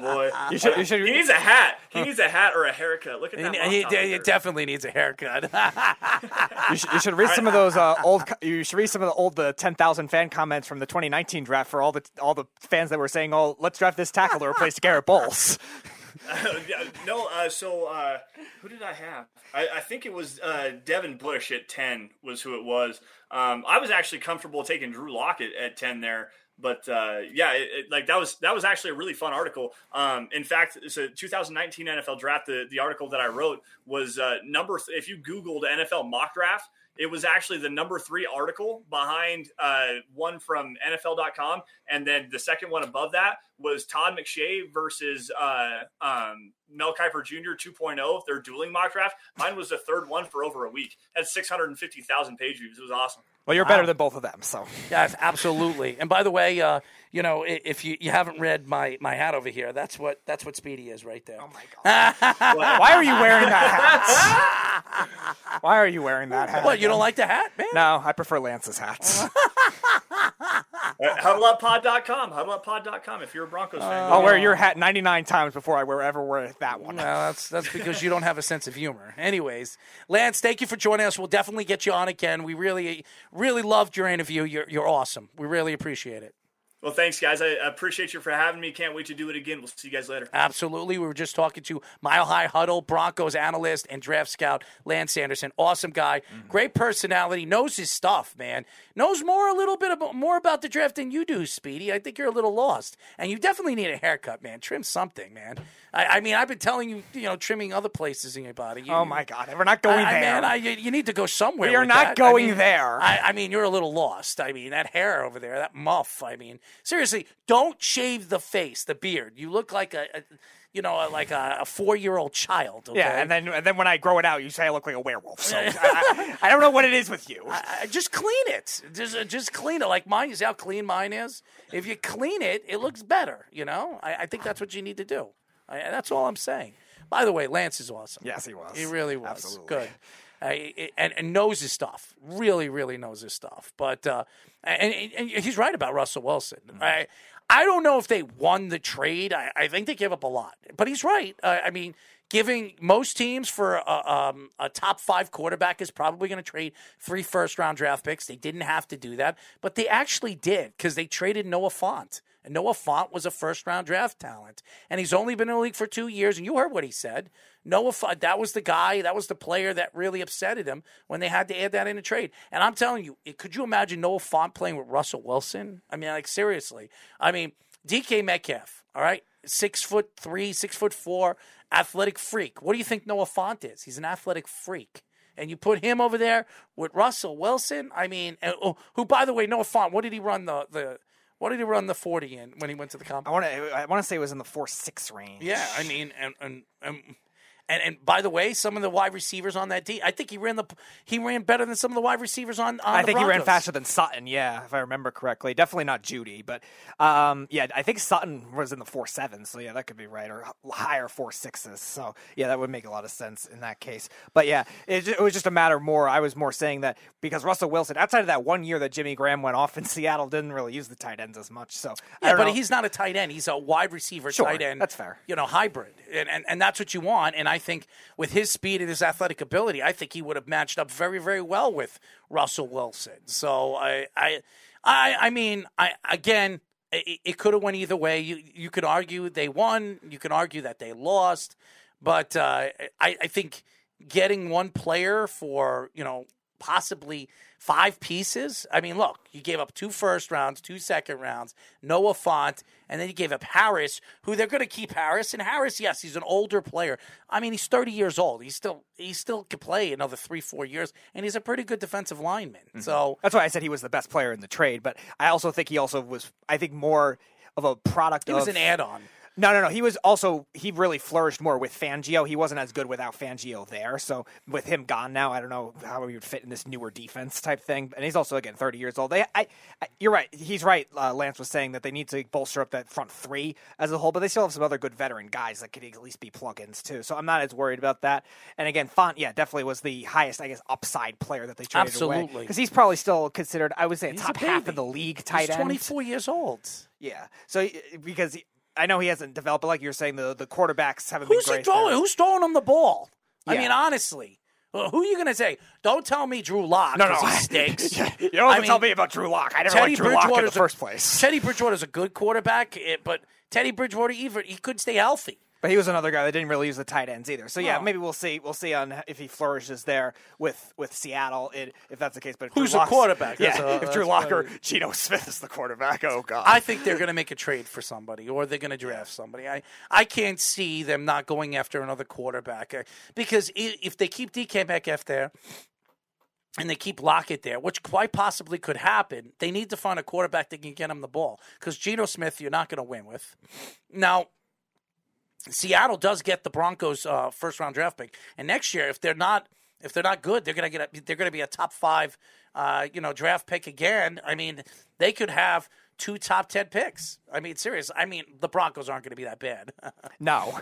F: boy! You should, you should, he needs a hat. He needs a hat or a haircut. Look at that.
A: He, he, he definitely needs a haircut.
B: you, should, you, should, read some of those uh, old. You should read some of the old the ten thousand fan comments from the 2019 draft for all the all the fans that were saying, "Oh, let's draft this tackle to replace Garrett Bolles."
F: no, uh, so uh, who did I have? I, I think it was uh, Devin Bush at ten was who it was. Um, I was actually comfortable taking Drew Lockett at ten there, but uh, yeah, it, it, like that was that was actually a really fun article. Um, in fact, it's a 2019 NFL draft. The, the article that I wrote was uh, number. Th- if you Googled NFL mock draft, It was actually the number three article behind uh, one from NFL.com, and then the second one above that was Todd McShay versus uh, um, Mel Kiper Jr. 2.0. Their dueling mock draft. Mine was the third one for over a week. Had 650,000 page views. It was awesome.
B: Well, you're better than both of them, so
A: Yes, absolutely. And by the way, uh, you know, if you, you haven't read my, my hat over here, that's what that's what Speedy is right there. Oh
B: my god! Why are you wearing that hat? Why are you wearing that hat?
A: What, you don't like the hat, man?
B: No, I prefer Lance's hats.
F: Uh, HuddleUpPod.com. HuddleUpPod.com. If you're a Broncos fan,
B: I'll wear your hat 99 times before I wear ever wear that one.
A: Well, that's that's because you don't have a sense of humor. Anyways, Lance, thank you for joining us. We'll definitely get you on again. We really, really loved your interview. You're you're awesome. We really appreciate it.
F: Well, thanks, guys. I appreciate you for having me. Can't wait to do it again. We'll see you guys later.
A: Absolutely. We were just talking to Mile High Huddle, Broncos analyst and draft scout Lance Sanderson. Awesome guy. Mm-hmm. Great personality. Knows his stuff, man. Knows more a little bit about, more about the draft than you do, Speedy. I think you're a little lost. And you definitely need a haircut, man. Trim something, man. I, I mean, I've been telling you, you know, trimming other places in your body. You-
B: Oh my God, we're not going
A: I, I-
B: there.
A: man, I, you you need to go somewhere.
B: We are
A: with
B: not
A: that.
B: going
A: I mean,
B: there.
A: I, I mean, you're a little lost. I mean, that hair over there, that muff. I mean, seriously, don't shave the face, the beard. You look like a, a you know, like a, a four year old child. Okay?
B: Yeah, and then and then when I grow it out, you say I look like a werewolf. So I, I, I don't know what it is with you.
A: I, just clean it. Just, uh, just clean it. Like mine. You see how clean mine is? If you clean it, it looks better. You know, I, I think that's what you need to do. I, that's all I'm saying. By the way, Lance is awesome.
B: Yes, he was.
A: He really was.
B: Absolutely.
A: Good. Uh, and, and knows his stuff. Really, really knows his stuff. But uh, and, and he's right about Russell Wilson.
B: Mm-hmm.
A: I I don't know if they won the trade. I, I think they gave up a lot. But he's right. Uh, I mean, giving most teams for a, um, a top five quarterback is probably going to trade three first round draft picks. They didn't have to do that, but they actually did because they traded Noah Fant. And Noah Fant was a first round draft talent. And he's only been in the league for two years. And you heard what he said. Noah Fant, that was the guy, that was the player that really upsetted him when they had to add that in a trade. And I'm telling you, could you imagine Noah Fant playing with Russell Wilson? I mean, like, seriously. I mean, DK Metcalf, all right? Six foot three, six foot four, athletic freak. What do you think Noah Fant is? He's an athletic freak. And you put him over there with Russell Wilson. I mean, oh, who, by the way, Noah Fant, what did he run the, the what did he run the 40 in when he went to the
B: I want to. I want to say it was in the four six range.
A: Yeah, I mean, and and, and and and by the way, some of the wide receivers on that team, I think he ran the he ran better than some of the wide receivers on. on
B: I think he ran faster than Sutton. Yeah, if I remember correctly. Definitely not Jeudy, but um, yeah, I think Sutton was in the four sevens. So yeah, that could be right, or higher four sixes. So yeah, that would make a lot of sense in that case. But yeah, it, it was just a matter more. I was more saying that because Russell Wilson, outside of that one year that Jimmy Graham went off in Seattle, didn't really use the tight ends as much. So
A: Yeah, but
B: know.
A: he's not a tight end. He's a wide receiver
B: Sure,
A: tight end.
B: that's fair.
A: You know, hybrid, and, and and that's what you want. And I think with his speed and his athletic ability, I think he would have matched up very very well with Russell Wilson. So I I I, I mean, I again. It, it could have went either way. You you could argue they won. You can argue that they lost. But uh, I, I think getting one player for you know possibly five pieces. I mean, look, you gave up two first rounds, two second rounds, Noah Fant, and then you gave up Harris, who they're going to keep Harris. And Harris, yes, he's an older player. I mean, he's thirty years old. He's still he still could play another three four years, and he's a pretty good defensive lineman. Mm-hmm. So
B: That's why I said he was the best player in the trade. But I also think he also was. I think more of a product.
A: he was
B: of,
A: an add on.
B: No, no, no. He was also he really flourished more with Fangio. He wasn't as good without Fangio there. So with him gone now, I don't know how he would fit in this newer defense type thing. And he's also again thirty years old. They, I, I you're right. He's right. Uh, Lance was saying that they need to bolster up that front three as a whole, but they still have some other good veteran guys that could at least be plug-ins too. So I'm not as worried about that. And again, Fant, yeah, definitely was the highest, I guess, upside player that they traded away because he's probably still considered, I would say,
A: He's
B: top half of the league tight
A: He's
B: end.
A: twenty four years old.
B: Yeah. So because he, I know he hasn't developed, but like you're saying, the the quarterbacks haven't
A: Who's
B: been
A: he
B: great.
A: throwing? Who's throwing him the ball? I mean, honestly, who are you going to say? Don't tell me Drew Lock.
B: No, no,
A: he stinks.
B: Yeah, you don't have
A: I
B: to tell me about Drew Lock. I never
A: Teddy
B: liked Drew Lock in the first place.
A: Teddy Bridgewater's a good quarterback, eh, but Teddy Bridgewater, even he could stay healthy.
B: But he was another guy that didn't really use the tight ends either. So yeah,
A: No.
B: maybe we'll see. We'll see on if he flourishes there with with Seattle, it, if that's the case. But if
A: Who's
B: Drew
A: the
B: Lock's-
A: quarterback?
B: Yeah,
A: That's, uh,
B: if Drew
A: that's
B: Lock or. Geno Smith is the quarterback, oh god.
A: I think they're going to make a trade for somebody, or they're going to draft somebody. I, I can't see them not going after another quarterback eh, because i- if they keep DK Metcalf there, and they keep Lockett there, which quite possibly could happen, they need to find a quarterback that can get him the ball. Because Geno Smith, you're not going to win with. Now, Seattle does get the Broncos uh, first round draft pick, and next year, if they're not if they're not good, they're gonna get a, they're gonna be a top five, uh, you know, draft pick again. I mean, they could have two top ten picks. I mean, serious. I mean, the Broncos aren't going to be that bad.
B: no,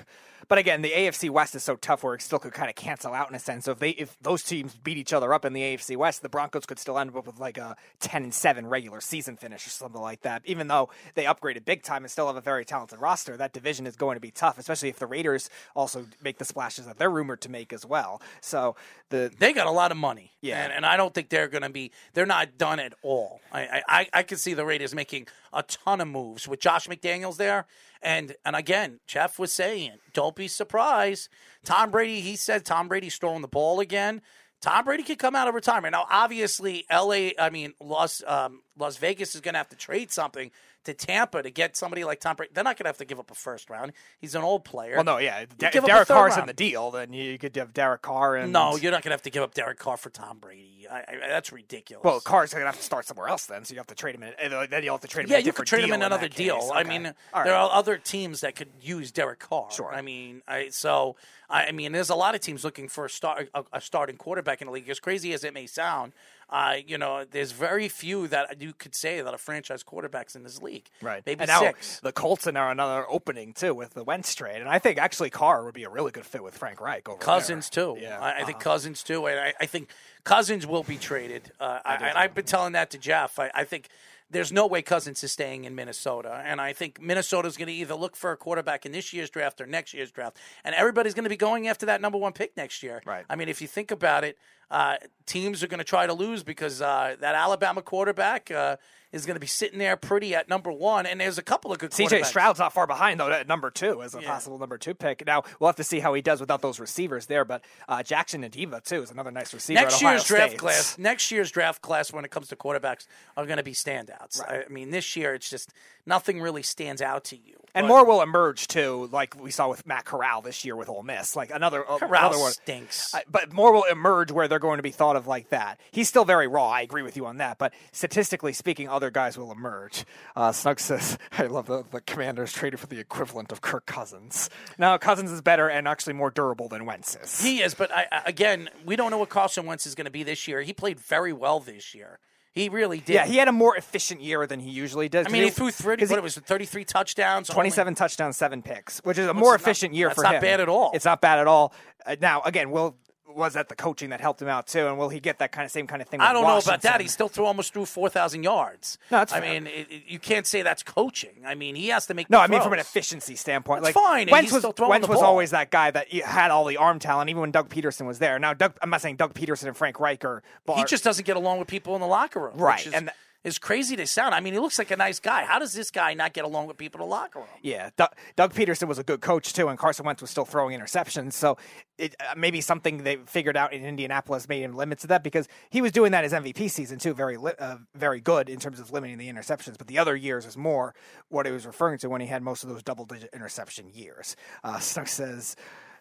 B: but again, the AFC West is so tough where it still could kind of cancel out in a sense. So if they if those teams beat each other up in the AFC West, the Broncos could still end up with like a ten and seven regular season finish or something like that. Even though they upgraded big time and still have a very talented roster, that division is going to be tough, especially if the Raiders also make the splashes that they're rumored to make as well. So the
A: they got a lot of money,
B: Yeah.
A: and, and I don't think they're going to be. They're not done at all. I I I could see the Raiders making a ton of moves with Josh McDaniels there. And and again, Jeff was saying, don't be surprised. Tom Brady, he said Tom Brady's throwing the ball again. Tom Brady could come out of retirement. Now, obviously, LA, I mean, Las um, Las Vegas is going to have to trade something to Tampa to get somebody like Tom Brady. They're not going to have to give up a first round. He's an old player.
B: well, no, yeah,
A: You
B: if Derek Carr's in the deal, then you could have Derek Carr and
A: No, you're not going to have to give up Derek Carr for Tom Brady. I, I, that's ridiculous.
B: Well, Carr's gonna have to start somewhere else then, so you have to trade him in. and Then you will have to trade him.
A: yeah, you could trade him in another deal.
B: case.
A: I mean,
B: All
A: there are other teams that could use Derek Carr.
B: Sure.
A: I mean, I so I, mean, there's a lot of teams looking for a start a, a starting quarterback in the league. As crazy as it may sound, uh, you know, there's very few that you could say that are franchise quarterbacks in this league.
B: Right.
A: maybe
B: and
A: six.
B: the Colts are another opening too with the Wentz trade, and I think actually Carr would be a really good fit with Frank Reich over
A: Cousins
B: there.
A: too.
B: Yeah,
A: I, I think
B: uh-huh.
A: Cousins too, and I, I think Cousins will be traded. Uh, I, and I've been telling that to Jeff. I, I think there's no way Cousins is staying in Minnesota, and I think Minnesota's going to either look for a quarterback in this year's draft or next year's draft, and everybody's going to be going after that number one pick next year.
B: Right.
A: I mean, if you think about it, uh, teams are going to try to lose because uh, that Alabama quarterback uh, is going to be sitting there pretty at number one, and there's a couple of good
B: CJ. Stroud's not far behind though at number two as a
A: Yeah.
B: possible number two pick. Now we'll have to see how he does without those receivers there, but uh, Jackson Adiva too is another nice receiver.
A: next year's draft class next year's draft class when it comes to quarterbacks are going to be standouts I, I mean this year it's just nothing really stands out to you
B: And
A: But
B: more will emerge too, like we saw with Matt Corral this year with Ole Miss. Like another uh,
A: Corral
B: another one.
A: stinks.
B: Uh, but more will emerge where they're going to be thought of like that. He's still very raw. I agree with you on that. But statistically speaking, other guys will emerge. Uh, Snug says, "I love the the Commanders traded for the equivalent of Kirk Cousins. Now Cousins is better and actually more durable than Wentz is.
A: he is but I, again we don't know what Carson Wentz is going to be this year he played very well this year he really did
B: yeah, he had a more efficient year than he usually does.
A: I mean, he threw 30,
B: 'cause
A: what it was 33 touchdowns. only-
B: 27 touchdowns, seven picks, which is a more
A: is not-
B: efficient year for
A: not bad at all.
B: It's not bad at all. Uh, now, again, will was that the coaching that helped him out too, and will he get that kind of same kind of thing?
A: I don't know about that. He still threw almost threw 4,000 yards.
B: No, that's
A: I
B: fair.
A: mean, it, it- you can't say that's coaching. I mean, he has to make
B: No, I mean from an efficiency standpoint.
A: That's
B: like
A: fine,
B: Wentz was Wentz was always that guy that had all the arm talent, even when Doug Pederson was there. Now, Doug, I'm not saying Doug Pederson and Frank Reich are
A: He just doesn't get along with people in the locker room.
B: Right,
A: Which is,
B: and th-
A: is crazy to sound. I mean, he looks like a nice guy. How does this guy not get along with people in the locker room?
B: Yeah, Doug, Doug Pederson was a good coach too, and Carson Wentz was still throwing interceptions. So it uh, maybe something they figured out in Indianapolis made him limit to that because he was doing that his MVP season too, very li- uh, very good in terms of limiting the interceptions. But the other years is more what he was referring to when he had most of those double digit interception years. Uh, says.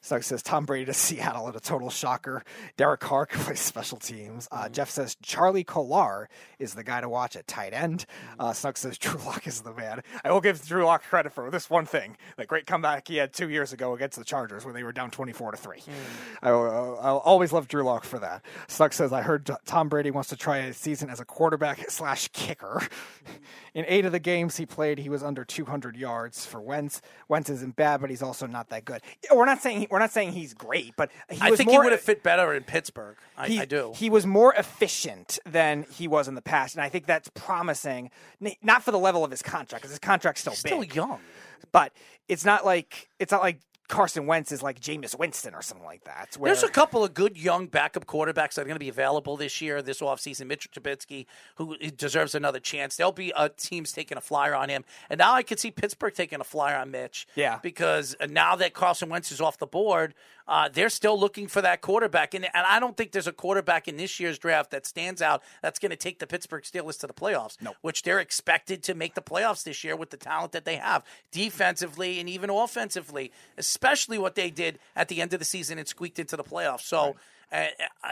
B: Stuck says Tom Brady to Seattle at a total shocker. Derek Carr can play special teams. Uh, Jeff says Charlie Kolar is the guy to watch at tight end. Uh, Snuck says Drew Lock is the man. I will give Drew Lock credit for this one thing: that great comeback he had two years ago against the Chargers when they were down twenty-four to three. I will, I'll always love Drew Lock for that. Snuck says I heard Tom Brady wants to try a season as a quarterback slash kicker. In eight of the games he played, he was under 200 yards for Wentz. Wentz isn't bad, but he's also not that good. We're not saying he, we're not saying he's great, but he
A: I think
B: more,
A: he would have fit better in Pittsburgh. I,
B: he,
A: I do.
B: He was more efficient than he was in the past, and I think that's promising. Not for the level of his contract, because his contract's still
A: Still
B: big,
A: young.
B: but it's not like it's not like Carson Wentz is like Jameis Winston or something like that. Where,
A: There's a couple of good young backup quarterbacks that are going to be available this year, this offseason. Mitch Trubisky, who deserves another chance. There'll be uh, teams taking a flyer on him. And now I can see Pittsburgh taking a flyer on Mitch.
B: Yeah.
A: Because uh, now that Carson Wentz is off the board, uh, they're still looking for that quarterback. And, and I don't think there's a quarterback in this year's draft that stands out that's going to take the Pittsburgh Steelers to the playoffs,
B: No.
A: which they're expected to make the playoffs this year with the talent that they have, defensively and even offensively, especially what they did at the end of the season and squeaked into the playoffs. So Uh,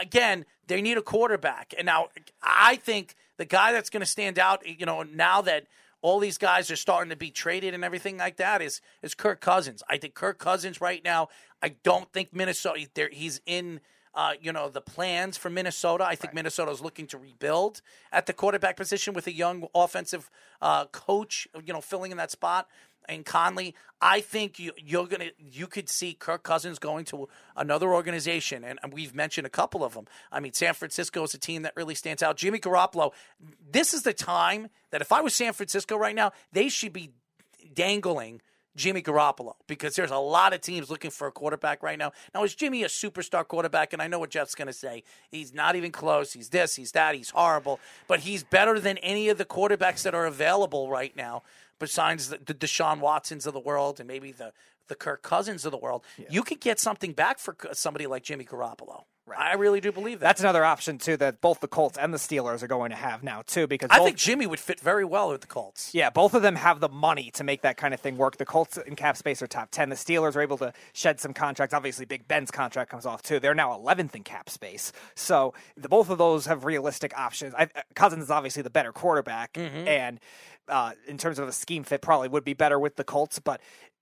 A: again, they need a quarterback, and now I think the guy that's going to stand out, you know, now that all these guys are starting to be traded and everything like that is is Kirk Cousins. I think Kirk Cousins right now. I don't think Minnesota. There, he's in. Uh, you know the plans for Minnesota. I think right. Minnesota is looking to rebuild at the quarterback position with a young offensive uh, coach. You know, filling in that spot and Conley. I think you, you're gonna you could see Kirk Cousins going to another organization, and, and we've mentioned a couple of them. I mean, San Francisco is a team that really stands out. Jimmy Garoppolo. This is the time that if I was San Francisco right now, they should be dangling. Jimmy Garoppolo because there's a lot of teams looking for a quarterback right now. Now, is Jimmy a superstar quarterback? And I know what Jeff's going to say. He's not even close. He's this, he's that, he's horrible. But he's better than any of the quarterbacks that are available right now besides the, the Deshaun Watsons of the world and maybe the the Kirk Cousins of the world, yeah. you could get something back for somebody like Jimmy Garoppolo. Right. I really do believe that.
B: That's another option too that both the Colts and the Steelers are going to have now too because
A: I
B: both,
A: think Jimmy would fit very well with the Colts.
B: Yeah, both of them have the money to make that kind of thing work. The Colts in cap space are top 10. The Steelers are able to shed some contracts. Obviously Big Ben's contract comes off too. They're now 11th in cap space. So the, both of those have realistic options. I, Cousins is obviously the better quarterback mm-hmm. and uh, in terms of a scheme fit, probably would be better with the Colts. But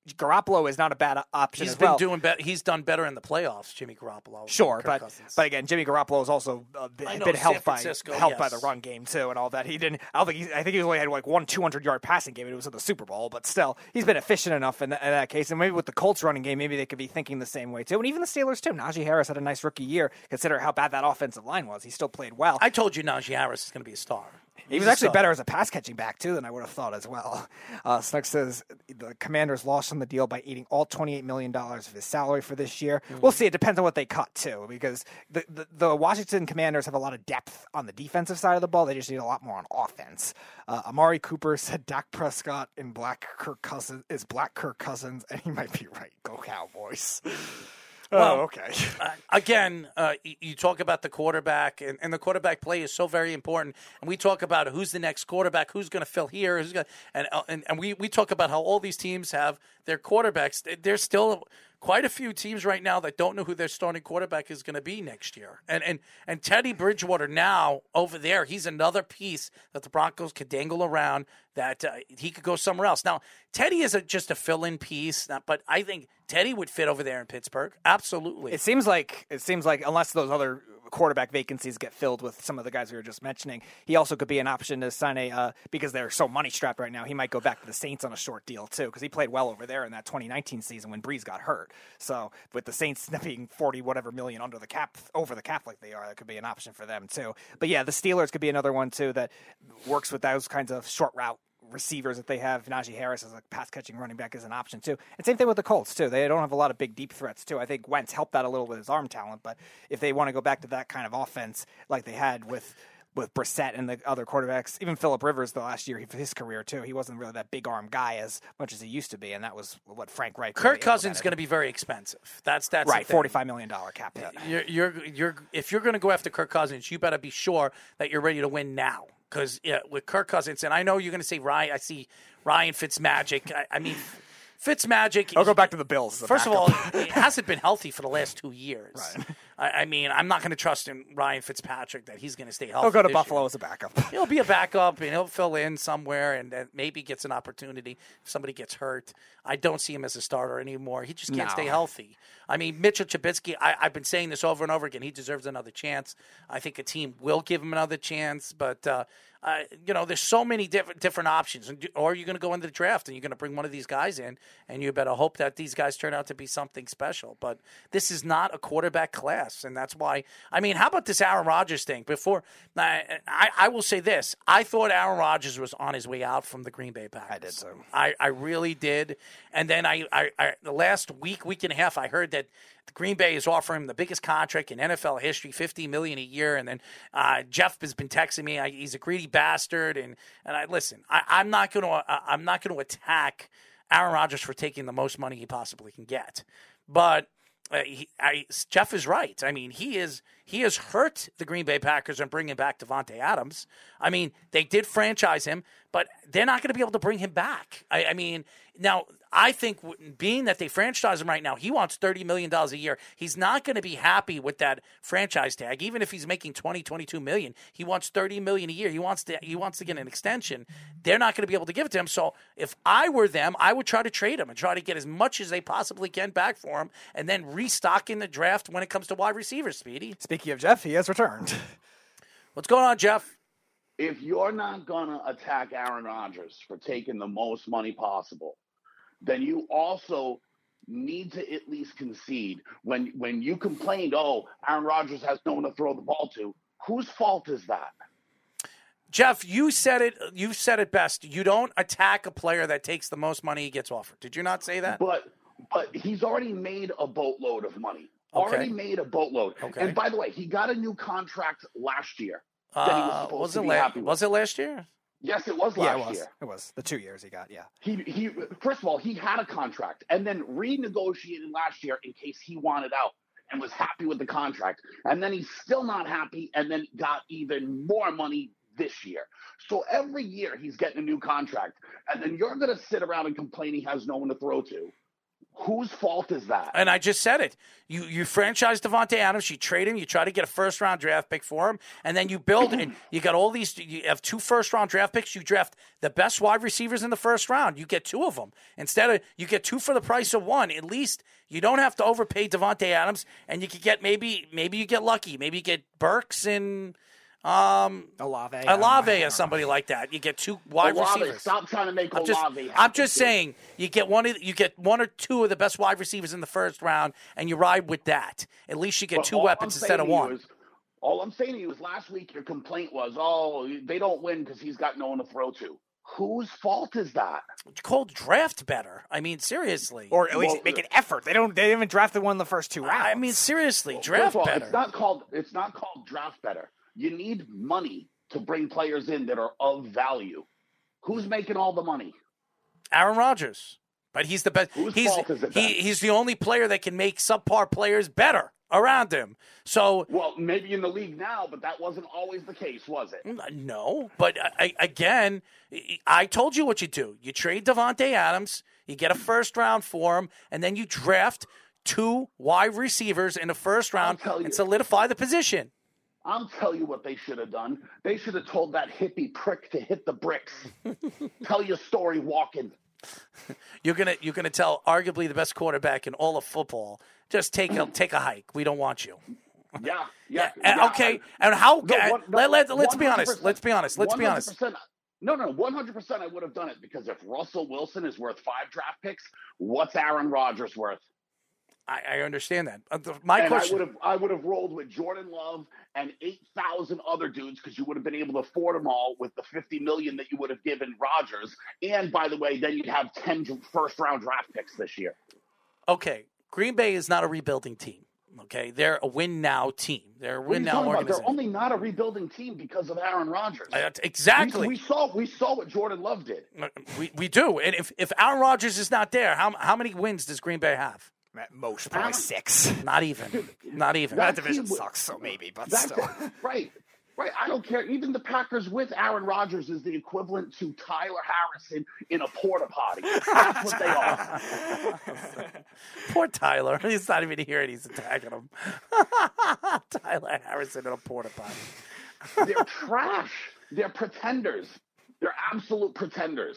B: Garoppolo is not a bad option.
A: He's been
B: well.
A: doing better. He's done better in the playoffs, Jimmy Garoppolo.
B: Sure, but Cousins. but again, Jimmy Garoppolo has also uh, been,
A: know,
B: helped by
A: helped
B: yes. by the run game too, and all that. He didn't. I don't think. He, I think he only had like one 200 yard passing game. And it was in the Super Bowl, but still, he's been efficient enough in, in, that case. And maybe with the Colts running game, maybe they could be thinking the same way too. And even the Steelers too. Najee Harris had a nice rookie year. Consider how bad that offensive line was. He still played well.
A: I told you Najee Harris is going to be a star.
B: He was actually better as a pass catching back too than I would have thought as well. Uh, Snuck says the Commanders lost on the deal by eating all twenty eight million dollars of his salary for this year. Mm-hmm. We'll see. It depends on what they cut too, because the, the, the Washington Commanders have a lot of depth on the defensive side of the ball. They just need a lot more on offense. Uh, Amari Cooper said Dak Prescott in Black Kirk Cousins is Black Kirk Cousins, and he might be right. Go Cowboys.
A: Well,
B: oh, okay.
A: uh, again, uh, you talk about the quarterback, and, and, the quarterback play is so very important. And we talk about who's the next quarterback, who's going to fill here, who's going, and, uh, and and we we talk about how all these teams have their quarterbacks. They're still quite a few teams right now that don't know who their starting quarterback is going to be next year. And and and Teddy Bridgewater now over there, he's another piece that the Broncos could dangle around that uh, he could go somewhere else. Now, Teddy is a, just a fill-in piece, but I think Teddy would fit over there in Pittsburgh. Absolutely.
B: It seems like it seems like unless those other quarterback vacancies get filled with some of the guys we were just mentioning, he also could be an option to sign a uh, because they're so money strapped right now. He might go back to the Saints on a short deal too because he played well over there in that 2019 season when Brees got hurt. So with the Saints being 40 whatever million under the cap over the cap like they are, that could be an option for them too. But yeah, the Steelers could be another one too that works with those kinds of short route receivers that they have. Najee Harris as a pass catching running back is an option too. And same thing with the Colts too. They don't have a lot of big deep threats too. I think Wentz helped that a little with his arm talent, but if they want to go back to that kind of offense like they had with with Brissett and the other quarterbacks, even Philip Rivers the last year of his career too, he wasn't really that big arm guy as much as he used to be, and that was what Frank Reich.
A: Kirk really Cousins is going to be very expensive. That's that's
B: right, forty five million dollar cap hit.
A: You're, you're you're if you're going to go after Kirk Cousins, you better be sure that you're ready to win now because yeah, with Kirk Cousins, and I know you're going to say Ryan. I see Ryan Fitzmagic. I, I mean. Fitzmagic.
B: I'll go back to the Bills.
A: First
B: backup.
A: of all, he hasn't been healthy for the last two years.
B: Right.
A: I, I, mean, I'm not going to trust in Ryan Fitzpatrick that he's going to stay healthy.
B: He'll go to Buffalo year. as a backup.
A: He'll be a backup and he'll fill in somewhere and, and, maybe gets an opportunity if somebody gets hurt. I don't see him as a starter anymore. He just can't no. stay healthy. I mean, Mitchell Trubisky. I, I've been saying this over and over again. He deserves another chance. I think a team will give him another chance, but. Uh, uh, you know, there's so many different different options. And, Or you're going to go into the draft and you're going to bring one of these guys in, and you better hope that these guys turn out to be something special. But this is not a quarterback class, and that's why. I mean, how about this Aaron Rodgers thing? Before I, I, I will say this: I thought Aaron Rodgers was on his way out from the Green Bay Packers.
B: I did so.
A: I, I really did. And then I, I, I the last week, week and a half, I heard that Green Bay is offering him the biggest contract in NFL history, fifty million a year. And then uh, Jeff has been texting me, I, he's a greedy bastard. And and I listen, I, am not going to I'm not going to attack Aaron Rodgers for taking the most money he possibly can get, but. Uh, he, I, Jeff is right. I mean, he is he has hurt the Green Bay Packers and bringing back Davante Adams. I mean, they did franchise him, but they're not going to be able to bring him back. I, I mean, now I think, being that they franchise him right now, he wants $30 million a year. He's not going to be happy with that franchise tag. Even if he's making 20, 22 million, he wants 30 million a year. He wants to, he wants to get an extension. They're not going to be able to give it to him. So if I were them, I would try to trade him and try to get as much as they possibly can back for him and then restock in the draft when it comes to wide receivers, Speedy.
B: Speaking of Jeff, he has returned.
A: What's going on, Jeff?
C: if you're not gonna attack Aaron Rodgers for taking the most money possible, then you also need to at least concede when when you complained, oh, Aaron Rodgers has no one to throw the ball to. Whose fault is that?
A: Jeff, you said it. You said it best. You don't attack a player that takes the most money he gets offered. Did you not say that?
C: But but he's already made a boatload of money.
A: Okay.
C: Already made a boatload.
A: Okay.
C: And by the way, he got a new contract last year. that he was
A: Uh,
C: supposed
A: was
C: to
A: it
C: be
A: la-
C: happy with.
A: was it last year?
C: Yes, it was
B: yeah,
C: last
B: it was.
C: year.
B: It was the two years he got. Yeah.
C: He he first of all, he had a contract and then renegotiated last year in case he wanted out and was happy with the contract. And then he's still not happy and then got even more money this year. So every year he's getting a new contract. And then you're gonna sit around and complain he has no one to throw to. Whose fault is that?
A: And I just said it. You you franchise Davante Adams, you trade him, you try to get a first round draft pick for him, and then you build and you got all these. You have two first round draft picks. You draft the best wide receivers in the first round. You get two of them instead of you get two for the price of one. At least you don't have to overpay Davante Adams, and you could get maybe maybe you get lucky. Maybe you get Burks and um
B: Olave.
A: Olave or somebody like that. You get two wide
C: Olave,
A: receivers.
C: stop trying to make
A: I'm just,
C: Olave.
A: I'm just
C: dude.
A: saying, you get one of you get one or two of the best wide receivers in the first round, and you ride with that. At least you get
C: But
A: two weapons instead of
C: saying to you
A: one.
C: is- all I'm saying to you is last week your complaint was, oh, they don't win because he's got no one to throw to. Whose fault is that?
A: It's called draft better. I mean, seriously.
B: Or at least
C: Well,
B: make an effort. They don't. They didn't even draft one in the first two rounds.
A: I mean, seriously, draft
C: of all,
A: better.
C: It's not called it's not called draft better. You need money to bring players in that are of value. Who's making all the money?
A: Aaron Rodgers, but he's the best.
C: Whose
A: He's
C: fault is it
A: he, he's the only player that can make subpar players better around him. So
C: Well, maybe in the league now, but that wasn't always the case, was it?
A: Mm, uh, no, but uh, I, I- again, I told you what you do. You trade Davante Adams, you get a first round for him, and then you draft two wide receivers in the first round and solidify the position.
C: I'll tell you what they should have done. They should have told that hippie prick to hit the bricks. tell your story walking.
A: You're gonna you're gonna tell arguably the best quarterback in all of football, just take a take a hike. We don't want you.
C: Yeah, yeah.
A: And-
C: yeah,
A: okay, and how?
C: No, one- no,
A: let, let, let's be honest. Let's be honest. Let's be honest.
C: 100%. No, no, one hundred percent. I would have done it because if Russell Wilson is worth five draft picks, what's Aaron Rodgers worth?
A: I, I understand that. Uh, My
C: and
A: question.
C: I would have, I would have rolled with Jordan Love and eight thousand other dudes because you would have been able to afford them all with the fifty million that you would have given Rodgers. And by the way, then you'd have 10 first round draft picks this year.
A: okay, Green Bay is not a rebuilding team. Okay, they're a win now team. They're a win now organization.
C: They're only not a rebuilding team because of Aaron Rodgers.
A: Uh, exactly.
C: We, we saw, we saw what Jordan Love did.
A: We, we do. And if, if Aaron Rodgers is not there, how, how many wins does Green Bay have?
B: At most, probably six.
A: Not even. Not even.
B: That
C: That
B: division
C: would-
B: sucks, so maybe, but
C: That's
B: still.
C: right. Right. I don't care. Even the Packers with Aaron Rodgers is the equivalent to Tyler Harrison in a porta potty. That's what they are.
A: Poor Tyler. He's not even here and he's attacking him. Tyler Harrison in a porta potty.
C: They're trash. They're pretenders. They're absolute pretenders.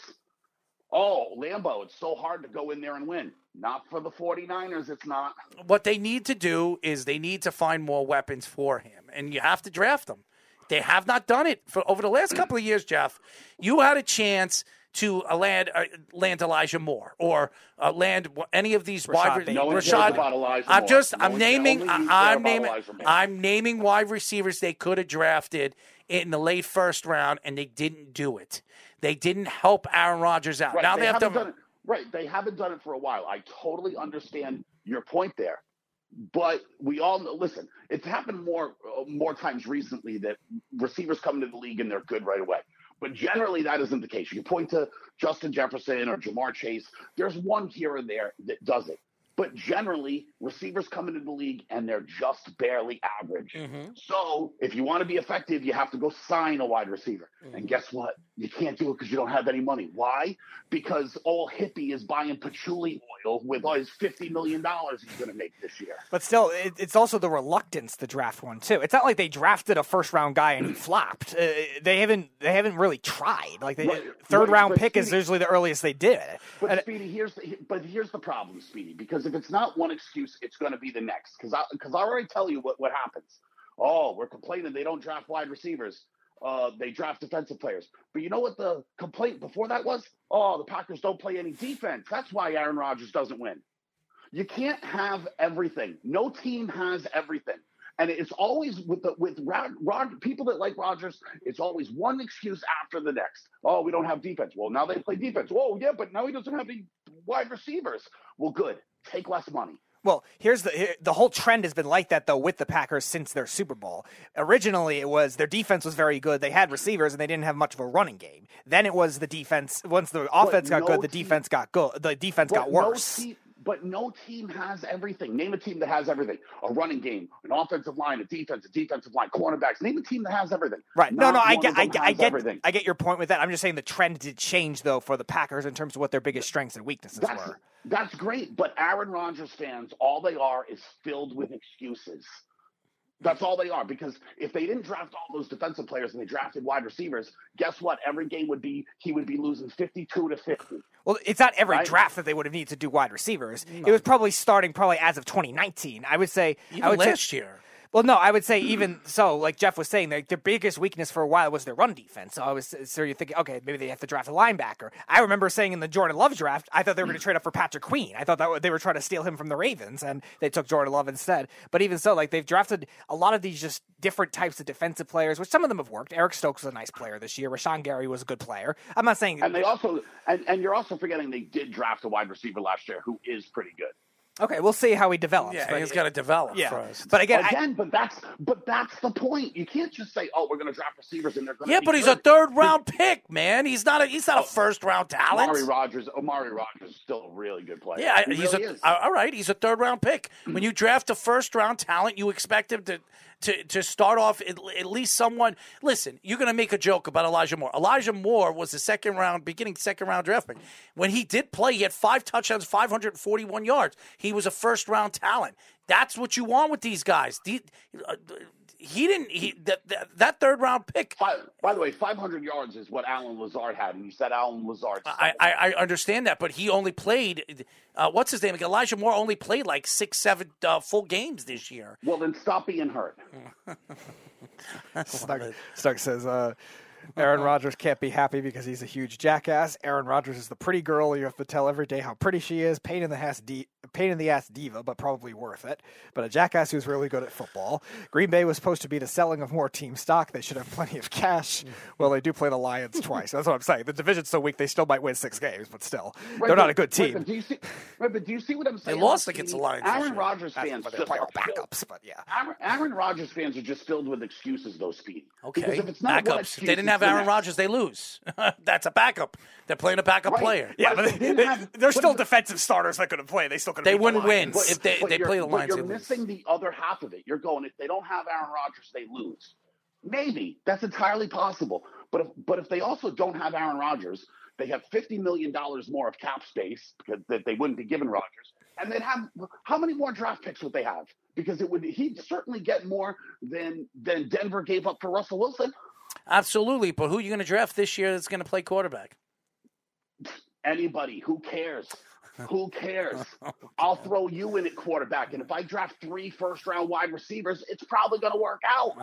C: Oh, Lambeau, it's so hard to go in there and win. Not for the 49ers, it's not.
A: What they need to do is they need to find more weapons for him, and you have to draft them. They have not done it for over the last couple of years, Jeff. You had a chance to uh, land uh, land Elijah Moore or uh, land any of these wide
B: Bateman.
C: No one cares
A: Rashod.
C: about Elijah
A: I'm
C: Moore.
A: just
C: No
A: I'm naming
C: only you care
A: I'm naming I'm naming wide receivers they could have drafted in the late first round, and they didn't do it. They didn't help Aaron Rodgers out.
C: Right.
A: now
C: they,
A: they, have to.
C: done it. Right. They haven't done it for a while. I totally understand your point there. But we all know, listen, it's happened more uh, more times recently that receivers come into the league and they're good right away. But generally, that isn't the case. You point to Justin Jefferson or Ja'Marr Chase. There's one here and there that does it. but generally receivers come into the league and they're just barely average.
A: Mm-hmm.
C: So if you want to be effective, you have to go sign a wide receiver.
A: Mm-hmm.
C: And guess what? You can't do it because you don't have any money. Why? Because all hippie is buying patchouli oil with all his fifty million dollars he's going to make this year.
B: But still, it, it's also the reluctance to draft one too. It's not like they drafted a first round guy and he flopped. Uh, they haven't they haven't really tried. Like they,
C: Right,
B: third
C: right,
B: round pick is usually the earliest they did.
C: But
B: And-
C: Speedy, here's the but here's the problem, Speedy. Because if it's not one excuse, it's going to be the next. Because I because I already tell you what what happens. Oh, we're complaining they don't draft wide receivers. Uh, they draft defensive players. But you know what the complaint before that was? Oh, the Packers don't play any defense. That's why Aaron Rodgers doesn't win. You can't have everything. No team has everything. And it's always with the with Rod, Rod people that like Rodgers. It's always one excuse after the next. Oh, we don't have defense. Well, now they play defense. Whoa, yeah, but now he doesn't have any wide receivers. Well, good. Take less money.
B: Well, here's the here- the whole trend has been like that though with the Packers since their Super Bowl. Originally, it was their defense was very good. They had receivers and they didn't have much of a running game. Then it was the defense. Once the offense got
C: no
B: good, the defense got good. The defense got worse.
C: No team, but no team has everything. Name a team that has everything: a running game, an offensive line, a defense, a defensive line, cornerbacks. Name a team that has everything.
B: Right. No,
C: Not
B: no, I get, I get, I get,
C: everything.
B: I get your point with that. I'm just saying the trend did change though for the Packers in terms of what their biggest strengths and weaknesses
C: That's
B: were.
C: that's great, but Aaron Rodgers fans, all they are is filled with excuses. That's all they are. Because if they didn't draft all those defensive players and they drafted wide receivers, guess what? Every game would be he would be losing fifty-two to fifty.
B: Well, it's not every
C: Right.
B: draft that they would have needed to do wide receivers. It was probably starting probably as of 2019. I would say. I
A: Even
B: would say-
A: last year.
B: Well, no, I would say even so, like Jeff was saying, like, their biggest weakness for a while was their run defense. So I was so you're thinking, okay, maybe they have to draft a linebacker. I remember saying in the Jordan Love draft, I thought they were going to mm. trade up for Patrick Queen. I thought that they were trying to steal him from the Ravens, and they took Jordan Love instead. But even so, like they've drafted a lot of these just different types of defensive players, which some of them have worked. Eric Stokes was a nice player this year. Rashan Gary was a good player. I'm not saying
C: And they also and, and you're also forgetting they did draft a wide receiver last year who is pretty good.
B: Okay, we'll see how he develops.
A: Yeah,
B: but-
A: he's got to develop
B: yeah.
A: first.
B: But again, I-
C: Again, but that's but that's the point. You can't just say, "Oh, we're going to draft receivers and they're going to."
A: yeah, but he's a third round pick, man. He's not a he's not a oh, first round talent.
C: Amari Rodgers. Amari Rodgers is still a really good player.
A: Yeah,
C: He
A: he's
C: really
A: a
C: is.
A: all right. He's a third round pick. When you draft a first round talent, you expect him to to to start off at, at least someone. Listen, you're going to make a joke about Elijah Moore. Elijah Moore was the second round, beginning second round draft pick. When he did play, he had five touchdowns, 541 yards. He was a first round talent. That's what you want with these guys. The- uh, he didn't. He that, that that third round pick.
C: By, by the way, 500 yards is what Allen Lazard had, and you said Allen Lazard.
A: I, I, I understand that, but he only played. Uh, what's his name? Elijah Moore only played like six, seven uh, full games this year.
C: well, then stop being hurt.
B: Stuck, Stuck says, uh, Aaron Rodgers can't be happy because he's a huge jackass. Aaron Rodgers is the pretty girl you have to tell every day how pretty she is. Pain in the ass, di- pain in the ass diva, but probably worth it. But a jackass who's really good at football. Green Bay was supposed to be the selling of more team stock. They should have plenty of cash. Mm-hmm. Well, they do play the Lions twice. That's what I'm saying. The division's so weak they still might win six games, but still,
C: Right,
B: they're not a good
C: right,
B: team.
C: but do you see? Right, but do you see what I'm saying?
A: They
C: lost
A: against the Lions
C: Aaron. Rodgers fans just are
B: backups, but yeah.
C: Aaron, Aaron Rodgers fans are just filled with excuses, though, Speedy.
A: Okay,
C: Because if it's not
A: backups.
C: excuse,
A: If they didn't have Aaron
C: next.
A: Rodgers, they lose. That's a backup. They're playing a backup
C: Right.
A: player.
B: Yeah,
C: Right,
B: but
C: they,
B: they,
C: have,
B: they're
C: but
B: still
C: the-
B: defensive starters that couldn't play. They still could.
A: They wouldn't win
B: Lions.
A: if they
C: But
A: they
C: you're-
A: play the
C: but
A: Lions.
C: You're
A: they lose.
C: missing the other half of it. You're going if they don't have Aaron Rodgers, they lose. Maybe that's entirely possible. But if but if they also don't have Aaron Rodgers, they have fifty million dollars more of cap space because that they wouldn't be given Rodgers, and they'd have how many more draft picks would they have? Because it would he'd certainly get more than than Denver gave up for Russell Wilson.
A: Absolutely, but who are you going to draft this year that's going to play quarterback?
C: Anybody who cares. Who cares? Oh, I'll throw you in at quarterback. And if I draft three first round wide receivers, it's probably going to work out.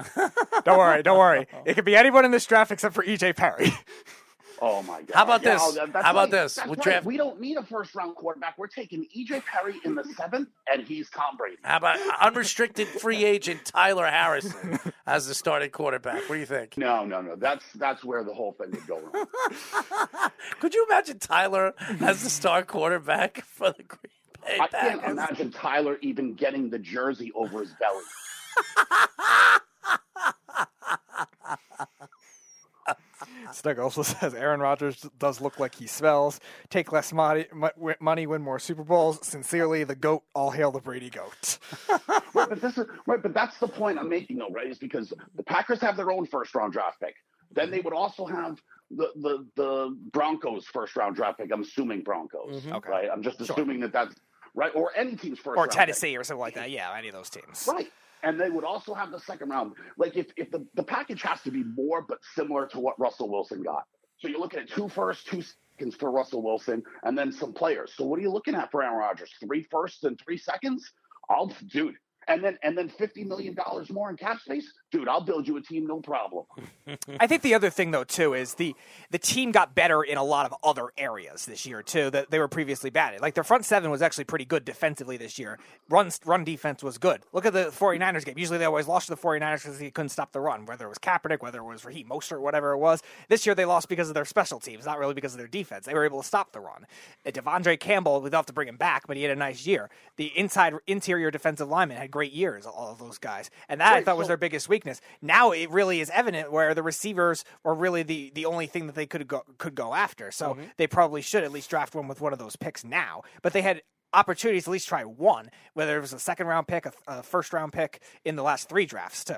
B: Don't worry, don't worry. It could be anyone in this draft except for EJ Perry.
C: Oh my god!
A: How about
C: Yeah,
A: this?
C: oh,
A: How about
C: right.
A: this? We'll
C: right.
A: draft-
C: We don't need a first round quarterback. We're taking EJ Perry in the seventh, and he's Tom Brady.
A: How about unrestricted free agent Tyler Harrison as the starting quarterback? What do you think?
C: No, no, no. That's that's where the whole thing would go wrong.
A: Could you imagine Tyler as the star quarterback for the Green Bay Packers?
C: I can't imagine Tyler even getting the jersey over his belly.
B: Stug also says Aaron Rodgers does look like he smells. Take less money, mo- money, win more Super Bowls. Sincerely, the goat. All hail the Brady goat.
C: right, but this is right, but that's the point I'm making though, right? Is because the Packers have their own first round draft pick. Then they would also have the the, the Broncos first round draft pick. I'm assuming Broncos, mm-hmm.
B: Okay.
C: right? I'm just assuming that that's right, or any team's first
B: or
C: round pick.
B: Tennessee or something like that. Yeah, any of those teams.
C: Right. And they would also have the second round. Like if, if the, the package has to be more but similar to what Russell Wilson got. So you're looking at two firsts, two seconds for Russell Wilson, and then some players. So what are you looking at for Aaron Rodgers? Three firsts and three seconds? I'll dude. And then and then fifty million dollars more in cap space? Dude, I'll build you a team, no problem.
B: I think the other thing though too is the the team got better in a lot of other areas this year too that they were previously bad at. Like their front seven was actually pretty good defensively this year. Run run defense was good. Look at the 49ers game. Usually they always lost to the 49ers because they couldn't stop the run, whether it was Kaepernick, whether it was Raheem Mostert, whatever it was. This year they lost because of their special teams, not really because of their defense. They were able to stop the run. Uh, Devondre Campbell, we don't have to bring him back, but he had a nice year. The inside interior defensive linemen had great years, all of those guys. And that I
C: Right,
B: thought was their biggest weakness. Now it really is evident where the receivers were really the, the only thing that they could go could go after. So mm-hmm. they probably should at least draft one with one of those picks now. But they had opportunities to at least try one, whether it was a second round pick, a, a first round pick in the last three drafts too.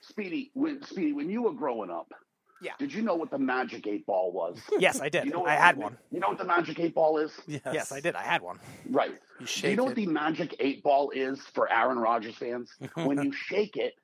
C: Speedy, when Speedy, when you were growing up,
B: Yeah.
C: did you know what the magic eight ball was?
B: Yes, I did.
C: You know
B: I had one.
C: You know what the magic eight ball is?
B: Yes, I did. I had one.
C: Right. Do
G: shake
C: you know
G: it.
C: what the magic eight ball is for Aaron Rodgers fans? when you shake it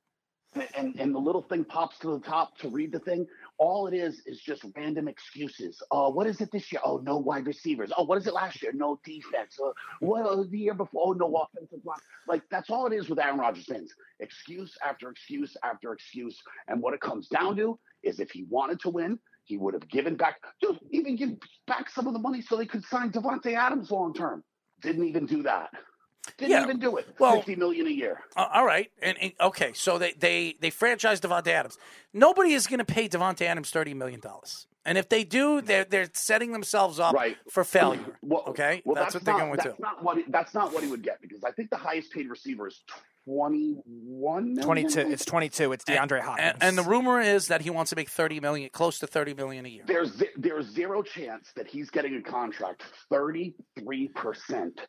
C: and, and the little thing pops to the top to read the thing, all it is is just random excuses. Uh, what is it this year? Oh, no wide receivers. Oh, what is it last year? No defense. Uh, what uh, the year before? Oh, no offensive line. Like, that's all it is with Aaron Rodgers fans. Excuse after excuse after excuse. And what it comes down to is if he wanted to win, he would have given back, dude, even give back some of the money so they could sign Davante Adams long term. Didn't even do that. Didn't
A: Yeah,
C: even do it.
A: well-
C: Fifty million a year.
A: Uh, all right, and, and- okay, so they they they franchise Davante Adams. Nobody is going to pay Davante Adams thirty million dollars, and if they do, they're they're setting themselves up
C: Right.
A: for failure.
C: Well,
A: okay,
C: well,
A: that's, what they're
C: not,
A: going with
C: that's
A: too.
C: Not what he, that's not what he would get because I think the highest paid receiver is twenty one.
B: 22. It's 22. It's DeAndre Hopkins.
A: And, and the rumor is that he wants to make thirty million, close to thirty million a year.
C: There's there's zero chance that he's getting a contract thirty three percent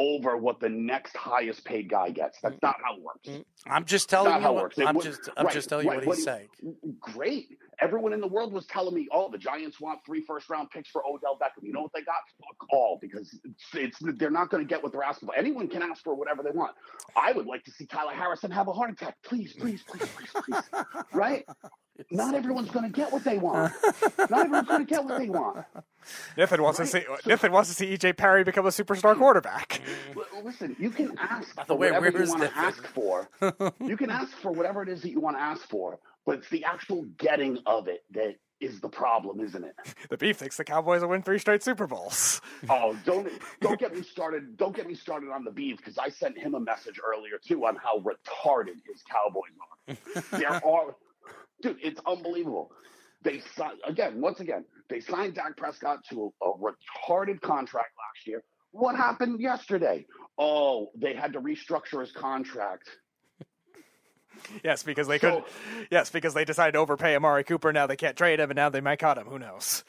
C: over what the next highest paid guy gets. That's not how it works.
A: I'm just
C: That's
A: telling
C: not
A: you.
C: how it
A: What,
C: works. It
A: I'm
C: would-
A: just I'm
C: right,
A: just telling you
C: right,
A: what
C: what
A: he's
C: he-
A: saying.
C: Great. Everyone in the world was telling me, "Oh, the Giants want three first round picks for Odell Beckham." You know what they got? Fuck all, because it's, it's they're not going to get what they're asking for. Anyone can ask for whatever they want. I would like to see Tyler Harrison have a heart attack, please, please, please, please, please. right? Not everyone's going to get what they want. Not everyone's going to get what they want.
B: Nathan wants to see Nathan wants to see EJ Perry become a superstar quarterback.
C: Mm. Listen, you can ask
A: the
C: for
A: way,
C: whatever you want to ask for. you can ask for whatever it is that you want to ask for, but it's the actual getting of it that is the problem, isn't it?
B: The Beef thinks the Cowboys will win three straight Super Bowls.
C: Oh, don't don't get me started. Don't get me started on the beef because I sent him a message earlier too on how retarded his Cowboys are. There are, dude, it's unbelievable. They signed again, once again, they signed Dak Prescott to a, a retarded contract last year. What happened yesterday? Oh, they had to restructure his contract.
B: Yes, because they could.
C: So-
B: Yes, because they decided to overpay Amari Cooper. Now they can't trade him, and now they might cut him. Who knows?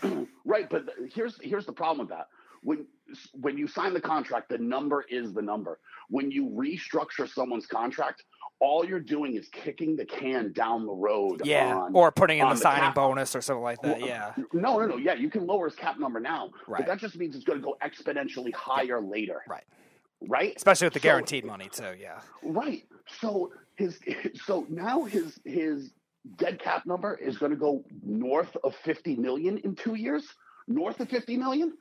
C: Right, but here's here's the problem with that. When when you sign the contract, the number is the number. When you restructure someone's contract, all you're doing is kicking the can down the road.
B: Yeah,
C: on-
B: or putting in
C: on
B: the signing
C: cap.
B: bonus or something like that. Yeah,
C: No, no, no. Yeah, you can lower his cap number now,
B: Right.
C: but that just means it's going to go exponentially higher later.
B: right.
C: Right.
B: Especially with the
C: So-
B: guaranteed money too. Yeah.
C: Right. So his so now his his dead cap number is going to go north of 50 million in 2 years. North of 50 million?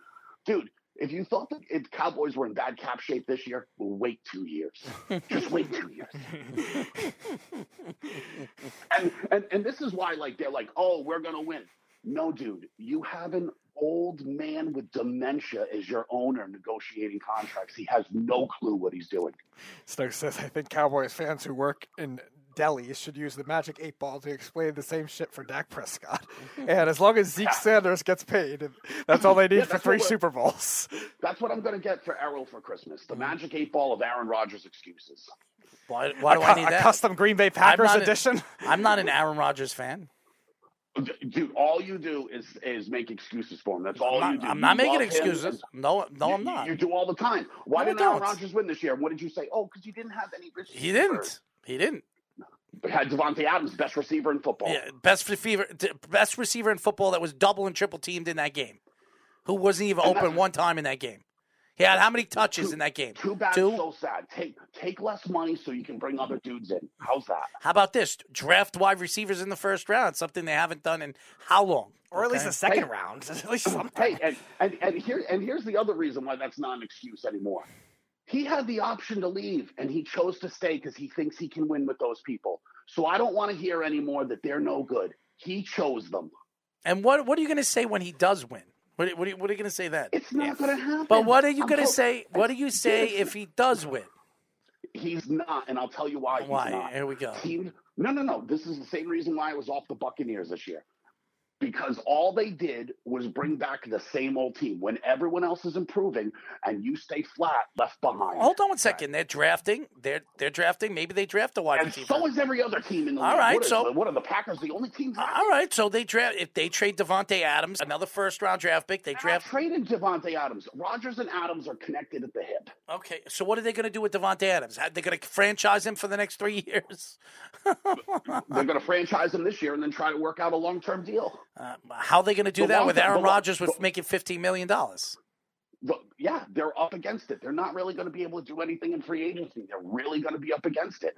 C: Dude, if you thought that if Cowboys were in bad cap shape this year, wait 2 years. Just wait 2 years. and, and and this is why like they're like, "Oh, we're going to win." No, dude, you have an old man with dementia as your owner negotiating contracts. He has no clue what he's doing.
B: Stokes says, I think Cowboys fans who work in Delhi should use the magic eight ball to explain the same shit for Dak Prescott. and as long as Zeke Sanders gets paid, that's all they need
C: Yeah,
B: for three Super Bowls.
C: That's what I'm going to get for Errol for Christmas. The mm. magic eight ball of Aaron Rodgers excuses.
A: Why, why do
B: a,
A: I
B: cu-
A: need
B: a
A: that?
B: custom Green Bay Packers
A: not a-
B: edition.
A: I'm not an Aaron Rodgers fan.
C: Dude, all you do is is make excuses for him. That's all
A: I'm
C: you
A: not,
C: do.
A: I'm
C: You
A: not making
C: love him,
A: excuses. No, no,
C: you,
A: I'm not.
C: You do all the time. Why
A: No,
C: didn't Aaron
A: don't.
C: Rodgers win this year? What did you say? Oh, because you didn't have any receivers.
A: He didn't. He didn't.
C: Had Davante Adams, best receiver in football.
A: Yeah, best receiver, best receiver in football that was double and triple teamed in that game, who wasn't even
C: And
A: open one time in that game. He had how many touches in that game?
C: Too bad.
A: Two.
C: So sad. Take take less money so you can bring other dudes in. How's that?
A: How about this? Draft wide receivers in the first round, something they haven't done in how long?
B: Or at least the second
C: Hey.
B: round. At least something.
C: Hey, and, and and here and here's the other reason why that's not an excuse anymore. He had the option to leave, and he chose to stay because he thinks he can win with those people. So I don't want to hear anymore that they're no good. He chose them.
A: And what what are you going to say when he does win? What, what, are, you, what are you going to say then?
C: It's not going to happen.
A: But what are you going to say? What do you say if he does win?
C: He's not, and I'll tell you why. He's
A: Why?
C: not.
A: Here we go.
C: Team, no, no, no. This is the same reason why I was off the Buccaneers this year. Because all they did was bring back the same old team. When everyone else is improving and you stay flat, left behind.
A: Hold on one second. They're drafting. They're they're drafting. Maybe they draft a wide
C: and
A: receiver.
C: so is every other team in the
A: All
C: league.
A: right,
C: What is-
A: so-
C: what are the Packers? The only team.
A: All right, so they draft if they trade Davante Adams, another first round draft pick. They
C: They're
A: draft.
C: traded Davante Adams. Rodgers and Adams are connected at the hip.
A: Okay, so what are they going to do with Davante Adams? They're going to franchise him for the next three years.
C: They're going to franchise him this year and then try to work out a long-term deal.
A: Uh, how are they going to do
C: The
A: that
C: long-
A: with Aaron Rodgers with
C: the-
A: making fifteen million dollars?
C: Yeah, they're up against it. They're not really going to be able to do anything in free agency. They're really going to be up against it.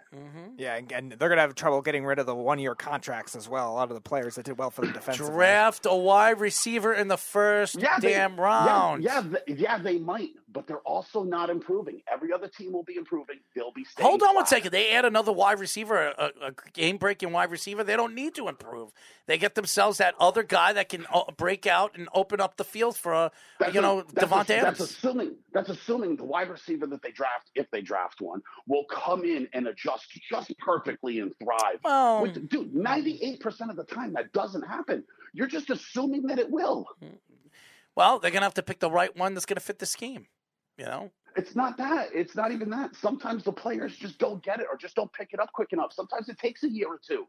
B: Yeah, and, and they're going to have trouble getting rid of the one year contracts as well. A lot of the players that did well for the defense.
A: Draft a wide receiver in the first
C: Yeah,
A: damn
C: yeah,
A: round.
C: Yeah, th- yeah, they might, but they're also not improving. Every other team will be improving. They'll be staying
A: Hold on one
C: flat.
A: second. They add another wide receiver, a, a game breaking wide receiver. They don't need to improve. They get themselves that other guy that can uh, break out and open up the field for a,
C: That's
A: you know,
C: that's Davante
A: Adams.
C: That's assuming that's assuming the wide receiver that they draft, if they draft one, will come in and adjust just perfectly and thrive.
A: Well-
C: Which- mm. dude, ninety-eight percent of the time that doesn't happen. You're just assuming that it will. Hmm.
A: well, they're gonna have to pick the right one that's gonna fit the scheme. You know,
C: It's not that. It's not even that. Sometimes the players just don't get it or just don't pick it up quick enough. Sometimes it takes a year or two.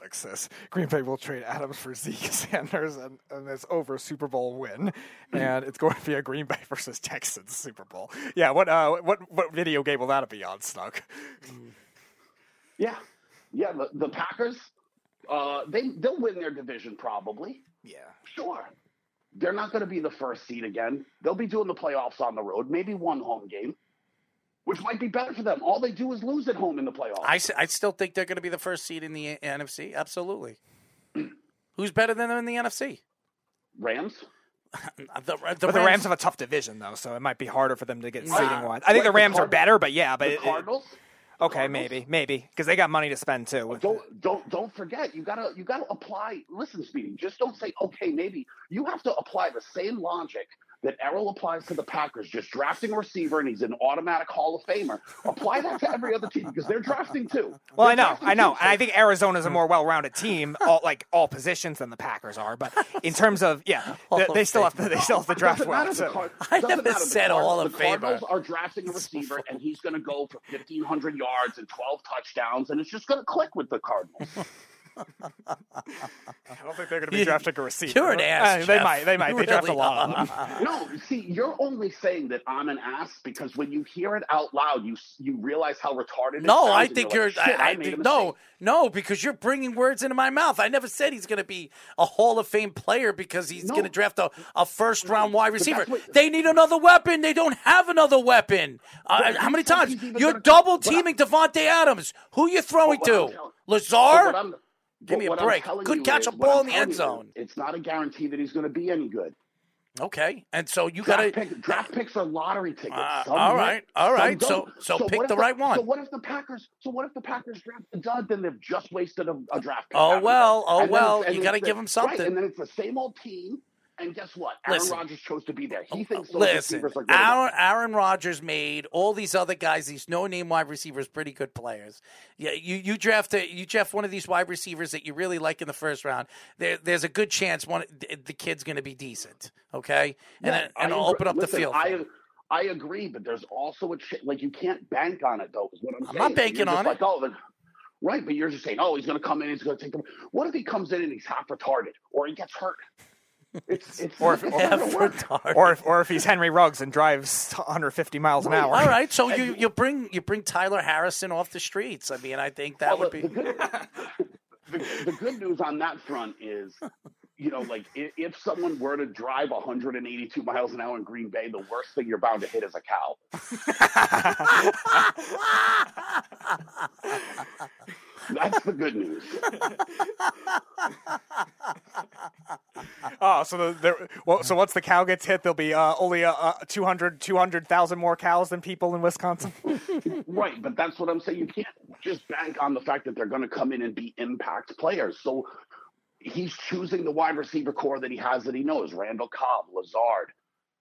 B: Like this, Green Bay will trade Adams for Zeke Sanders, and, and it's over Super Bowl win, and it's going to be a Green Bay versus Texans Super Bowl. Yeah, what uh, what what video game will that be on, Snug?
C: Yeah, yeah. The, the Packers, uh, they they'll win their division probably.
B: Yeah,
C: Sure. They're not going to be the first seed again. They'll be doing the playoffs on the road, maybe one home game, which might be better for them. All they do is lose at home in the playoffs.
A: I still think they're gonna be the first seed in the NFC. Absolutely. Who's better than them in the NFC?
C: Rams.
A: The, the
B: but the Rams have a tough division though, so it might be harder for them to get seeding
C: Uh,
B: wise. I think
C: like
B: the Rams are
C: Card-
B: better, but yeah, but
C: the
B: it- it-
C: Cardinals.
B: Okay, maybe, maybe because they got money to spend too.
C: Don't don't don't forget. You gotta you gotta apply. Listen, Speedy. Just don't say okay. Maybe you have to apply the same logic that Errol applies to the Packers. Just drafting a receiver and he's an automatic Hall of Famer. Apply that to every other team because they're drafting too.
B: Well,
C: They're
B: I know, I know,
C: too,
B: and I
C: so-
B: think Arizona's a more well-rounded team, all like all positions than the Packers are. But in terms of yeah, they, they still have to they still have to draft
C: Doesn't
B: well. So.
C: Card-
A: I
C: doesn't
A: never
C: matter, the
A: said
C: Card-
A: Hall of
C: The Cardinals are drafting a receiver, and he's going to go for fifteen hundred yards and twelve touchdowns, and it's just going to click with the Cardinals.
B: I don't think they're going to be
A: You-
B: drafting a receiver.
A: you're an ass,
B: Uh, they might, they might.
A: You
B: They draft a lot of them.
C: no, see, you're only saying that I'm an ass because when you hear it out loud, you you realize how retarded. it
A: No, I think
C: you're.
A: you're.
C: Like, Shit,
A: I, I
C: made a
A: think no, no, because you're bringing words into my mouth. I never said he's going to be a Hall of Fame player because he's
C: No.
A: going to draft a, a first round wide receiver.
C: what-
A: they need another weapon. They don't have another weapon. Uh, how many times you're double teaming Davante Adams? Who you throwing
C: But what I'm
A: to?
C: tell- Lazard?
A: Give me a break.
C: you
A: catch a ball in the end
C: telling you
A: zone.
C: It's not a guarantee that he's going to be any good.
A: Okay, and so you got
C: Draft,
A: to.
C: pick, draft picks are lottery tickets.
A: Uh, all right, all right. So- so pick
C: what if
A: the right one.
C: So what if the Packers? So what if the Packers draft a dud? Then they've just wasted a, a draft. pick.
A: Oh, well, oh, well, you gotta give them something.
C: Right, and then it's the same old team. And guess what? Aaron. Rodgers chose to be there. He oh, thinks oh, those
A: Listen,
C: receivers are good.
A: Aaron, Aaron Rodgers made all these other guys, these no-name wide receivers, pretty good players. Yeah, you you draft a, you draft one of these wide receivers that you really like in the first round. There, there's a good chance one the kid's going to be decent. Okay, and
C: Yeah,
A: and
C: agree-
A: open up
C: listen,
A: the field.
C: I. I agree, but there's also a ch- like you can't bank on it though. Is what I'm,
A: I'm not banking on
C: like,
A: it.
C: Oh, then, Right, but you're just saying, oh, he's going to come in, he's going to take them. What if he comes in and he's half retarded or he gets hurt? It's, it's,
B: Or if,
C: it's not
B: or if, or if he's Henry Ruggs and drives 150 miles an hour.
A: All right, so you, you bring you bring Tyler Harrison off the streets. I mean, I think that
C: Well,
A: would
C: the,
A: be.
C: the, good, the, the good news on that front is, you know, like if, if someone were to drive 182 miles an hour in Green Bay, the worst thing you're bound to hit is a cow. That's the good news.
B: Oh, so the, the well, so once the cow gets hit, there'll be uh, only uh, uh, 200 200,000 more cows than people in Wisconsin.
C: Right, but that's what I'm saying. You can't just bank on the fact that they're going to come in and be impact players. So he's choosing the wide receiver core that he has that he knows Randall Cobb, Lazard.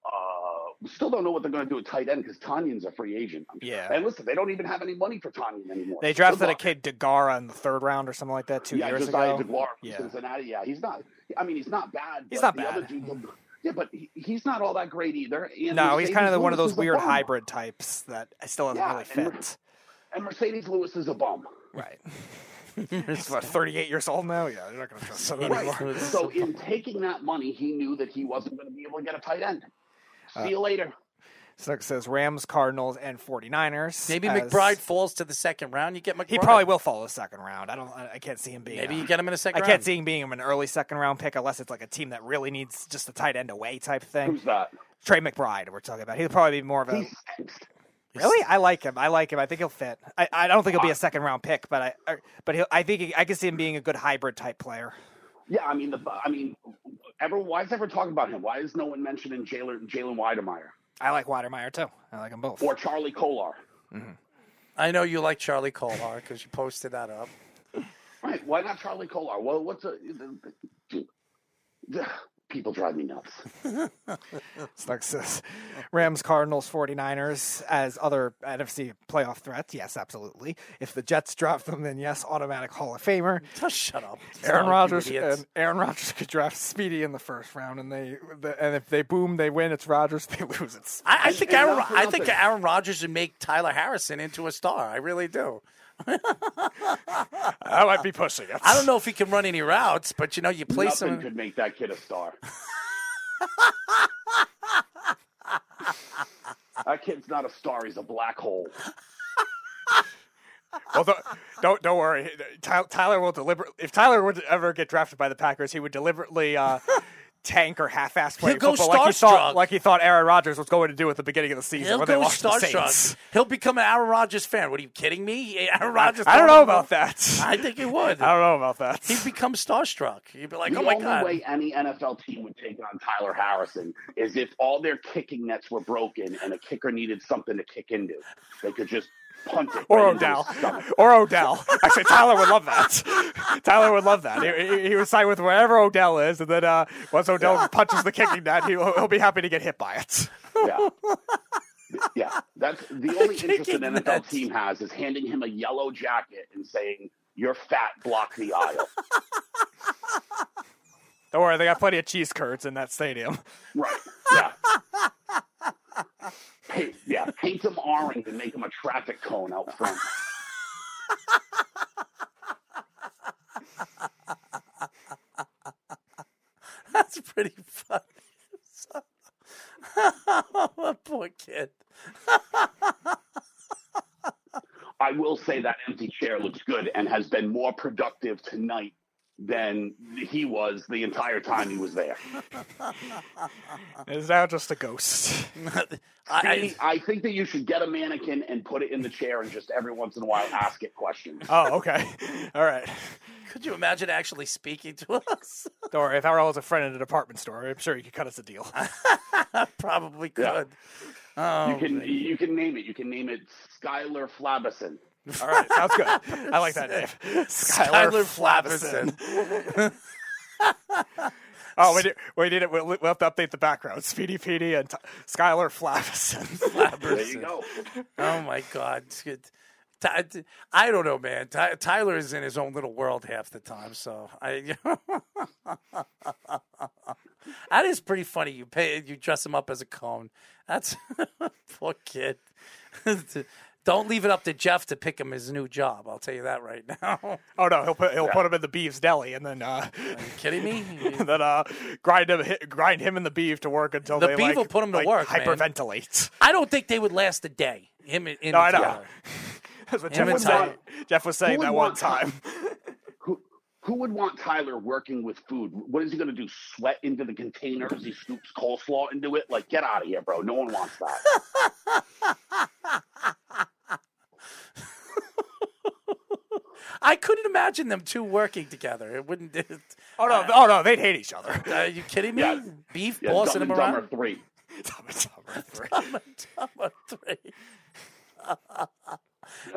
C: Uh, still don't know what they're going to do at tight end because Tonyan's a free agent.
B: Yeah.
C: And listen, they don't even have any money for Tanyan anymore.
B: They drafted a kid Deguara in the third round or something like that two
C: yeah,
B: years
C: Josiah
B: ago.
C: DeGuara from
B: Yeah.
C: Cincinnati. Yeah, he's not. I mean, he's not bad.
B: He's not
C: the Other
B: bad.
C: dudes, yeah, but he, he's not all that great either. And
B: No, he's kind of
C: Marcedes
B: the, one of those weird hybrid types that I still doesn't
C: Yeah,
B: really
C: and-
B: fit.
C: And Marcedes Lewis is a bum.
B: Right. He's what, 38 years old now? Yeah, you're not going to trust him anymore.
C: Right. so in taking that money, he knew that he wasn't going to be able to get a tight end. See
B: Uh,
C: you later.
B: So it says Rams, Cardinals, and 49ers.
A: Maybe
B: as-
A: McBride falls to the second round. You get McBride.
B: He probably will fall the second round. I don't. I I can't see him being.
A: Maybe
B: a-
A: you get him in a second
B: I can't see him being an early second round pick unless it's like a team that really needs just a tight end away type thing.
C: Who's that?
B: Trey McBride. We're talking about. He'll probably be more of a.
C: He.
B: Really, I like him. I like him. I think he'll fit. I, I don't think he'll be a second round pick, but I. I- But he'll, I think he, I can see him being a good hybrid type player.
C: Yeah, I mean, the, I mean, everyone. Why is everyone talking about him? Why is no one mentioning Jalen Jalen Wydermyer
B: I like Wydermyer too. I like them both.
C: or Charlie Kolar? Mm-hmm.
A: I know you like Charlie Kolar because you posted that up.
C: Right? Why not Charlie Kolar? Well, what's a dude, people drive me nuts.
B: Snug says Rams, Cardinals, 49ers as other NFC playoff threats. Yes, absolutely. If the Jets drop them, then yes, automatic Hall of Famer.
A: Just shut up.
B: Aaron
A: Stop,
B: Rodgers and Aaron Rodgers could draft Speedy in the first round, and they the, and if they boom, they win. It's Rodgers. They lose. It's
A: I, I think Aaron.
C: not
A: I think. Aaron Rodgers would make Tyler Harrison into a star. I really do.
B: I might be pushing it.
A: I don't know if he can run any routes, but you know, you play
C: Nothing
A: some.
C: could make that kid a star. that kid's not a star. He's a black hole.
B: Well, don't, don't don't worry. Tyler will deliberately. If Tyler would ever get drafted by the Packers, he would deliberately uh, tank or half-ass play
A: He'll go
B: football like he thought like he thought Aaron Rodgers was going to do at the beginning of the season
A: He'll
B: when they
A: go
B: lost to the
A: starstruck.
B: Saints.
A: He'll become an Aaron Rodgers fan. What are you kidding me? Aaron Rodgers.
B: I don't know about that.
A: I think he would.
B: I don't know about that.
A: He'd become starstruck. He'd be like,
C: the
A: "Oh my god."
C: The only
A: god!"
C: way any NFL team would take on Tyler Harrison is if all their kicking nets were broken and a kicker needed something to kick into. They could just punt it.
B: or Odell, or Odell. Actually, Tyler would love that. Tyler would love that. He, he, he would sign with wherever Odell is, and then uh, once Odell punches the kicking net, he'll, he'll be happy to get hit by it.
C: Yeah. Yeah, that's the only interest an NFL team has is handing him a yellow jacket and saying, "You're fat, block the aisle."
B: Don't worry, they got plenty of cheese curds in that stadium.
C: Right. Yeah. Paint, yeah. Paint him orange and make them a traffic cone out front.
A: That's pretty funny. Oh, poor kid.
C: I will say that empty chair looks good and has been more productive tonight than he was the entire time he was there.
B: Is It's now just a ghost.
A: I,
C: I think that you should get a mannequin and put it in the chair and just every once in a while ask it questions.
B: Oh, okay. All right.
A: could you imagine actually speaking to us?
B: Don't worry. If Errol was a friend in a department store, I'm sure he could cut us a deal.
A: Probably
C: Yeah.
A: could. Oh,
C: you can you can name it. You can name it Skylar Flabison.
B: All right. Sounds good. I like that name.
A: Tyler Flavison.
B: Oh, we, did, we did it. We'll, we'll have to update the background. Speedy Petey and T- Skylar Flavison.
C: There you go.
A: Oh my God! It's good. Ty- I don't know, man. Ty- Tyler is in his own little world half the time, so I. that is pretty funny. You pay, you dress him up as a cone. That's poor kid. Don't leave it up to Jeff to pick him his new job. I'll tell you that right now.
B: Oh no, he'll put he'll put him in the beef's deli and then uh,
A: Are you kidding me?
B: then uh, grind him grind him and the beef to work until
A: The
B: they
A: beef
B: like,
A: will put him to
B: like,
A: work, man.
B: hyperventilate.
A: I don't think they would last a day. Him and him
B: No, I know. That's what
A: Him
B: Jeff was
A: and
B: saying. Jeff was saying that one time.
C: Who who would want Tyler working with food? What is he going to do? Sweat into the container as he scoops coleslaw into it? Like, get out of here, bro. No one wants that.
A: I couldn't imagine them two working together. It wouldn't.
B: Oh no, oh no, they'd hate each other.
A: Are you kidding me?
C: Yeah.
A: Beef
C: Yeah,
A: bossing him
C: and Dumber three.
B: Dumb and Dumber three.
A: Dumb and Dumber three.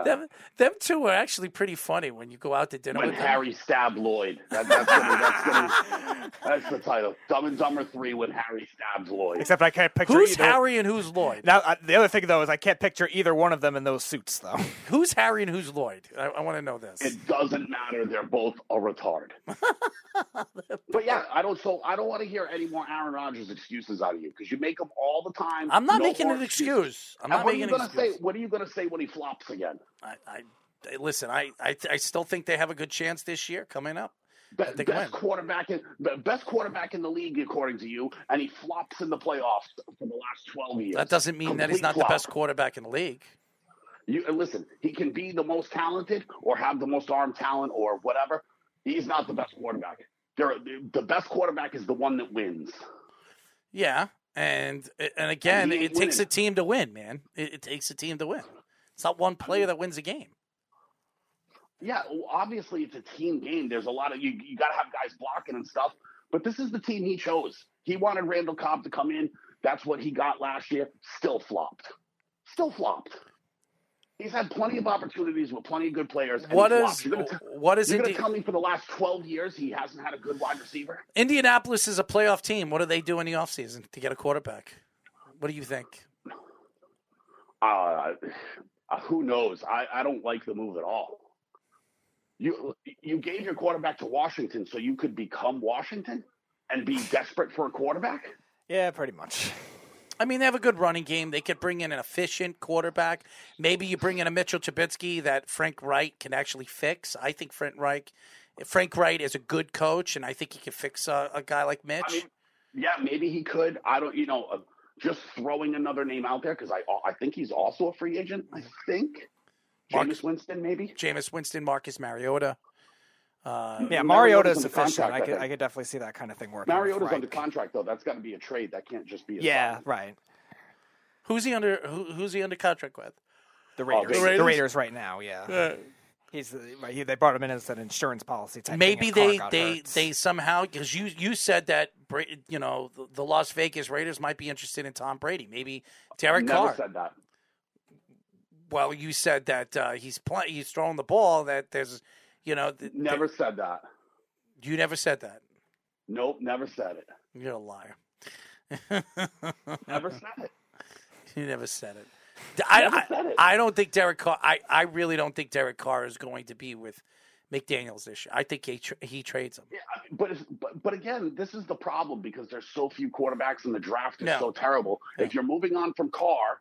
A: them, them two are actually pretty funny when you go out to dinner
C: When
A: with them.
C: Harry stabbed Lloyd. That, that's, gonna, that's, gonna, that's the title. Dumb and Dumber three when Harry stabbed Lloyd.
B: Except I can't picture
A: Who's
B: either.
A: Harry and who's Lloyd?
B: Now uh, the other thing though is I can't picture either one of them in those suits though.
A: Who's Harry and who's Lloyd? I, I want to know this.
C: It doesn't matter. They're both a retard. but yeah, I don't. So I don't want to hear any more Aaron Rodgers excuses out of you because you make them all the time.
A: I'm not
C: No
A: making
C: more
A: an
C: excuses.
A: excuse. I'm
C: And
A: not making an excuse.
C: say? What are you gonna say when he flops again?
A: I, I, I- listen. I, I, I still think they have a good chance this year coming up.
C: Be- best
A: win.
C: quarterback in be- best quarterback in the league according to you, and he flops in the playoffs for the last twelve years.
A: That doesn't mean that he's not
C: flop.
A: the best quarterback in the league.
C: You listen, he can be the most talented or have the most arm talent or whatever. He's not the best quarterback. There, the best quarterback is the one that wins.
A: Yeah, and and again,
C: ain't
A: it takes a team to win, man. It, it takes a team to win. It's not one player that wins a game.
C: Yeah, well, obviously it's a team game. There's a lot of you. You got to have guys blocking and stuff. But this is the team he chose. He wanted Randall Cobb to come in. That's what he got last year. Still flopped. Still flopped. He's had plenty of opportunities with plenty of good players. And
A: What is
C: gonna
A: what is
C: You're going to tell me for the last 12 years he hasn't had a good wide receiver?
A: Indianapolis is a playoff team. What do they do in the offseason to get a quarterback? What do you think?
C: Uh, who knows? I, I don't like the move at all. You you gave your quarterback to Washington so you could become Washington and be desperate for a quarterback.
B: Yeah, pretty much.
A: I mean, they have a good running game. They could bring in an efficient quarterback. Maybe you bring in a Mitchell Trubisky that Frank Reich can actually fix. I think Frank Reich, Frank Reich is a good coach, and I think he can fix a, a guy like Mitch.
C: I mean, yeah, maybe he could. I don't, you know, uh, just throwing another name out there because I I think he's also a free agent. I think
A: Mark-
C: Jameis Winston, maybe.
A: Jameis Winston, Marcus Mariota. Uh,
B: Yeah,
C: Mariota's
B: Mariota's
C: under
B: sufficient. I
C: I
B: could. I could definitely see that kind of thing working. with
C: Mariota's
B: Reich.
C: under contract though. That's got to be a trade. That can't just be. A
B: Yeah,
C: sign.
B: right.
A: who's he under? Who, who's he under contract with?
B: The Raiders.
C: Vegas.
B: The
A: Raiders?
B: Raiders right now. Yeah. He's right, he, they brought him in as an insurance policy type.
A: Maybe
B: thing
A: they they
B: hurt.
A: they somehow because you you said that you know the, the Las Vegas Raiders might be interested in Tom Brady. Maybe Derek
C: Never
A: Carr.
C: said that.
A: Well, you said that uh, he's play, he's throwing the ball. That there's you know th-
C: Never said that.
A: you never said that.
C: Nope, never said it.
A: You're a liar.
C: Never said it.
A: You never said it. I, I. I don't think Derek Carr. I, I really don't think Derek Carr is going to be with McDaniels this year. I think he tra- he trades him.
C: Yeah, but, but but again, this is the problem because there's so few quarterbacks and the draft is
A: Yeah.
C: so terrible. If you're moving on from Carr,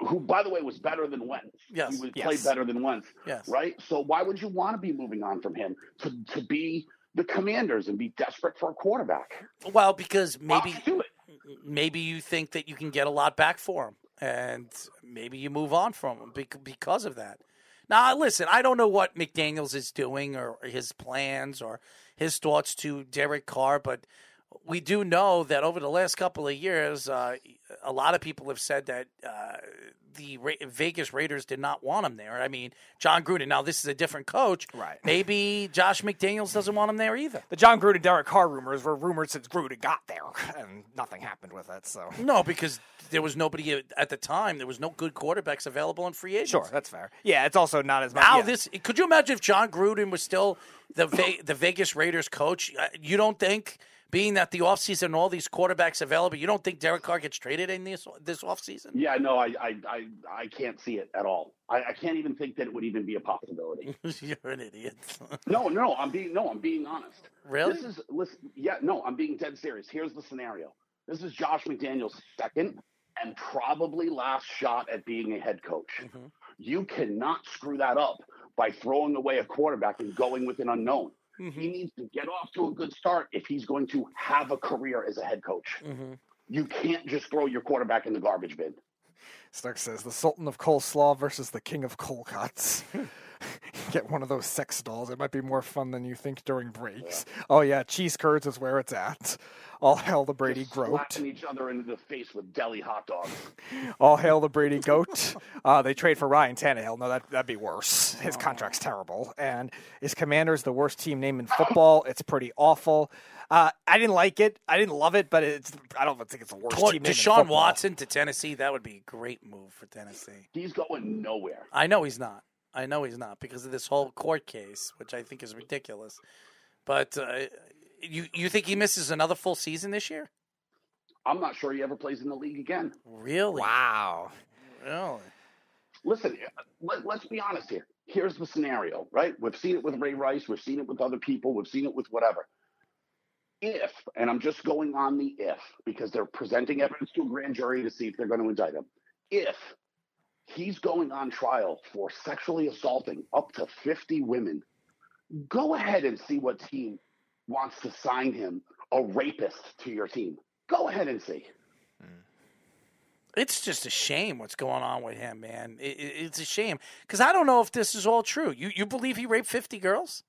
C: who by the way was better than Wentz,
A: Yes.
C: he was,
B: Yes.
C: played better than Wentz,
A: Yes.
C: right? So why would you want to be moving on from him to to be the Commanders and be desperate for a quarterback?
A: Well, because maybe
C: do it.
A: maybe you think that you can get a lot back for him, and maybe you move on from him because of that. Now, listen, I don't know what McDaniels is doing or his plans or his thoughts to Derek Carr, but we do know that over the last couple of years, uh, a lot of people have said that uh, the Ra- Vegas Raiders did not want him there. I mean, Jon Gruden. Now, this is a different coach.
B: Right.
A: Maybe Josh McDaniels doesn't want him there either.
B: the Jon Gruden Derek Carr rumors were rumored since Gruden got there, and nothing happened with it. So
A: No, because there was nobody at- the time. There was no good quarterbacks available in free agents.
B: sure, that's fair. Yeah, it's also not as much.
A: Now
B: yeah.
A: this could you imagine if Jon Gruden was still the Ve- the Vegas Raiders coach? Uh, You don't think being that the offseason and all these quarterbacks available, you don't think Derek Carr gets traded in this this offseason?
C: Yeah, no, I I, I, I can't see it at all. I, I can't even think that it would even be a possibility.
A: You're an idiot.
C: No, no, I'm being no, I'm being honest.
A: Really?
C: This is listen. Yeah, no, I'm being dead serious. Here's the scenario. This is Josh McDaniels' second and probably last shot at being a head coach.
A: Mm-hmm.
C: You cannot screw that up by throwing away a quarterback and going with an unknown.
A: Mm-hmm.
C: He needs to get off to a good start if he's going to have a career as a head coach.
A: Mm-hmm.
C: You can't just throw your quarterback in the garbage bin.
B: Stark says the Sultan of Coleslaw versus the King of Cold Cuts. Get one of those sex dolls. It might be more fun than you think during breaks. Oh yeah, cheese curds is where it's at. All hail the Brady
C: Just
B: Groat.
C: slapping each other into the face with deli hot dogs.
B: All hail the Brady Goat. Uh, they trade for Ryan Tannehill. No, that that'd be worse. His contract's terrible, and his Commanders the worst team name in football. It's pretty awful. Uh, I didn't like it. I didn't love it, but it's. I don't think it's the worst
A: What,
B: team name in
A: Deshaun. Watson to Tennessee, that would be a great move for Tennessee.
C: He's going nowhere.
A: I know he's not. I know he's not because of this whole court case, which I think is ridiculous. But uh, you you think he misses another full season this year?
C: I'm not sure he ever plays in the league again.
A: Really?
B: Wow.
A: Really?
C: Listen, let, let's be honest here. Here's the scenario, right? We've seen it with Ray Rice. We've seen it with other people. We've seen it with whatever. If, and I'm just going on the if, because they're presenting evidence to a grand jury to see if they're going to indict him. If he's going on trial for sexually assaulting up to 50 women, go ahead and see what team wants to sign him a rapist to your team. Go ahead and see.
A: It's just a shame what's going on with him, man. It, it- it's a shame because I don't know if this is all true. You you believe he raped fifty girls?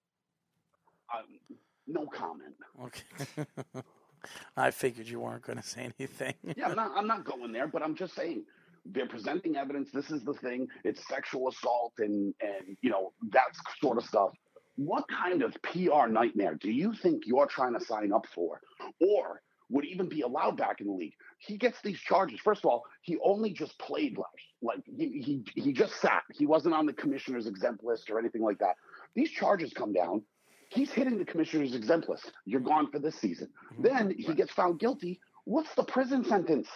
C: Um, no comment.
A: Okay. I figured you weren't going to say anything.
C: yeah, I'm not, I'm not going there, but I'm just saying they're presenting evidence. This is the thing. It's sexual assault and and you know that sort of stuff. What kind of PR nightmare do you think you're trying to sign up for, or would even be allowed back in the league? He gets these charges. First of all, he only just played last. Like he he he just sat. He wasn't on the commissioner's exempt list or anything like that. These charges come down. He's hitting the commissioner's exempt list. You're gone for this season. Mm-hmm. Then he gets found guilty. What's the prison sentence?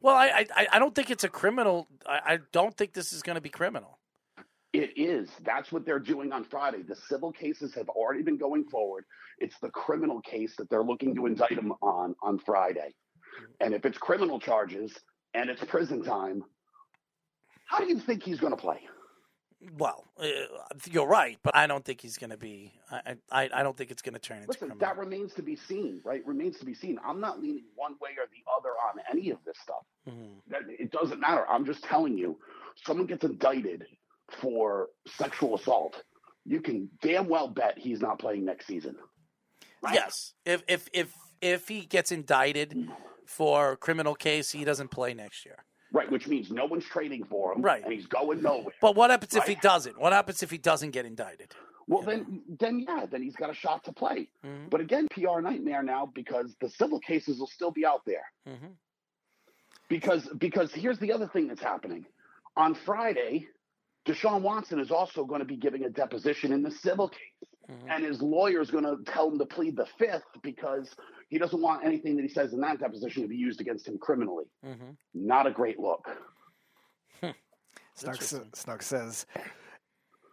A: Well, I I, I don't think it's a criminal. I, I don't think this is going to be criminal.
C: It is. That's what they're doing on Friday. The civil cases have already been going forward. It's the criminal case that they're looking to indict him on on Friday. Mm-hmm. And if it's criminal charges and it's prison time, how do you think he's going to play?
A: Well, uh, you're right, but I don't think he's going to be. I, I I don't think it's going to turn into
C: Listen,
A: criminal.
C: that remains to be seen, right? Remains to be seen. I'm not leaning one way or the other on any of this stuff.
A: Mhm.
C: It doesn't matter. I'm just telling you, someone gets indicted for sexual assault, you can damn well bet he's not playing next season. Right?
A: Yes, if if if if he gets indicted for a criminal case, he doesn't play next year.
C: Right, which means no one's trading for him.
A: Right.
C: And he's going nowhere.
A: But what happens if he doesn't? What happens if he doesn't get indicted?
C: Well, then, then yeah, then he's got a shot to play.
A: Mhm.
C: But again, PR nightmare now because the civil cases will still be out there.
A: Mhm.
C: Because because here's the other thing that's happening. On Friday, Deshaun Watson is also going to be giving a deposition in the civil case,
A: Mhm.
C: and his lawyer is going to tell him to plead the fifth because he doesn't want anything that he says in that deposition to be used against him criminally.
A: Mhm.
C: Not a great look.
B: Snug,
A: Interesting.
B: Snug says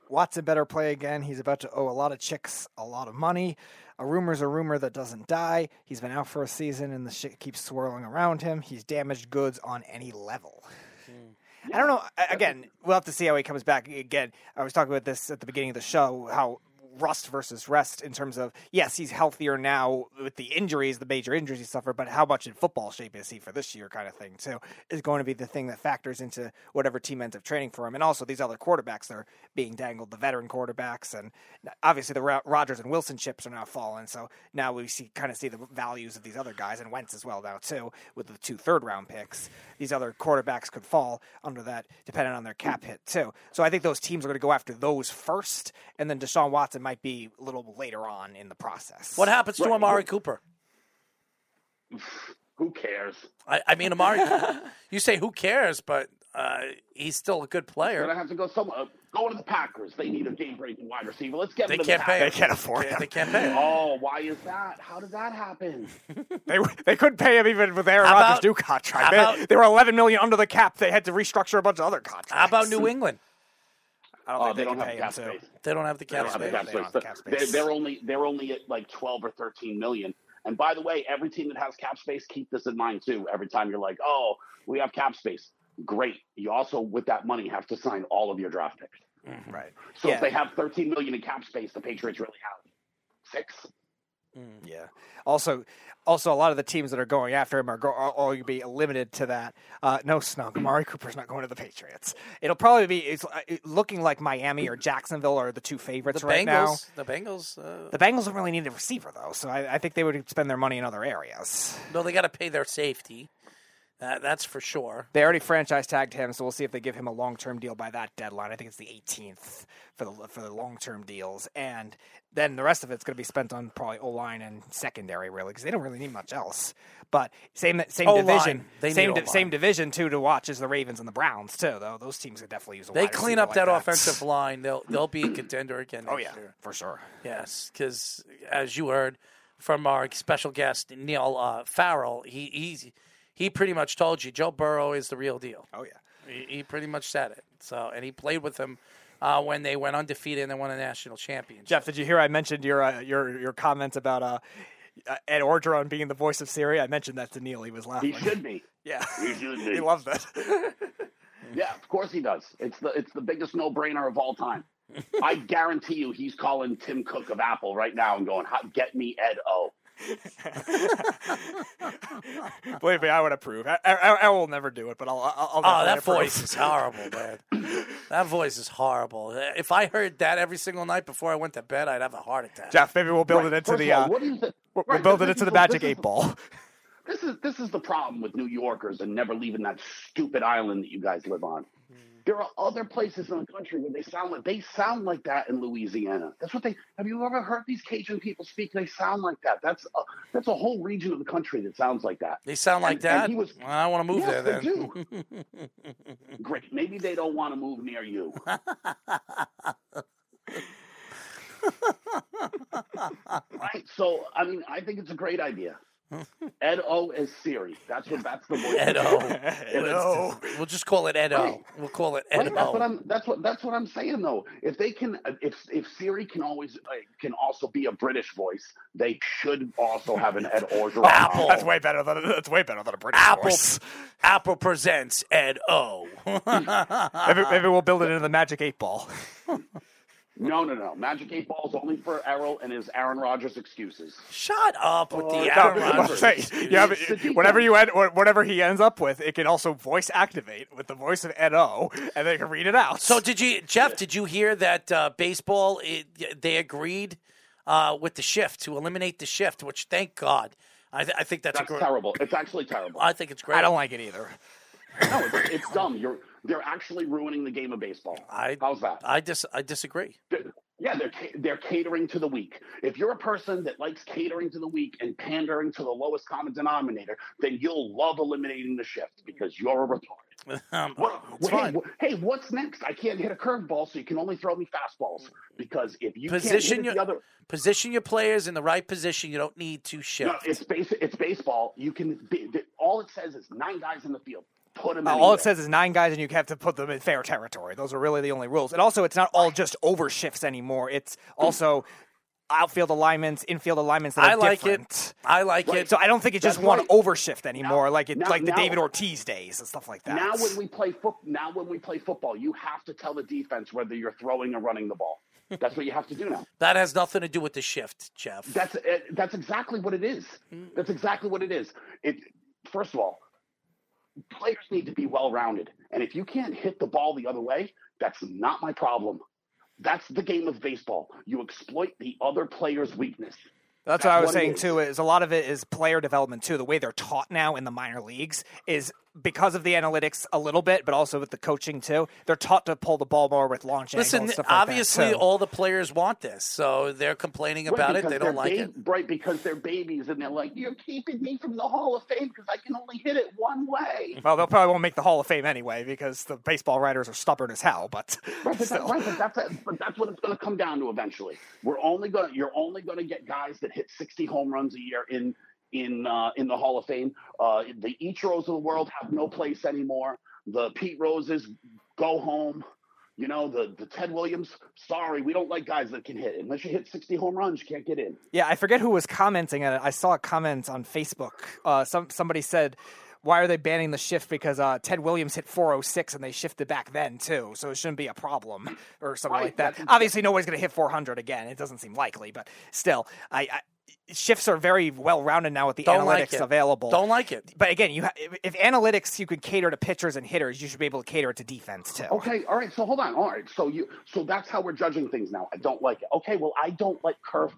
B: Watson better play again. He's about to owe a lot of chicks a lot of money. A rumor's a rumor that doesn't die. He's been out for a season and the shit keeps swirling around him. He's damaged goods on any level. I don't know. Again, we'll have to see how he comes back. Again, I was talking about this at the beginning of the show. How rust versus rest in terms of yes, he's healthier now with the injuries, the major injuries he suffered, but how much in football shape is he for this year, kind of thing too, is going to be the thing that factors into whatever team ends up trading for him, and also these other quarterbacks that are being dangled, the veteran quarterbacks, and obviously the Ro- Rodgers and Wilson chips are now falling, so now we see kind of see the values of these other guys and Wentz as well now too with the two third round picks. These other quarterbacks could fall under that depending on their cap hit too. So I think those teams are going to go after those first, and then Deshaun Watson might be a little later on in the process.
A: What happens to
C: Right.
A: Amari Cooper?
C: Who cares?
A: I, I mean, Amari. you say who cares, but uh, he's still a good player.
C: Gonna have to go somewhere. uh, Go to the Packers. They need a game-breaking wide receiver. Let's get
A: They
C: him to
A: can't
C: the
A: pay.
B: They can't afford
A: They,
B: him.
A: they can't pay. him.
C: Oh, why is that? How did that happen?
B: They they couldn't pay him even with Aaron
A: How
B: Rodgers'
A: about-
B: new contract.
A: how
B: They,
A: about-
B: they were eleven million under the cap. They had to restructure a bunch of other contracts.
A: How about New England?
B: I don't
C: oh,
B: think
C: they
B: they,
C: don't
B: can
C: have
B: pay him
C: cap
B: too.
C: space.
A: They don't have the cap
C: don't have the
A: space.
B: They don't have the cap
C: They're,
B: space.
C: they're only they're only at like twelve or thirteen million, And by the way, every team that has cap space, keep this in mind too. Every time you're like, oh, we have cap space, great. You also, with that money, have to sign all of your draft picks. Mm-hmm.
B: Right.
C: So
B: Yeah.
C: if they have 13 million in cap space, the Patriots really have six.
B: Yeah. Also, also a lot of the teams that are going after him are, go- are all going to be limited to that. Uh, no, Snug. Amari Cooper's not going to the Patriots. It'll probably be it's uh, looking like Miami or Jacksonville are the two favorites
A: The
B: right now.
A: Bengals. The Bengals. Uh,
B: The Bengals don't really need a receiver though, so I, I think they would spend their money in other areas.
A: no, they got to pay their safety. Uh, that's for sure.
B: They already franchise tagged him, so we'll see if they give him a long term deal by that deadline. I think it's the 18th for the for the long term deals, and then the rest of it's going to be spent on probably O line and secondary, really, because they don't really need much else. But same same
A: O-line.
B: division,
A: They
B: same
A: O-line.
B: same division too to watch as the Ravens and the Browns too. Though those teams could definitely use a
A: They clean up that
B: like
A: offensive line. They'll they'll be a contender again.
B: Oh yeah,
A: year.
B: for sure.
A: Yes, because as you heard from our special guest Neil uh, Farrell, he he's, he pretty much told you Joe Burrow is the real deal.
B: Oh yeah.
A: He, he pretty much said it. So and he played with them uh, when they went undefeated and they won a national championship.
B: Jeff, did you hear I mentioned your uh, your your comments about uh, uh, Ed Orgeron being the voice of Siri? I mentioned that to Neil. He was laughing.
C: He should be.
B: Yeah,
C: He should be.
B: he loves that.
C: Yeah, of course he does. It's the it's the biggest no brainer of all time. I guarantee you, he's calling Tim Cook of Apple right now and going, "Get me Ed O."
B: Believe me, I would approve. I, I, I will never do it, but I'll. I'll, I'll
A: Oh, that
B: approve.
A: voice is horrible, man. that voice is horrible. If I heard that every single night before I went to bed, I'd have a heart attack.
B: Jeff, maybe we'll build
C: Right.
B: it into
C: First
B: the.
C: all,
B: Uh,
C: what do you think?
B: we'll
C: Right,
B: build it into the magic
C: this
B: eight ball.
C: This is this is the problem with New Yorkers and never leaving that stupid island that you guys live on. There are other places in the country where they sound like they sound like that in Louisiana. That's what they. Have you ever heard these Cajun people speak? They sound like that. That's a, that's a whole region of the country that sounds like that.
A: They sound like
C: And- and
A: that.
C: he was-
A: Well, I want to move
C: Yes,
A: there then.
C: Great. Maybe they don't want to move near you. right. So I mean, I think it's a great idea. Ed O as Siri. That's what. That's the voice.
A: Edo.
B: Edo.
A: We'll just call it Edo.
C: Right.
A: We'll call it
C: Right, that's what
A: Edo.
C: I'm. That's what. That's what I'm saying though. If they can, if if Siri can always uh, can also be a British voice, they should also have an Ed Orgeron.
A: Apple.
B: That's way better than that's way better than a British
A: Apple.
B: voice.
A: Apple presents Ed O.
B: Maybe, maybe we'll build it into the magic eight ball.
C: No, no, no. Magic Eight Ball is only for Errol and his Aaron Rodgers excuses.
A: Shut up with
C: Oh,
A: the
C: no,
A: Aaron
C: I'm
A: Rodgers.
B: Say, you have, whatever you end, whatever he ends up with, it can also voice activate with the voice of Ed O, and they can read it out.
A: So did you, Jeff? Did you hear that uh, baseball? It, they agreed uh, with the shift to eliminate the shift, which thank God. I, th- I think that's,
C: That's
A: a great.
C: terrible. It's actually terrible.
A: I think it's great.
B: I don't like it either.
C: No, it's, it's dumb. You're they're actually ruining the game of baseball.
A: I-
C: How's that?
A: I dis. I disagree.
C: Yeah, they're ca- they're catering to the weak. If you're a person that likes catering to the weak and pandering to the lowest common denominator, then you'll love eliminating the shift because you're a retard.
A: Um,
C: What, hey,
A: fine.
C: wh- hey, what's next? I can't hit a curveball, so you can only throw me fastballs. Because if you
A: Position your
C: the other,
A: position your players in the right position. You don't need to
C: no,
A: shift.
C: it's base, it's baseball. You can be, all it says is nine guys in the field. Put them.
B: Uh, all it says is nine guys, and you have to put them in fair territory. Those are really the only rules. And also, it's not all just over shifts anymore. It's also outfield alignments, infield alignments that are
A: I like
B: different.
A: it. I like
C: Right.
A: it.
B: So I don't think it's just
C: That's
B: one
C: right.
B: overshift anymore, like it,
C: now-
B: like the
C: now-
B: David Ortiz days and stuff like that.
C: Now when we play foot, now when we play football, you have to tell the defense whether you're throwing or running the ball. That's what you have to do now.
A: that has nothing to do with the shift, Jeff.
C: That's uh, that's exactly what it is. That's exactly what it is. It first of all, players need to be well rounded, and if you can't hit the ball the other way, that's not my problem. That's the game of baseball. You exploit the other player's weakness.
B: That's what I was saying too. Is a lot of it is player development too. The way they're taught now in the minor leagues is because of the analytics a little bit, but also with the coaching too. They're taught to pull the ball more with launch
A: Listen,
B: angles, stuff like that,
A: obviously, all the players want this, so they're complaining
C: Right,
A: about it. They don't like
C: ba-
A: it.
C: Right, because they're babies and they're like, you're keeping me from the Hall of Fame because I can only hit it one way.
B: Well, they'll probably won't make the Hall of Fame anyway because the baseball writers are stubborn as hell. But
C: Right, but, that, right, but that's it. but that's what it's going to come down to eventually. We're only going to you're only going to get guys that hit 60 home runs a year in in uh, in the Hall of Fame. Uh, the Ichiros of the world have no place anymore. The Pete Roses go home. you know, the, the Ted Williams, sorry, we don't like guys that can hit. Unless you hit 60 home runs, you can't get in.
B: Yeah, I forget who was commenting on it. I saw a comment on Facebook. Uh, some somebody said, "Why are they banning the shift?" Because uh, Ted Williams hit 406 and they shifted back then too, so it shouldn't be a problem or something
C: Right,
B: like that. Obviously, nobody's going to hit 400 again. It doesn't seem likely, but still, I, I shifts are very well rounded now with the
A: Don't
B: analytics
A: like
B: available.
A: Don't like it.
B: But again, you ha- if, if analytics you could cater to pitchers and hitters, you should be able to cater it to defense too.
C: Okay, all right. So hold on. All right. So you so that's how we're judging things now. I don't like it. Okay, well, I don't like curveballs.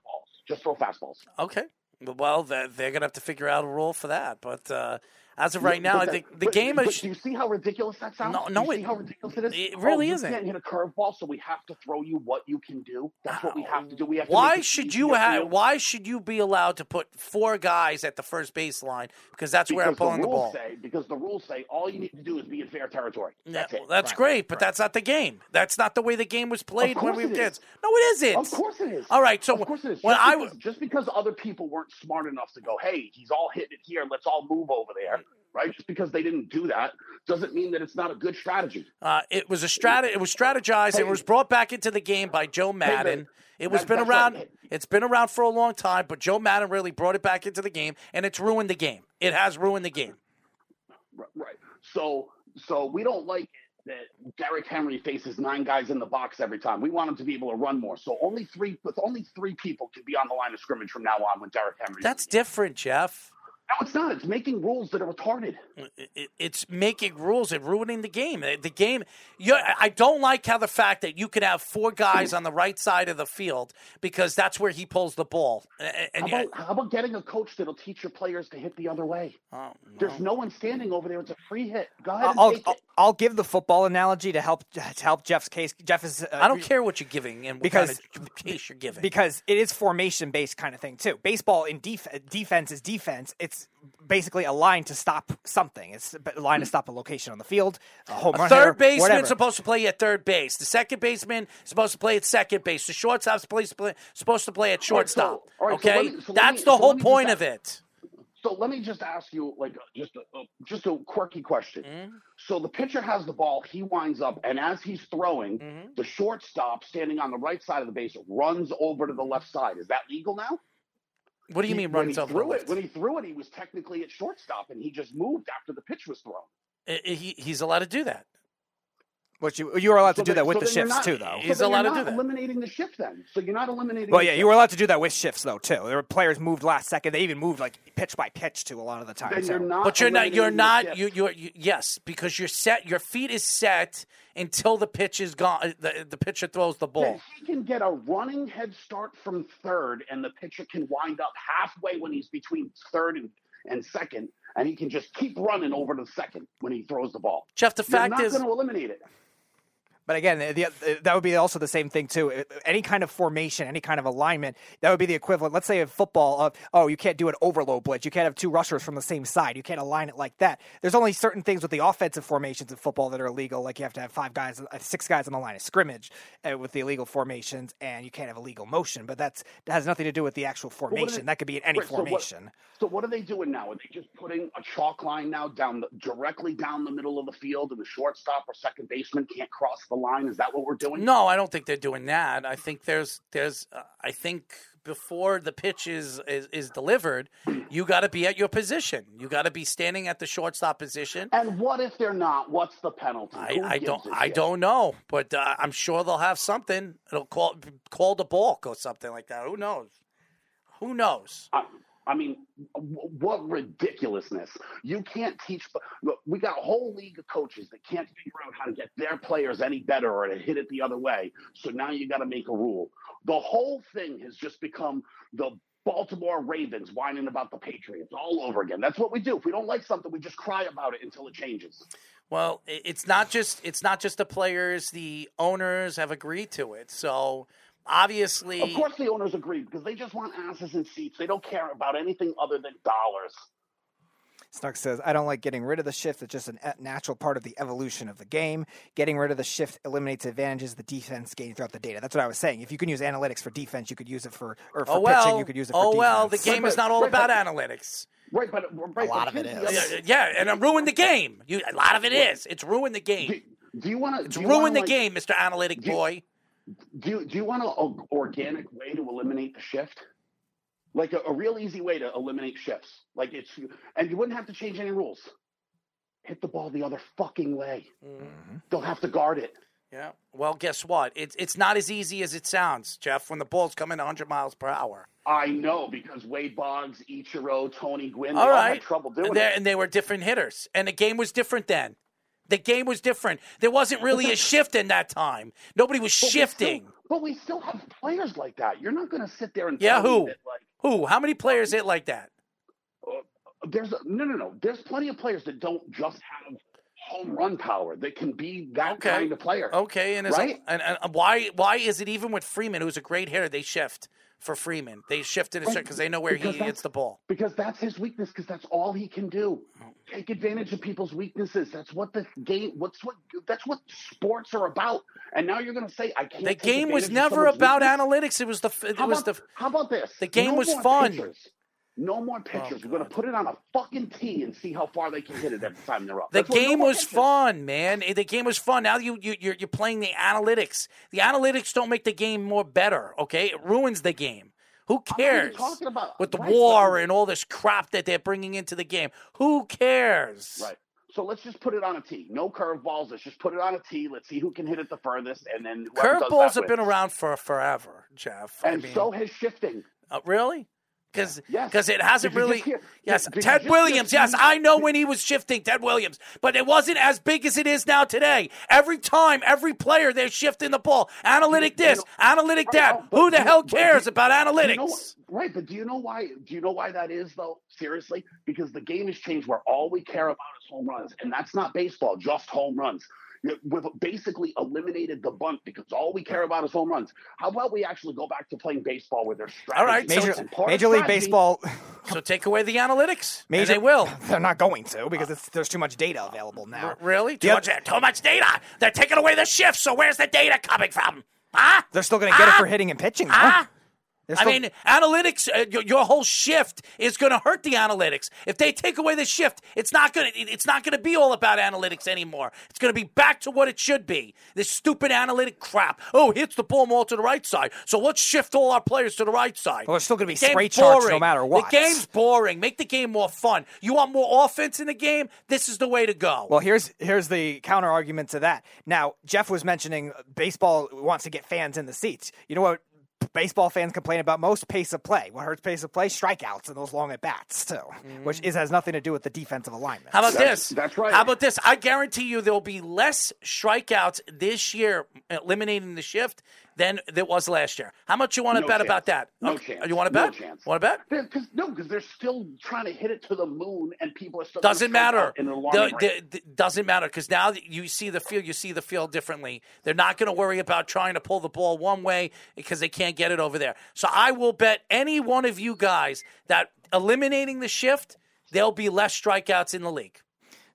C: Just throw fastballs.
A: Okay. Well, they're, they're going to have to figure out a rule for that. But uh, as of right now, I think the
C: but-
A: game
C: But
A: is.
C: do you see how ridiculous that sounds?
A: No,
C: Do you
A: it-
C: see how ridiculous it is.
A: it really
C: oh,
A: isn't.
C: You can't hit a curveball, so we have to throw you what you can do. That's what we uh, have to do. We have to
A: Why should you have? Why should you be allowed to put four guys at the first baseline? Because that's where I'm pulling the
C: rules
A: ball.
C: Say, because the rules say all you need to do is be in fair territory. That's
A: Yeah,
C: it.
A: well, that's great, but that's not the game. That's not the way the game was played when we were kids. No, it isn't.
C: Of course it is.
A: All right, so
C: of course it is.
A: when
C: just,
A: I
C: because, just because other people weren't smart enough to go, hey, he's all hitting it here, let's all move over there, right? Just because they didn't do that doesn't mean that it's not a good strategy.
A: Uh, it was a strat. It was strategized. it was brought back into the game by Joe Maddon. it was
C: that,
A: been around.
C: Right.
A: It's been around for a long time, but Joe Maddon really brought it back into the game, and it's ruined the game. It has ruined the game.
C: Right. So, so we don't like that Derrick Henry faces nine guys in the box every time. We want him to be able to run more. So only three, with only three people can be on the line of scrimmage from now on when Derrick Henry.
A: That's different, Jeff.
C: No, it's not. It's making rules that are retarded.
A: It- it- it's making rules and ruining the game. The the game. You, I don't like how the fact that you could have four guys on the right side of the field because that's where he pulls the ball. And,
C: How about, how about getting a coach that'll teach your players to hit the other way?
A: oh,
C: There's no one standing over there. It's a free hit. Go ahead and
B: I'll,
C: take
B: I'll,
C: it.
B: I'll give the football analogy to help to help Jeff's case. Jeff is. Uh,
A: I don't care what you're giving and what
B: Because-
A: kind of case you're giving.
B: because it is formation based kind of thing too. Baseball in def- defense is defense. It's basically a line to stop something. It's a line to stop a location on the field. A home
A: A
B: run
A: third
B: hitter,
A: baseman's
B: whatever.
A: supposed to play at third base. The second baseman supposed to play at second base. The shortstop's supposed to play, supposed to play at
C: All right, so-
A: shortstop.
C: all right, so
A: okay,
C: let me- so
A: that's
C: me-
A: the
C: so
A: whole
C: let me just
A: point
C: ask-
A: of it.
C: So let me just ask you, like, just a, a- just a quirky question.
A: Mm-hmm.
C: So the pitcher has the ball, he winds up, and as he's throwing,
A: Mm-hmm.
C: the shortstop standing on the right side of the base runs over to the left side. Is that legal now?
A: What do you
C: He-
A: mean
C: he threw it? When he threw it, he was technically at shortstop, and he just moved after the pitch was thrown.
A: I- I- he, he's allowed to do that.
B: Which you you were allowed to do
C: then-
B: that with
C: so
B: the shifts
C: not-
B: too, though.
A: He's
C: so then
A: allowed
C: you're
A: to do
C: not
A: that.
C: Eliminating the shift, then. So you're not eliminating.
B: Well, yeah,
C: shift.
B: you were allowed to do that with shifts though too. There were players moved last second. They even moved like pitch by pitch to a lot of the time. So-
C: you're not.
A: But you're not. You're not. You, you're. You, yes, because you're set. Your feet is set until the pitch is gone. Uh, the, the pitcher throws the ball.
C: Then he can get a running head start from third, and the pitcher can wind up halfway when he's between third and, and second, and he can just keep running over to second when he throws the ball.
A: Jeff, the
C: You're
A: fact
C: not
A: is,
C: going to eliminate it.
B: But again, the, the, that would be also the same thing too. Any kind of formation, any kind of alignment, that would be the equivalent. Let's say in football, of oh, you can't do an overload blitz. You can't have two rushers from the same side. You can't align it like that. There's only certain things with the offensive formations in football that are illegal. Like you have to have five guys, uh, six guys on the line of scrimmage uh, with the illegal formations, and you can't have illegal motion. But that's that has nothing to do with the actual formation.
C: they-
B: that could be in any
C: Right, so what-
B: formation.
C: So what are they doing now? Are they just putting a chalk line now down the, directly down the middle of the field, and the shortstop or second baseman can't cross the line? Is that what we're doing?
A: no, I don't think they're doing that. I think there's, there's. Uh, I think before the pitch is is, is delivered, you got to be at your position. You got to be standing at the shortstop position.
C: And what if they're not? What's the penalty?
A: I, I don't
C: a
A: I
C: shit?
A: don't know, but uh, I'm sure they'll have something. It'll call call the balk or something like that. Who knows? Who knows?
C: I, I mean, what ridiculousness! You can't teach. We got a whole league of coaches that can't figure out how to get their players any better or to hit it the other way. So now you got to make a rule. The whole thing has just become the Baltimore Ravens whining about the Patriots all over again. That's what we do. If we don't like something, we just cry about it until it changes.
A: Well, it's not just it's not just the players. The owners have agreed to it. So obviously,
C: Of course, the owners agree because they just want asses and seats. They don't care about anything other than dollars.
B: Snark says, I don't like getting rid of the shift. It's just a natural part of the evolution of the game. Getting rid of the shift eliminates advantages the defense gain throughout the data. That's what I was saying. If you can use analytics for defense, you could use it for, or for
A: oh well,
B: pitching, you could use it for
A: oh
B: defense.
A: well, the game is not all
C: Right,
A: about
C: but-
A: analytics.
C: Right, but right,
B: lot
C: but
B: of it
C: here's the
B: is.
C: other-
A: Yeah, yeah, and it ruined the game. You, a lot of it is. It's ruined the game.
C: Do, Do you want to?
A: It's ruined the game, Mister Analytic
C: do you-
A: Boy.
C: Do you, do you want an organic way to eliminate the shift? Like a, a real easy way to eliminate shifts. Like it's, and you wouldn't have to change any rules. Hit the ball the other fucking way. Mm-hmm. Don't have to guard it.
A: Yeah. Well, guess what? It's it's not as easy as it sounds, Jeff. When the ball's coming 100 miles per hour.
C: I know because Wade Boggs, Ichiro, Tony Gwynn,
A: All
C: all
A: right.
C: had trouble doing
A: and,
C: it.
A: and they were different hitters, and the game was different then. The game was different. There wasn't really a shift in that time. Nobody was
C: But we
A: shifting.
C: still- but we still have players like that. You're not going to sit there and
A: Yeah, who?
C: that, like,
A: Who? How many players hit like that?
C: Uh, there's a, no, no, no. There's plenty of players that don't just have home run power. That can be that
A: Okay.
C: kind of player.
A: Okay, and,
C: right?
A: and, and why why is it even with Freeman, who's a great hitter, they shift for Freeman? They shifted
C: Right,
A: because they know where
C: because
A: he hits the ball.
C: because that's his weakness. Because that's all he can do. Oh. Take advantage of people's weaknesses. That's what the game. What's what? That's what sports are about. And now you're going to say I can't.
A: The game was never about
C: weakness?
A: analytics. It was the it
C: How
A: was
C: about,
A: the
C: how about this?
A: the game
C: No
A: was fun.
C: pitchers. No more pitchers. We're going to put it on a fucking tee and see how far they can hit it every time they're up.
A: The
C: That's what- no
A: game was fun, man. The game was fun. Now you you you're, you're playing the analytics. The analytics don't make the game more better. Okay, it ruins the game. Who
C: I'm not even
A: cares?
C: talking about-
A: With the
C: right,
A: war and all this crap that they're bringing into the game, who cares?
C: Right. So let's just put it on a tee. No curveballs. Let's just put it on a tee. Let's see who can hit it the furthest, and then
A: Curveballs have been around for forever, Jeff. I
C: and
A: mean,
C: so has shifting.
A: uh, really? Because
C: Yes.
A: it hasn't
C: Did
A: really.
C: hear-
A: yes,
C: did- did
A: Ted
C: just
A: Williams. Yes, I know when he was shifting, Ted Williams, but it wasn't as big as it is now today. Every time, every player, they're shifting the ball. Analytic
C: You
A: this,
C: know-
A: analytic that.
C: but
A: Who the hell
C: but do-
A: cares about analytics?
C: you know- right, but do you know why? Do you know why that is though? Seriously, because the game has changed where all we care about is home runs, and that's not baseball, just home runs. You- We've basically eliminated the bunt because all we care about is home runs. How about we actually go back to playing baseball where there's strategy?
A: All right,
B: Major,
C: And
B: Major League
C: strategy-
B: Baseball,
A: So take away the analytics. and
B: Major,
A: they will.
B: They're not going to because it's, there's too much data available now.
A: Really? Too
B: The
A: much, too much data. They're taking away the shift, so where's the data coming from? Huh?
B: They're still going to get it
A: Ah!
B: for hitting and pitching. though.
A: Huh?
B: They're
A: I
B: still-
A: mean, analytics, uh, your, your whole shift is going to hurt the analytics. If they take away the shift, it's not going to it's not going to be all about analytics anymore. It's going to be back to what it should be. This stupid analytic crap. Oh, hits the ball more to the right side. So let's shift all our players to the right side.
B: Well, there's still gonna be
A: The game's
B: spray charts no matter what.
A: The game's boring. Make the game more fun. You want more offense in the game? This is the way to go.
B: Well, here's here's the counter argument to that. Now, Jeff was mentioning baseball wants to get fans in the seats. You know what? Baseball fans complain about most pace of play. What hurts pace of play? Strikeouts and those long at bats too, which is has nothing to do with the defensive alignment.
A: How about
C: That's-
A: this?
C: that's right.
A: How about this? I guarantee you there will be less strikeouts this year eliminating the shift than there was last year. How much you want to
C: No
A: bet
C: chance.
A: about that?
C: No
A: Okay.
C: chance.
A: You want to bet?
C: No chance.
A: Want to bet?
C: Because no, because they're still trying to hit it to the moon, and people are still
A: Doesn't matter.
C: in
A: The- the- the- doesn't matter because now you see the field, you see the field differently. They're not going to worry about trying to pull the ball one way because they can't get it over there. So I will bet any one of you guys that eliminating the shift, there'll be less strikeouts in the league.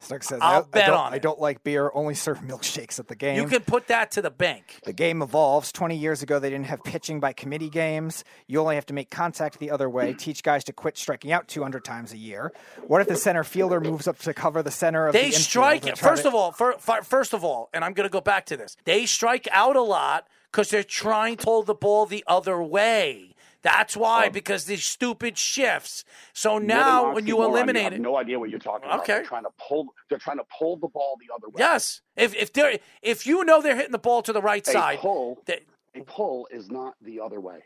B: Stark says,
A: I'll
B: I,
A: bet
B: I don't,
A: on
B: I don't like beer. Only serve milkshakes at the game.
A: You can put that to the bank.
B: The game evolves. 20 years ago, they didn't have pitching by committee games. You only have to make contact the other way. Teach guys to quit striking out 200 times a year. What if the center fielder moves up to cover the center of the
A: They
B: infield
A: strike it. First
B: to-
A: of all, fir- fir- first of all, and I'm going to go back to this. They strike out a lot because they're trying to hold the ball the other way. That's why, oh. because these stupid shifts. So now, when you eliminate
C: have
A: it,
C: no idea what you're talking about.
A: Okay.
C: They're trying to pull. They're trying to pull the ball the other way.
A: yes, if if they're if you know they're hitting the ball to the right
C: A
A: side,
C: pull.
A: they-
C: A pull is not the other way.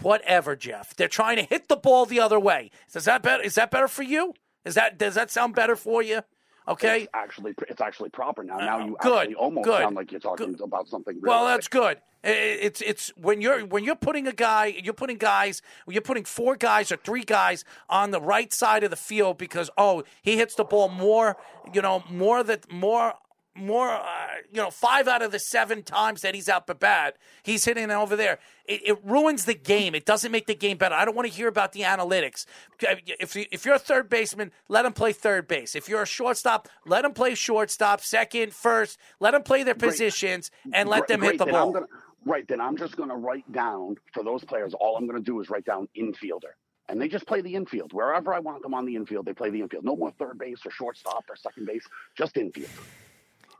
A: whatever, Jeff. They're trying to hit the ball the other way. Is that better? Is that better for you? Is that does that sound better for you? Okay.
C: It's actually it's actually proper now. Now uh, you
A: good,
C: actually almost
A: good,
C: sound like you're talking about something.
A: Well,
C: real
A: that's good. It's it's when you're when you're putting a guy, you're putting guys, you're putting four guys or three guys on the right side of the field because oh he hits the ball more, you know more that more more uh, you know five out of the seven times that he's out the bat he's hitting it over there. It, it ruins the game. It doesn't make the game better. I don't want to hear about the analytics. If you, if you're a third baseman, let him play third base. If you're a shortstop, let him play shortstop, second, first. Let him play their positions and let
C: Great-
A: them hit the ball.
C: gonna- right, then I'm just going to write down for those players. All I'm going to do is write down infielder, and they just play the infield wherever I want them on the infield. They play the infield. No more third base or shortstop or second base. Just infield.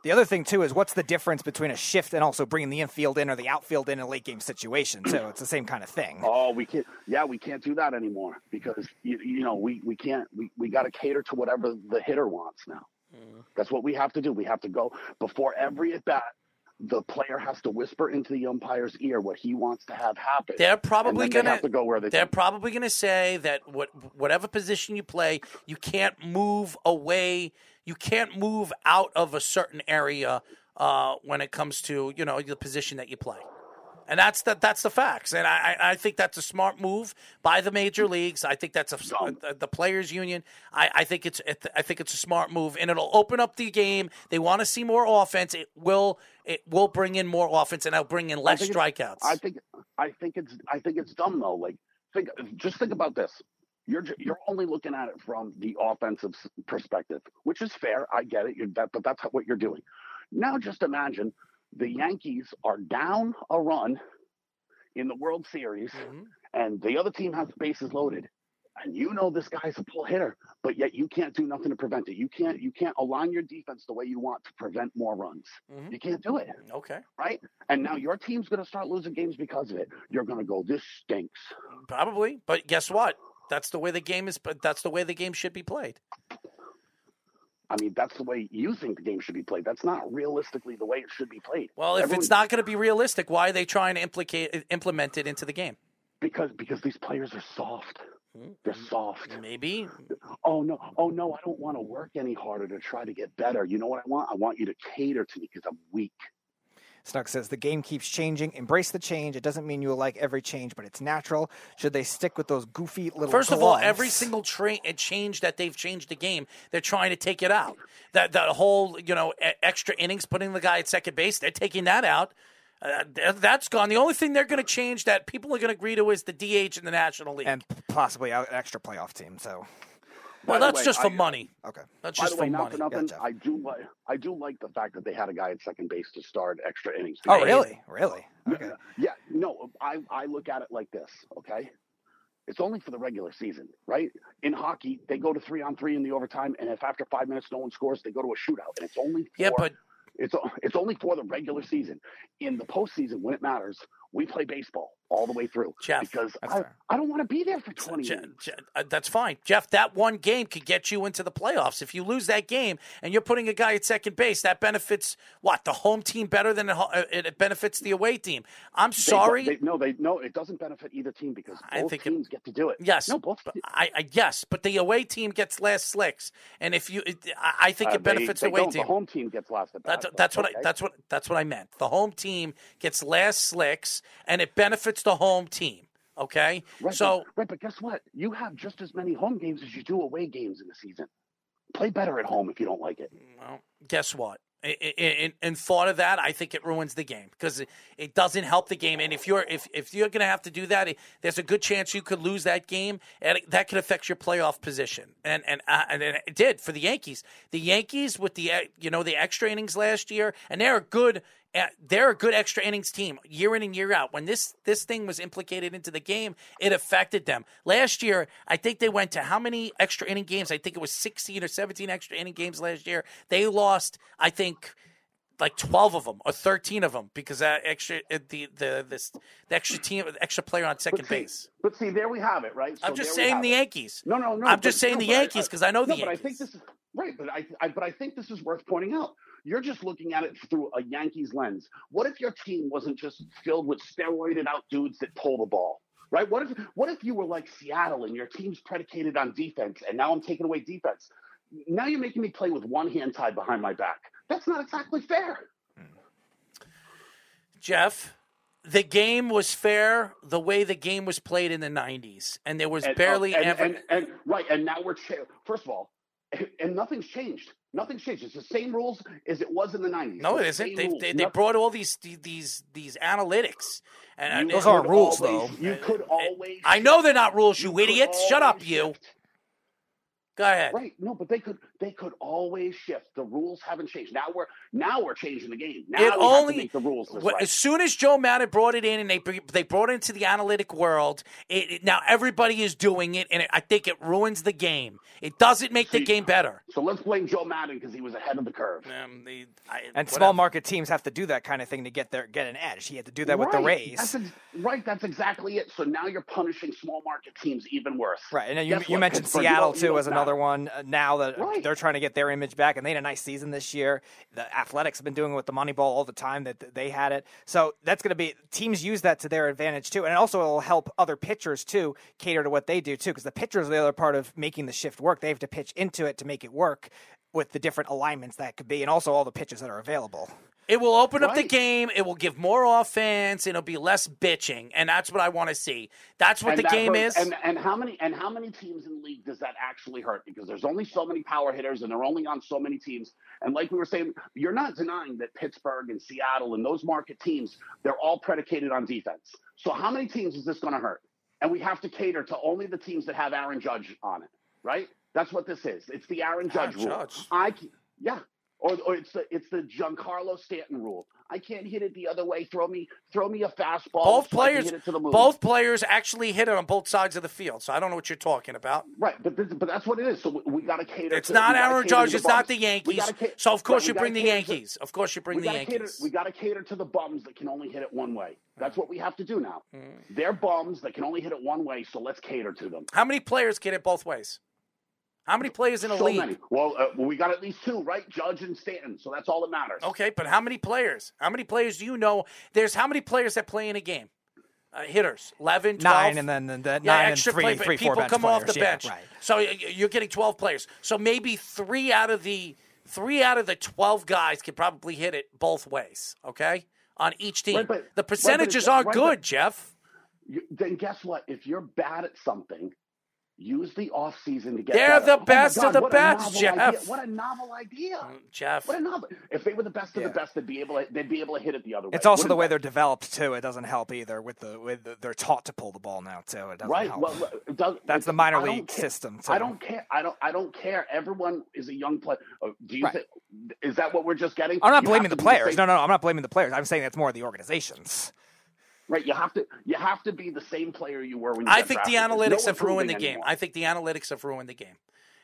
B: The other thing too is what's the difference between a shift and also bringing the infield in or the outfield in a late game situation So It's the same kind of thing.
C: Oh, we can't. Yeah, we can't do that anymore because you, you know we we can't. We we got to cater to whatever the hitter wants now. Mm. That's what we have to do. We have to go before every at bat. The player has to whisper into the umpire's ear what he wants to have happen.
A: They're probably going
C: they have to go where they.
A: They're probably going to say that what whatever position you play, you can't move away. You can't move out of a certain area uh, when it comes to you know the position that you play. And that's the that's the facts, and I I I think that's a smart move by the major leagues. I think that's a the, the players' union. I, I think it's I think it's a smart move, and it'll open up the game. They want to see more offense. It will it will bring in more offense, and it'll bring in
C: I
A: less
C: think
A: strikeouts.
C: I think I think it's I think it's dumb though. Like think just think about this. You're you're only looking at it from the offensive perspective, which is fair. I get it. You're that, but that's what you're doing. Now just imagine the Yankees are down a run in the World Series,
A: Mm-hmm.
C: and the other team has bases loaded. And you know this guy's a pull hitter, but yet you can't do nothing to prevent it. You can't you can't align your defense the way you want to prevent more runs.
A: Mm-hmm.
C: You can't do it
A: okay.
C: right? And now your team's going to start losing games because of it. You're going to go, this stinks.
A: Probably, but guess what? That's the way the game is. But that's the way the game should be played.
C: I mean, that's the way you think the game should be played. That's not realistically the way it should be played.
A: Well, if
C: Everyone-
A: it's not going to be realistic, why are they trying to implicate implement it into the game?
C: because because these players are soft. They're hmm. soft.
A: Maybe.
C: Oh no, oh no, I don't want to work any harder to try to get better. You know what I want? I want you to cater to me because I'm weak.
B: Snug says the game keeps changing. Embrace the change. It doesn't mean you'll like every change, but it's natural. Should they stick with those goofy little?
A: First of all, every single tra- uh, change that they've changed the game, they're trying to take it out. That that whole you know extra innings, putting the guy at second base, they're taking that out. Uh, that's gone. The only thing they're going to change that people are going to agree to is the DH in the National League.
B: and possibly an extra playoff team. So
A: well, that's
C: way,
A: just for
C: I- uh,
A: money.
B: okay.
A: That's
C: By
A: just
C: way,
A: for money.
C: for nothing,
B: Gotcha.
C: I do like I do like the fact that they had a guy at second base to start extra innings.
B: Oh, really? Really? Okay.
C: Yeah, no, I, I look at it like this, okay? It's only for the regular season, right? In hockey, they go to three on three in the overtime, and if after five minutes no one scores, they go to a shootout, and it's only for,
A: Yeah, but
C: it's it's only for the regular season. In the postseason, when it matters, we play baseball all the way through
A: Jeff,
C: because I,
B: fair.
C: I don't want to be there for twenty
A: Je-
C: innings.
A: Je- uh, that's fine, Jeff. That one game could get you into the playoffs. If you lose that game and you're putting a guy at second base, that benefits what the home team better than ho- uh, it benefits the away team. I'm sorry.
C: they- no, they no, it doesn't benefit either team because
A: I
C: both
A: think it-
C: teams get to do it.
A: Yes,
C: no, both.
A: I, I yes, but the away team gets last slicks, and if you, it, I, I think
C: uh,
A: it benefits
C: they,
A: the away team.
C: The home team gets last at bat.
A: That's that's what I that's what that's what I meant. The home team gets last slicks, and it benefits the home team. Okay,
C: Right,
A: so
C: but, right, but guess what? You have just as many home games as you do away games in the season. Play better at home if you don't like it.
A: well, guess what? In, thought of that, I think it ruins the game because it, it doesn't help the game. And if you're if, if you're going to have to do that, it, there's a good chance you could lose that game, and it- that could affect your playoff position. And and uh, and it did for the Yankees. The Yankees with the you know the extra innings last year, and they're a good. Uh, They're a good extra innings team year in and year out. When this this thing was implicated into the game, it affected them. Last year, I think they went to how many extra inning games? I think it was 16 or 17 extra inning games last year. They lost, I think, like 12 of them or 13 of them because that extra uh, the the this the extra team with extra player on second
C: But see,
A: base.
C: but see, there we have it, right? So
A: I'm just saying the
C: it.
A: Yankees.
C: No, no, no.
A: I'm
C: but-
A: just saying
C: no,
A: the Yankees because I know the
C: no, but I think this is right. But I, I, but I think this is worth pointing out. You're just looking at it through a Yankees lens. What if your team wasn't just filled with steroided out dudes that pull the ball? Right? What if what if you were like Seattle and your team's predicated on defense, and now I'm taking away defense? Now you're making me play with one hand tied behind my back. That's not exactly fair.
A: Jeff, the game was fair the way the game was played in the 90s, and there was
C: And, uh,
A: barely
C: and,
A: ever.
C: and, and right, and now we're cha- first of all, and nothing's changed. Nothing's changed. It's the same rules as it was in the nineties.
A: no, it isn't. They, they, they brought all these these these analytics, and
B: Those aren't rules,
C: always,
B: though.
C: You could always.
A: I know they're not rules, you,
C: you could
A: idiots. Shut up,
C: always
A: you.
C: Shift.
A: Go ahead.
C: Right. No, but they could they could always shift. The rules haven't changed. Now we're now we're changing the game. Now
A: It
C: we have
A: only-
C: to make the rules this
A: Wh-
C: way.
A: As soon as Joe Maddon brought it in and they they brought it into the analytic world, it, it- now everybody is doing it, and it, I think it ruins the game. It doesn't make the game better.
C: So let's blame Joe Maddon because he was ahead of the curve.
A: Um, the, I,
B: And
A: whatever.
B: small market teams have to do that kind of thing to get their get an edge. He had to do that with the Rays.
C: That's ex- right. That's exactly it. So now you're punishing small market teams even worse.
B: Right, and you,
C: Guess
B: you mentioned
C: Pittsburgh?
B: Seattle
C: don't-
B: too
C: don't
B: as another
C: matter.
B: one. Uh, now that
C: Right.
B: they're trying to get their image back, and they had a nice season this year. The Athletics have been doing it with the Moneyball all the time that they had it. So that's going to be teams use that to their advantage too, and also it'll help other pitchers too cater to what they do too, because the pitchers are the other part of making the shift work. They have to pitch into it to make it work with the different alignments that could be, and also all the pitches that are available.
A: It will open up the game. It will give more offense. It'll be less bitching, and that's what I want to see. That's what
C: And
A: the
C: that
A: game
C: hurts-
A: is.
C: And, and how many and how many teams in the league does that actually hurt? Because there's only so many power hitters, and they're only on so many teams. And like we were saying, you're not denying that Pittsburgh and Seattle and those market teams, they're all predicated on defense. So how many teams is this going to hurt? And we have to cater to only the teams that have Aaron Judge on it, right? That's what this is. It's the Aaron Judge
A: Aaron
C: rule.
A: Judge.
C: I yeah. Or, or it's the it's the Giancarlo Stanton rule. I can't hit it the other way. Throw me throw me a fastball.
A: both
C: so
A: players,
C: hit it to the moon.
A: both players actually hit it on both sides of the field. So I don't know what you're talking about.
C: Right, but this, but that's what it is. So we, we got to cater.
A: It's
C: to,
A: not Aaron Judge. It's not the Yankees.
C: ca-
A: So of course
C: right,
A: you bring the Yankees. Of course you bring the Yankees.
C: Cater, we got to cater to the bums that can only hit it one way. That's what we have to do now.
A: Mm.
C: They're bums that can only hit it one way, so let's cater to them.
A: How many players get it both ways? How many players in a
C: so
A: league?
C: many. Well, uh, we got at least two, right? Judge and Stanton. So that's all that matters.
A: Okay, but how many players? How many players do you know? There's how many players that play in a game? Uh, hitters, 11, 12?
B: Nine, and then the, the
A: yeah,
B: nine and three,
A: play,
B: three,
A: people
B: four bench
A: come off the
B: players. Yeah,
A: bench.
B: right.
A: So y- y- you're getting 12 players. So maybe three out of the three out of the 12 guys could probably hit it both ways. Okay, on each team.
C: Right, but-
A: the
C: right, but
A: percentages
C: it's-
A: aren't
C: right,
A: good,
C: but-
A: Jeff.
C: You, then guess what? If you're bad at something, use the off season to get.
A: They're
C: better.
A: the
C: Oh my
A: best of the best, Jeff.
C: idea. What a novel idea.
A: Jeff.
C: What a novel. If they were the best of
B: Yeah.
C: the best, they'd be able to. They'd be able to hit it the other way.
B: It's also
C: What
B: the way
C: that?
B: they're developed too. It doesn't help either. With the with the, they're taught to pull the ball now too. It doesn't
C: right.
B: help.
C: Well, does,
B: That's the minor league
C: care-
B: system. Too.
C: I don't care. I don't. I don't care. Everyone is a young player. Uh, Do you
B: Right.
C: think? Is that what we're just getting?
B: I'm not
C: You
B: blaming the players.
C: same-
B: No, no, no, I'm not blaming the players. I'm saying that's more the organizations.
C: Right. You have to. You have to be the same player you were when you
A: I think the
C: drafted. There's
A: analytics
C: no
A: have ruined the game.
C: anymore.
A: I think the analytics have ruined the game.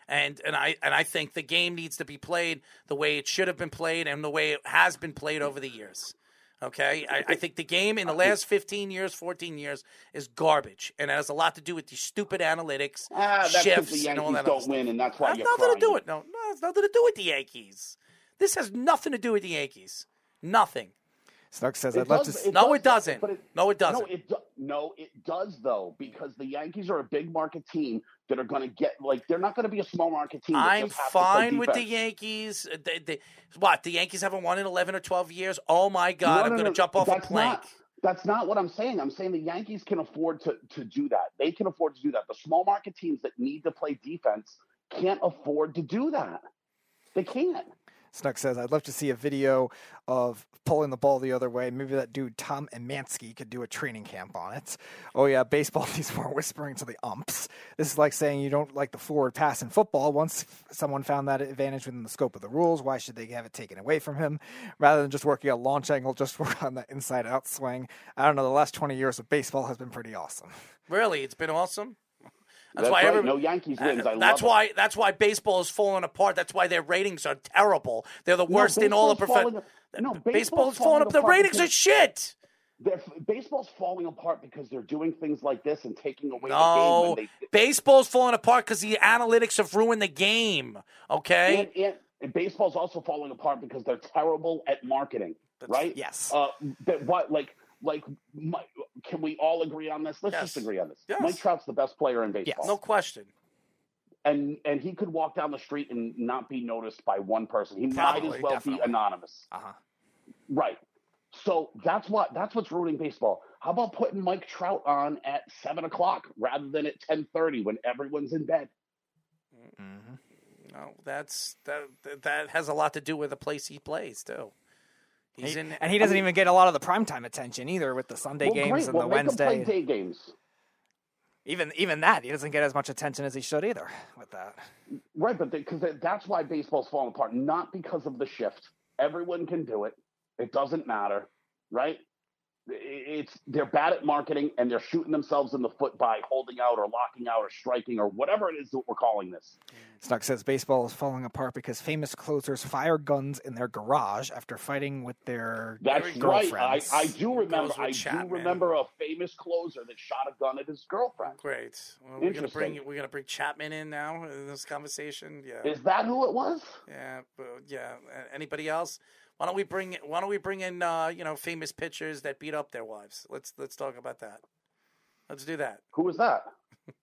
A: And and I and I think the game needs to be played the way it should have been played and the way it has been played over the years. Okay, I, I think the game in the last 15 years, 14 years is garbage, and it has a lot to do with these stupid analytics,
C: Ah, that's because
A: shifts,
C: the
A: and all
C: Yankees
A: that.
C: don't win, and that's why
A: It has
C: you're
A: nothing
C: crying.
A: to do with no, no, it's nothing to do with the Yankees. This has nothing to do with the Yankees. Nothing.
B: Snug says, "I'd love
C: does-
B: to." See-
A: No, it doesn't.
C: but
A: No, it doesn't.
C: No, it do, no, it does though because the Yankees are a big market team that are going to get like they're not going to be a small market team.
A: I'm
C: just has to play
A: fine with the. Yankees. They, they, what the Yankees haven't won in 11 or 12 years? Oh my God!
C: No,
A: I'm
C: no,
A: going to
C: no,
A: jump off a
C: that's
A: plank.
C: Not, that's not what I'm saying. I'm saying the Yankees can afford to to do that. They can afford to do that. The small market teams that need to play defense can't afford to do that. They can't.
B: Snuck says, I'd love to see a video of pulling the ball the other way. Maybe that dude, Tom Emanski could do a training camp on it. Oh, yeah, baseball needs more whispering to the umps. This is like saying you don't like the forward pass in football. Once someone found that advantage within the scope of the rules, why should they have it taken away from him? Rather than just working a launch angle, just work on that inside out swing. I don't know, the last 20 years of baseball has been pretty awesome.
A: Really, it's been awesome. That's,
C: That's
A: why
C: right.
A: every-
C: No Yankees wins. I
A: that's
C: love it.
A: why. That's why baseball is falling apart. That's why their ratings are terrible. They're the
C: No,
A: worst in all of
C: baseball's
A: professional.
C: no,
A: baseball
C: baseball's
A: is falling up. The ratings are shit.
C: Baseball's falling apart because they're doing things like this and taking away the game.
A: No,
C: they,
A: baseball's falling apart because the analytics have ruined the game. Okay,
C: and, and, and baseball's also falling apart because they're terrible at marketing, right?
B: yes.
C: Uh, that what like like my, can we all agree on this? Let's
A: Yes.
C: just agree on this.
A: Yes.
C: Mike Trout's the best player in baseball.
A: no question.
C: and and he could walk down the street and not be noticed by one person. He might as well
B: definitely.
C: be anonymous.
B: Uh-huh.
C: Right. So that's what that's what's ruining baseball. How about putting Mike Trout on at seven o'clock rather than at ten thirty when everyone's in bed? Mm-hmm.
A: No, that's that. That has a lot to do with the place he plays too. He's
B: He-
A: in,
B: and he doesn't even get a lot of the primetime attention either with the Sunday
C: well,
B: games
C: great.
B: and
C: well,
B: the
C: make him play
B: Wednesday.
C: day games.
B: Even even that he doesn't get as much attention as he should either with that.
C: Right, but because that's why baseball's falling apart, not because of the shift. Everyone can do it. It doesn't matter, right? It's they're bad at marketing and they're shooting themselves in the foot by holding out or locking out or striking or whatever it is that we're calling this.
B: Snuck says baseball is falling apart because famous closers fire guns in their garage after fighting with their
C: That's right. I. I do remember. I do
A: Chapman.
C: remember a famous closer that shot a gun at his girlfriend.
A: Great. Well, we're gonna bring we're gonna bring Chapman in now in this conversation. Yeah.
C: Is that who it was?
A: Yeah, but yeah. Anybody else? Why don't we bring Why don't we bring in uh, you know famous pitchers that beat up their wives? Let's let's talk about that. Let's do that.
C: Who was that?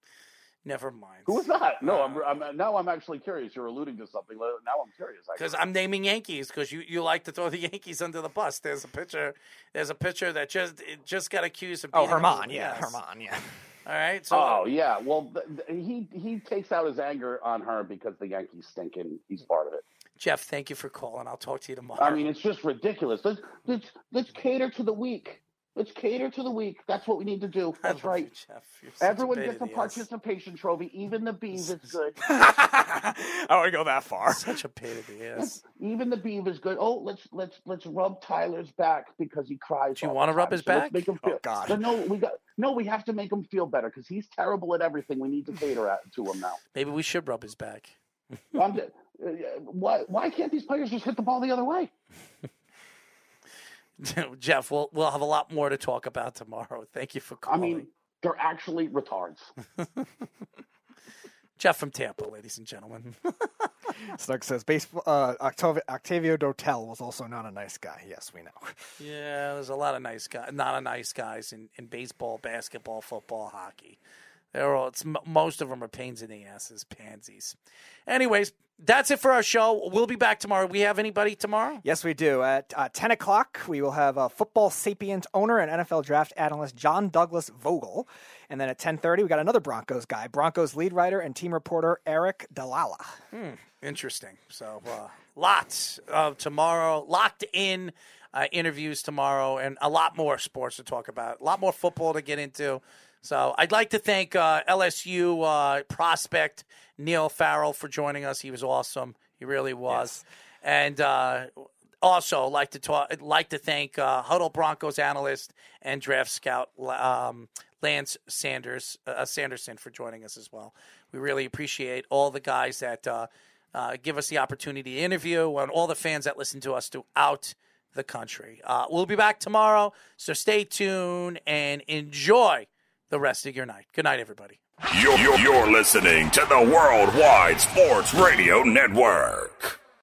A: Never mind.
C: Who was that? No, I'm, I'm now I'm actually curious. You're alluding to something. Now I'm curious.
A: Because I'm naming Yankees because you, you like to throw the Yankees under the bus. There's a pitcher. There's a pitcher that just it just got accused of.
B: Oh,
A: beating up Germán,
B: yeah,
A: yes.
B: Germán, yeah.
A: All right. So
C: oh yeah. Well, th- th- he he takes out his anger on her because the Yankees stink and he's part of it.
A: Jeff, thank you for calling. I'll talk to you tomorrow.
C: I mean, it's just ridiculous. Let's let's let's cater to the weak. Let's cater to the weak. That's what we need to do. That's right.
A: you, Jeff. You're a
C: Everyone gets a
A: the ass.
C: participation trophy. Even the bees is good.
B: I wouldn't go that far.
A: Such a pain in the ass.
C: Even the beav is good. Oh, let's let's let's rub Tyler's back because he cries.
A: Do you wanna rub his
C: So
A: back?
C: Make him
B: oh,
C: feel, Oh,
B: God.
C: No, no, we got no. We have to make him feel better because he's terrible at everything. We need to cater at, to him now.
A: Maybe we should rub his back.
C: I'm just, why why can't these players just hit the ball the other way?
A: Jeff, we'll we'll have a lot more to talk about tomorrow. Thank you for calling.
C: I mean, they're actually retards.
A: Jeff from Tampa, ladies and gentlemen.
B: Snuck says baseball. Uh, Octavio, Octavio Dotel was also not a nice guy. Yes, we know.
A: yeah, there's a lot of nice guys, not a nice guys in, in baseball, basketball, football, hockey. They're all. It's most of them are pains in the asses, pansies. Anyways, that's it for our show. We'll be back tomorrow. We have anybody tomorrow?
B: Yes, we do. At uh, 10 o'clock, we will have uh, football sapient owner and NFL draft analyst John Douglas Vogel. And then at 10.30, we got another Broncos guy, Broncos lead writer and team reporter Eric Dalala.
A: Interesting. So, uh, lots of tomorrow, locked in uh, interviews tomorrow, and a lot more sports to talk about, a lot more football to get into. So, I'd like to thank uh, LSU uh, prospect Neil Farrell for joining us. He was awesome. He really was. And uh, also like to talk, like to thank uh, Huddle Broncos analyst and draft scout um, Lance Sanders uh, Sanderson for joining us as well. We really appreciate all the guys that uh, uh, give us the opportunity to interview and all the fans that listen to us throughout the country. Uh, we'll be back tomorrow, so stay tuned and enjoy the rest of your night. Good night, everybody.
D: You're, you're, you're listening to the Worldwide Sports Radio Network.